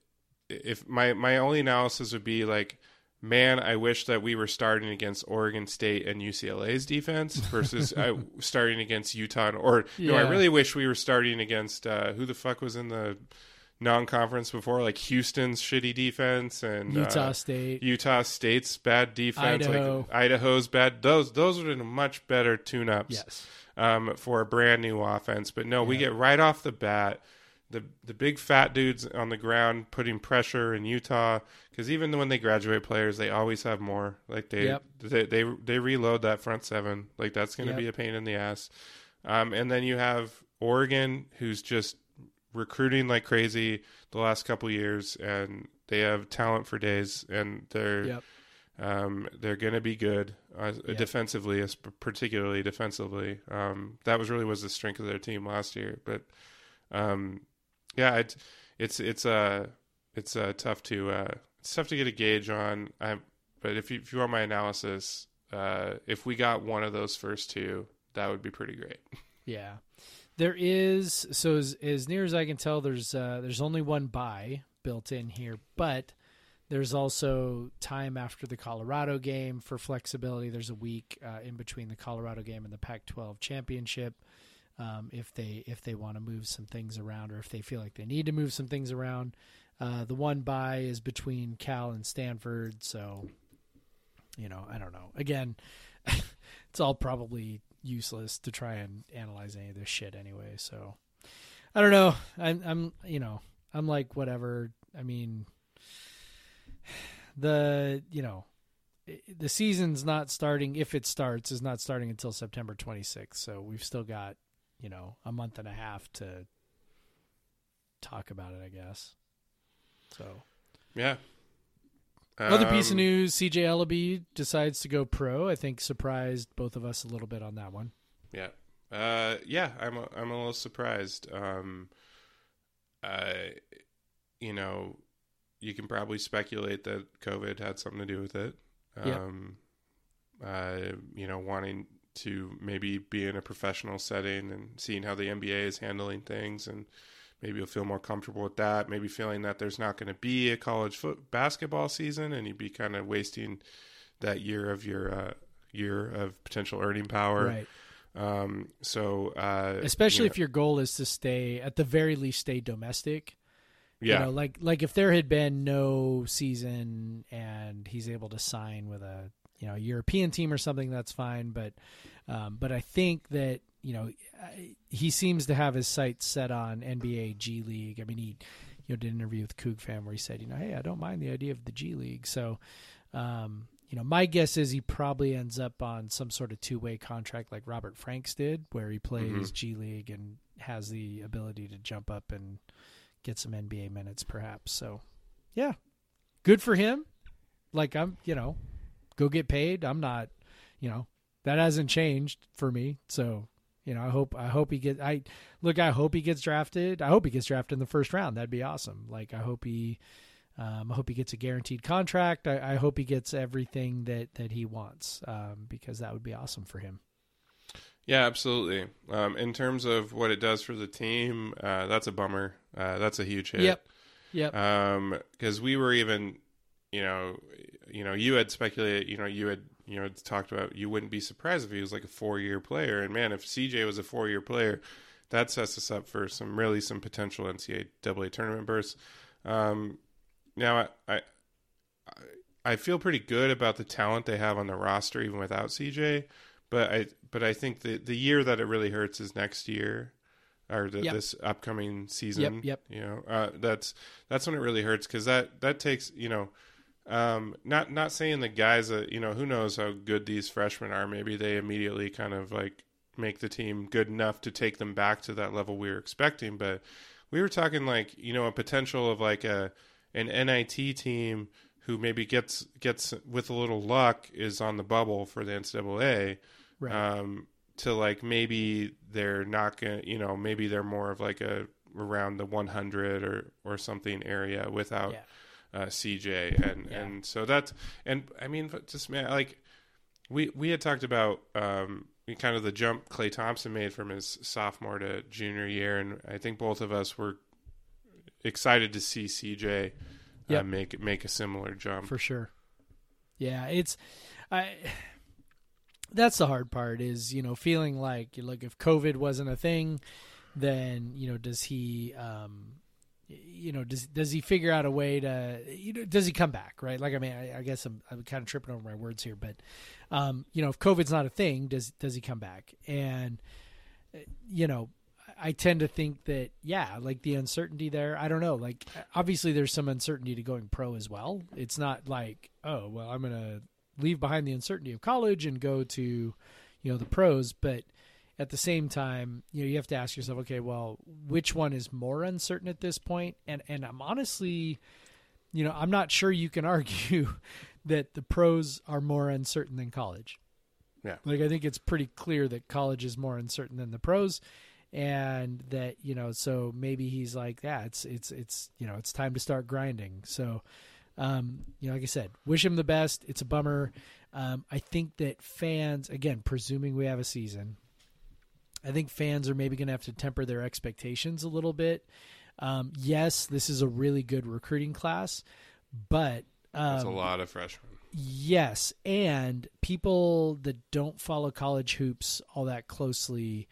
Speaker 3: if my my only analysis would be like man I wish that we were starting against Oregon State and UCLA's defense versus uh, starting against Utah and- or no I really wish we were starting against uh, who the fuck was in the non-conference before like Houston's shitty defense and
Speaker 2: Utah
Speaker 3: uh,
Speaker 2: State.
Speaker 3: Utah State's bad defense
Speaker 2: Idaho.
Speaker 3: like Idaho's bad those those would have been much better tune-ups
Speaker 2: Yes.
Speaker 3: um, for a brand new offense. But no, we get right off the bat the the big fat dudes on the ground putting pressure in Utah because even when they graduate players, they always have more. Like they
Speaker 2: Yep.
Speaker 3: they, they they reload that front seven. Like that's going to
Speaker 2: Yep.
Speaker 3: be a pain in the ass. Um, and then you have Oregon, who's just recruiting like crazy the last couple years, and they have talent for days, and they're
Speaker 2: Yep.
Speaker 3: um, they're going to be good uh, defensively, as- particularly defensively. Um, that was really was the strength of their team last year. But um, yeah, it's it's it's uh, it's uh, tough to uh, it's tough to get a gauge on. I, but if you, if you want my analysis, uh, if we got one of those first two, that would be pretty great.
Speaker 2: Yeah. There is so as, as near as I can tell, there's uh, there's only one bye built in here, but there's also time after the Colorado game for flexibility. There's a week uh, in between the Colorado game and the Pac-12 championship. Um, if they if they want to move some things around, or if they feel like they need to move some things around, uh, the one bye is between Cal and Stanford. So, you know, I don't know. Again, it's all probably useless to try and analyze any of this shit anyway. So I don't know. I'm, I'm, you know, I'm like whatever. I mean, the you know, the season's not starting. If it starts, is not starting until September 26th. So we've still got you know a month and a half to talk about it. I guess. So
Speaker 3: Yeah.
Speaker 2: Another piece of
Speaker 3: Um,
Speaker 2: news: CJ Elleby decides to go pro. I think surprised both of us a little bit on that one.
Speaker 3: Yeah. Uh, yeah, I'm a, I'm a little surprised. Um, I, you know, you can probably speculate that COVID had something to do with it.
Speaker 2: Yeah.
Speaker 3: Um, uh, you know, wanting to maybe be in a professional setting and seeing how the NBA is handling things and maybe you'll feel more comfortable with that maybe feeling that there's not going to be a college foot basketball season and you'd be kind of wasting that year of your uh, year of potential earning power
Speaker 2: Right.
Speaker 3: um, so uh,
Speaker 2: Especially
Speaker 3: you
Speaker 2: if your goal is to stay at the very least stay domestic.
Speaker 3: yeah
Speaker 2: You know, like like if there had been no season and he's able to sign with a you know European team or something, that's fine. But um, but I think that you know he seems to have his sights set on NBA G League. I mean, he you know did an interview with Coug Fan where he said, you know, hey, I don't mind the idea of the G League. So. Um, you know, my guess is he probably ends up on some sort of two-way contract like Robert Franks did, where he plays G League and has the ability to jump up and get some NBA minutes, perhaps. So, yeah, good for him. Like I'm, you know, go get paid. I'm not, you know, that hasn't changed for me. So, you know, I hope I hope he get. I look. I hope he gets drafted. I hope he gets drafted in the first round. That'd be awesome. Like I hope he. Um, I hope he gets a guaranteed contract. I, I hope he gets everything that, that he wants um, because that would be awesome for him.
Speaker 3: Yeah, absolutely. Um, in terms of what it does for the team, uh, that's a bummer. Uh, that's a huge hit.
Speaker 2: Yep. Yep.
Speaker 3: Because we were even, you know, you know, you had speculated, you know, you had, you know, talked about you wouldn't be surprised if he was like a four-year player, and man, if CJ was a four-year player, that sets us up for some really some potential NCAA tournament bursts. Um, now, I, I I feel pretty good about the talent they have on the roster, even without CJ. But I but I think the the year that it really hurts is next year, or the,
Speaker 2: Yep.
Speaker 3: this upcoming season.
Speaker 2: yep.
Speaker 3: You know, uh, that's that's when it really hurts because that that takes you know. Um, not not saying the guys that you know who knows how good these freshmen are. Maybe they immediately kind of like make the team good enough to take them back to that level we were expecting. But we were talking like you know a potential of like a an NIT team who maybe gets gets with a little luck is on the bubble for the NCAA.
Speaker 2: Right.
Speaker 3: Um, to like maybe they're not gonna you know maybe they're more of like a around the 100 or or something area without
Speaker 2: Yeah.
Speaker 3: Uh, CJ and
Speaker 2: Yeah.
Speaker 3: and so that's and I mean just man like we we had talked about um kind of the jump Klay Thompson made from his sophomore to junior year and I think both of us were excited to see CJ uh,
Speaker 2: Yep.
Speaker 3: make make a similar jump.
Speaker 2: for sure. Yeah, it's I. That's the hard part is you know feeling like like if COVID wasn't a thing, then you know does he um you know does does he figure out a way to you know does he come back right like I mean I, I guess I'm I'm kind of tripping over my words here but um you know if COVID's not a thing does does he come back and uh, you know I tend to think that yeah, like the uncertainty there. I don't know. Like obviously there's some uncertainty to going pro as well. It's not like oh well I'm gonna leave behind the uncertainty of college and go to you know the pros, but at the same time you know you have to ask yourself okay well which one is more uncertain at this point? and and I'm honestly you know I'm not sure you can argue that the pros are more uncertain than college.
Speaker 3: Yeah.
Speaker 2: Like I think it's pretty clear that college is more uncertain than the pros and that you know so maybe he's like yeah it's it's it's you know it's time to start grinding so um you know like i said wish him the best it's a bummer um i think that fans again presuming we have a season i think fans are maybe going to have to temper their expectations a little bit um yes this is a really good recruiting class but um,
Speaker 3: That's a lot of freshmen.
Speaker 2: Yes, and people that don't follow college hoops all that closely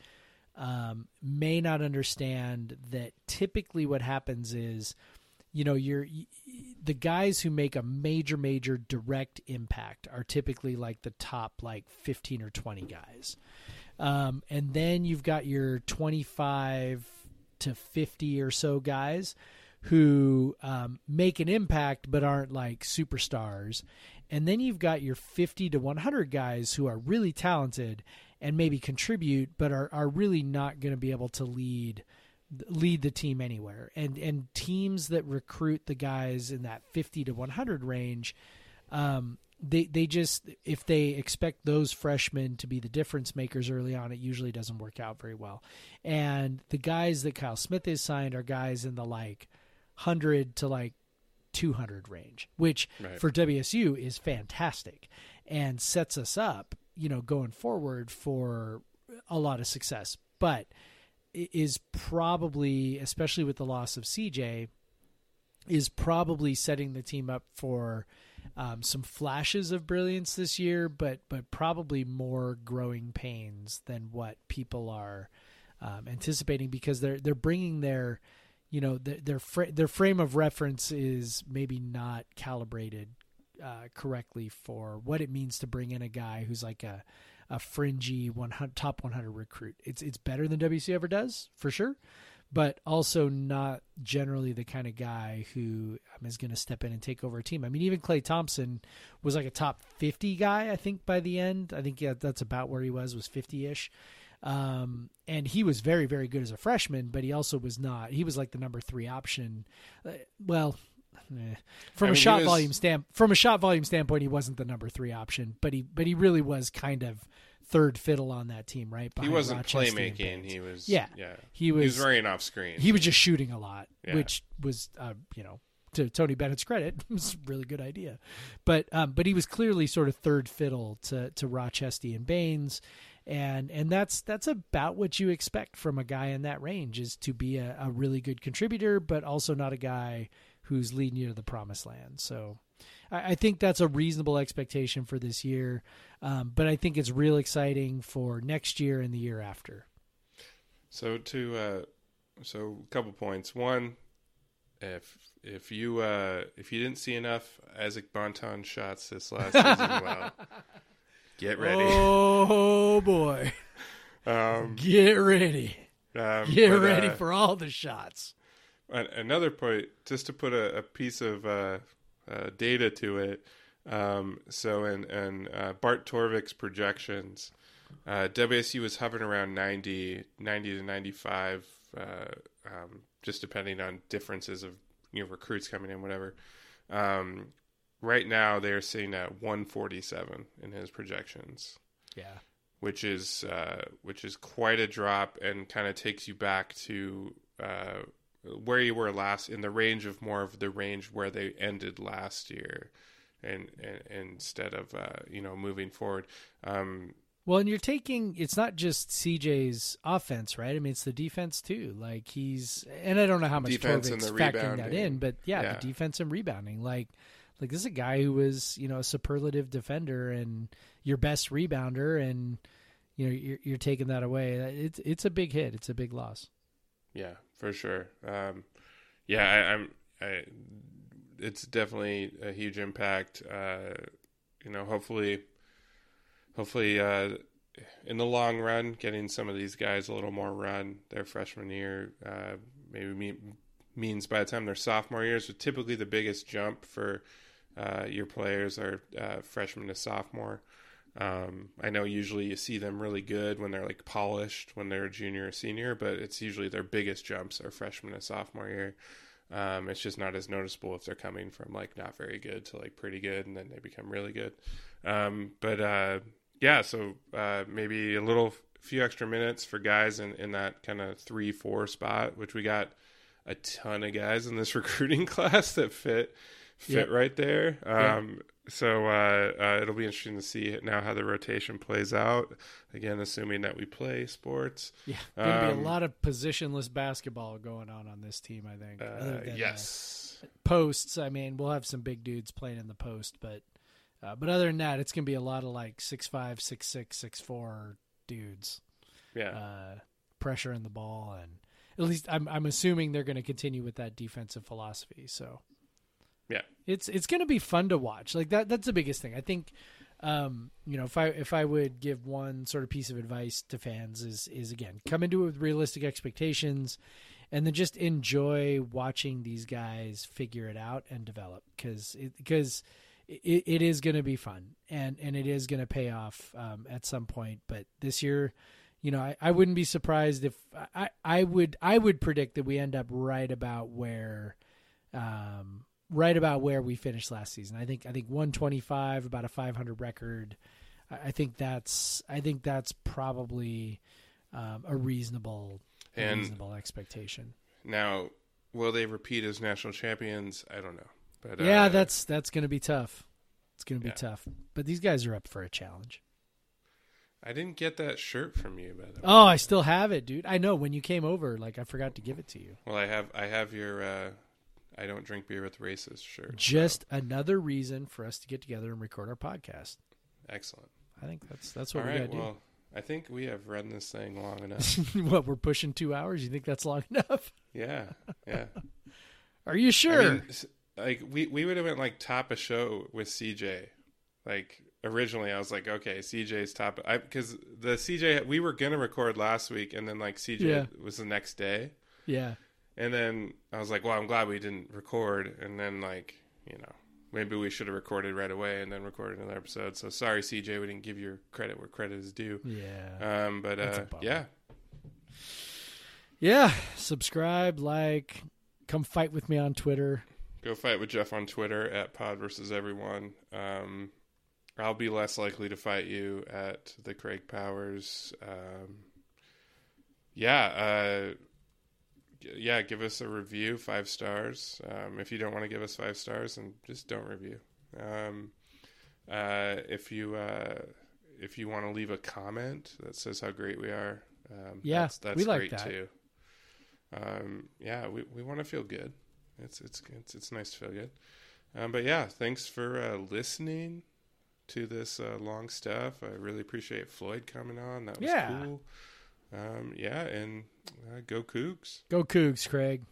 Speaker 2: um, may not understand that typically what happens is, you know, you're the guys who make a major, major direct impact are typically like the top like fifteen or twenty guys, um, and then you've got your twenty-five to fifty or so guys who um, make an impact but aren't like superstars. And then you've got your 50 to 100 guys who are really talented and maybe contribute, but are, are really not going to be able to lead lead the team anywhere. And and teams that recruit the guys in that 50 to 100 range, um, they they just if they expect those freshmen to be the difference makers early on, it usually doesn't work out very well. And the guys that Kyle Smith has signed are guys in the like hundred to like 200 range, which
Speaker 3: Right.
Speaker 2: for WSU is fantastic and sets us up you know, going forward for a lot of success, but is probably, especially with the loss of CJ, is probably setting the team up for um, some flashes of brilliance this year, but but probably more growing pains than what people are um, anticipating because they're they're bringing their you know their their, their frame of reference is maybe not calibrated uh, correctly for what it means to bring in a guy who's like a a fringy 100, top 100 recruit. It's it's better than WC ever does for sure, but also not generally the kind of guy who um, going to step in and take over a team. I mean, even Klay Thompson was like a top 50 guy, I think, by the end. I think yeah, that's about where he was, was 50 ish. Um, and he was very, very good as a freshman, but he also was not. He was like the number three option. Uh, well, eh. from
Speaker 3: I
Speaker 2: a
Speaker 3: mean,
Speaker 2: shot
Speaker 3: he was-
Speaker 2: volume stand from a shot volume standpoint, he wasn't the number three option, but he but he really was kind of third fiddle on that team, right?
Speaker 3: He wasn't
Speaker 2: Rochestie
Speaker 3: playmaking. He was
Speaker 2: Yeah.
Speaker 3: yeah.
Speaker 2: He
Speaker 3: He
Speaker 2: was-
Speaker 3: was running off screen.
Speaker 2: he was just shooting a lot,
Speaker 3: Yeah.
Speaker 2: which was uh, you know to Tony Bennett's credit was a really good idea, but um, but he was clearly sort of third fiddle to to Rochestie and Baynes, and and that's that's about what you expect from a guy in that range is to be a, a really good contributor, but also not a guy who's leading you to the promised land. So. I I think that's a reasonable expectation for this year, um, but I think it's real exciting for next year and the year after.
Speaker 3: So to uh, so a couple points. One, if if you uh, if you didn't see enough Isaac Bonton shots this last season, well, get ready.
Speaker 2: Oh boy.
Speaker 3: Um,
Speaker 2: Get ready.
Speaker 3: um,
Speaker 2: Get
Speaker 3: but,
Speaker 2: ready
Speaker 3: uh,
Speaker 2: for all the shots.
Speaker 3: Another point, just to put a, a piece of uh, uh, data to it. Um, so, in, in uh, Bart Torvik's projections, uh, WSU was hovering around 90, 90 to 95, uh, um, just depending on differences of you know recruits coming in, whatever. Um, right now, they're sitting at 147 in his projections
Speaker 2: Yeah.
Speaker 3: which is uh, which is quite a drop and kind of takes you back to uh, where you were last in the range of more of the range where they ended last year, and, and instead of uh, you know moving forward. Um,
Speaker 2: Well, and you're taking it's not just CJ's offense, right? I mean, it's the defense too. Like he's and I don't know how much
Speaker 3: Defense and the
Speaker 2: factoring that
Speaker 3: rebounding.
Speaker 2: in, but yeah,
Speaker 3: Yeah.
Speaker 2: the defense and rebounding. Like like this is a guy who was, you know, a superlative defender and your best rebounder and you know, you're you're taking that away. It's it's a big hit. It's a big loss.
Speaker 3: yeah, for sure. Um, yeah, I, I'm. I, it's definitely a huge impact. Uh, you know, hopefully, hopefully, uh, in the long run, getting some of these guys a little more run their freshman year, uh, maybe mean, means by the time their sophomore years, so typically the biggest jump for uh, your players are uh, freshman to sophomore. Um, I know usually you see them really good when they're like polished when they're a junior or senior, but it's usually their biggest jumps are freshman and sophomore year. Um, it's just not as noticeable if they're coming from like not very good to like pretty good, and then they become really good. Um, but uh, yeah, so uh, maybe a little few extra minutes for guys in, in that kind of three four spot, which we got a ton of guys in this recruiting class that fit fit
Speaker 2: Yep.
Speaker 3: right there. Um, so uh, uh, it'll be interesting to see now how the rotation plays out. Again, assuming that we play sports.
Speaker 2: Yeah, going to be
Speaker 3: Um,
Speaker 2: a lot of positionless basketball going on on this team. I think.
Speaker 3: Uh,
Speaker 2: than, uh,
Speaker 3: yes.
Speaker 2: posts. I mean, we'll have some big dudes playing in the post, but uh, but other than that, it's gonna be a lot of like six five, six six, six four dudes
Speaker 3: yeah.
Speaker 2: uh, pressuring the ball, and at least I'm I'm assuming they're gonna continue with that defensive philosophy. So
Speaker 3: Yeah.
Speaker 2: it's it's gonna be fun to watch. Like that that's the biggest thing. I think. Um, you know, if I if I would give one sort of piece of advice to fans is is again come into it with realistic expectations, and then just enjoy watching these guys figure it out and develop because because it, it is going to be fun and and it is going to pay off um, at some point. But this year, you know, I, I wouldn't be surprised if I, I would I would predict that we end up right about where um, right about where we finished last season. I think I think 125, about a 500 record. I think that's I think that's probably um, a reasonable a reasonable expectation.
Speaker 3: Now, will they repeat as national champions? I don't know. But
Speaker 2: yeah,
Speaker 3: uh,
Speaker 2: that's that's going to be tough. It's going to be
Speaker 3: yeah.
Speaker 2: tough. But these guys are up for a challenge.
Speaker 3: I didn't get that shirt from you, by the way.
Speaker 2: Oh, I still have it, dude. I know when you came over, like I forgot to give it to you.
Speaker 3: Well, I have I have your uh, I don't drink beer with racist shirt.
Speaker 2: Just another reason for us to get together and record our podcast.
Speaker 3: Excellent.
Speaker 2: I think that's that's what
Speaker 3: All
Speaker 2: we
Speaker 3: right.
Speaker 2: gotta
Speaker 3: Well, I think we have run this thing long enough.
Speaker 2: do. what we're pushing two hours? You think that's long enough?
Speaker 3: yeah. Yeah.
Speaker 2: Are you
Speaker 3: I
Speaker 2: sure?
Speaker 3: mean, like we we would have went like top a show with CJ. Like originally, I was like, okay, CJ's top. I because the CJ we were gonna record last week, and then like CJ
Speaker 2: Yeah.
Speaker 3: was the next day,
Speaker 2: yeah.
Speaker 3: And then I was like, well, I'm glad we didn't record, and then like you know. Maybe we should have recorded right away and then recorded another episode. So sorry, CJ, we didn't give your credit where credit is due.
Speaker 2: Yeah.
Speaker 3: Um, but uh, yeah,
Speaker 2: yeah. Subscribe, like, come fight with me on Twitter.
Speaker 3: go fight with Jeff on Twitter at Pod versus Everyone. Um, I'll be less likely to fight you at the Craig Powers. Um, yeah, uh, yeah. Give us a review, five stars. Um, if you don't want to give us five stars, then just don't review. Um, uh, if you uh, if you want to leave a comment that says how great we are, um,
Speaker 2: Yeah,
Speaker 3: that's, that's
Speaker 2: we like
Speaker 3: great
Speaker 2: that.
Speaker 3: too. Um, yeah, we, we want to feel good. It's it's it's it's nice to feel good. Um, but yeah, thanks for uh, listening to this uh, long stuff. I really appreciate Floyd coming on. That was
Speaker 2: Yeah.
Speaker 3: cool. Um, yeah, and uh, go Cougs.
Speaker 2: Go Cougs, Craig.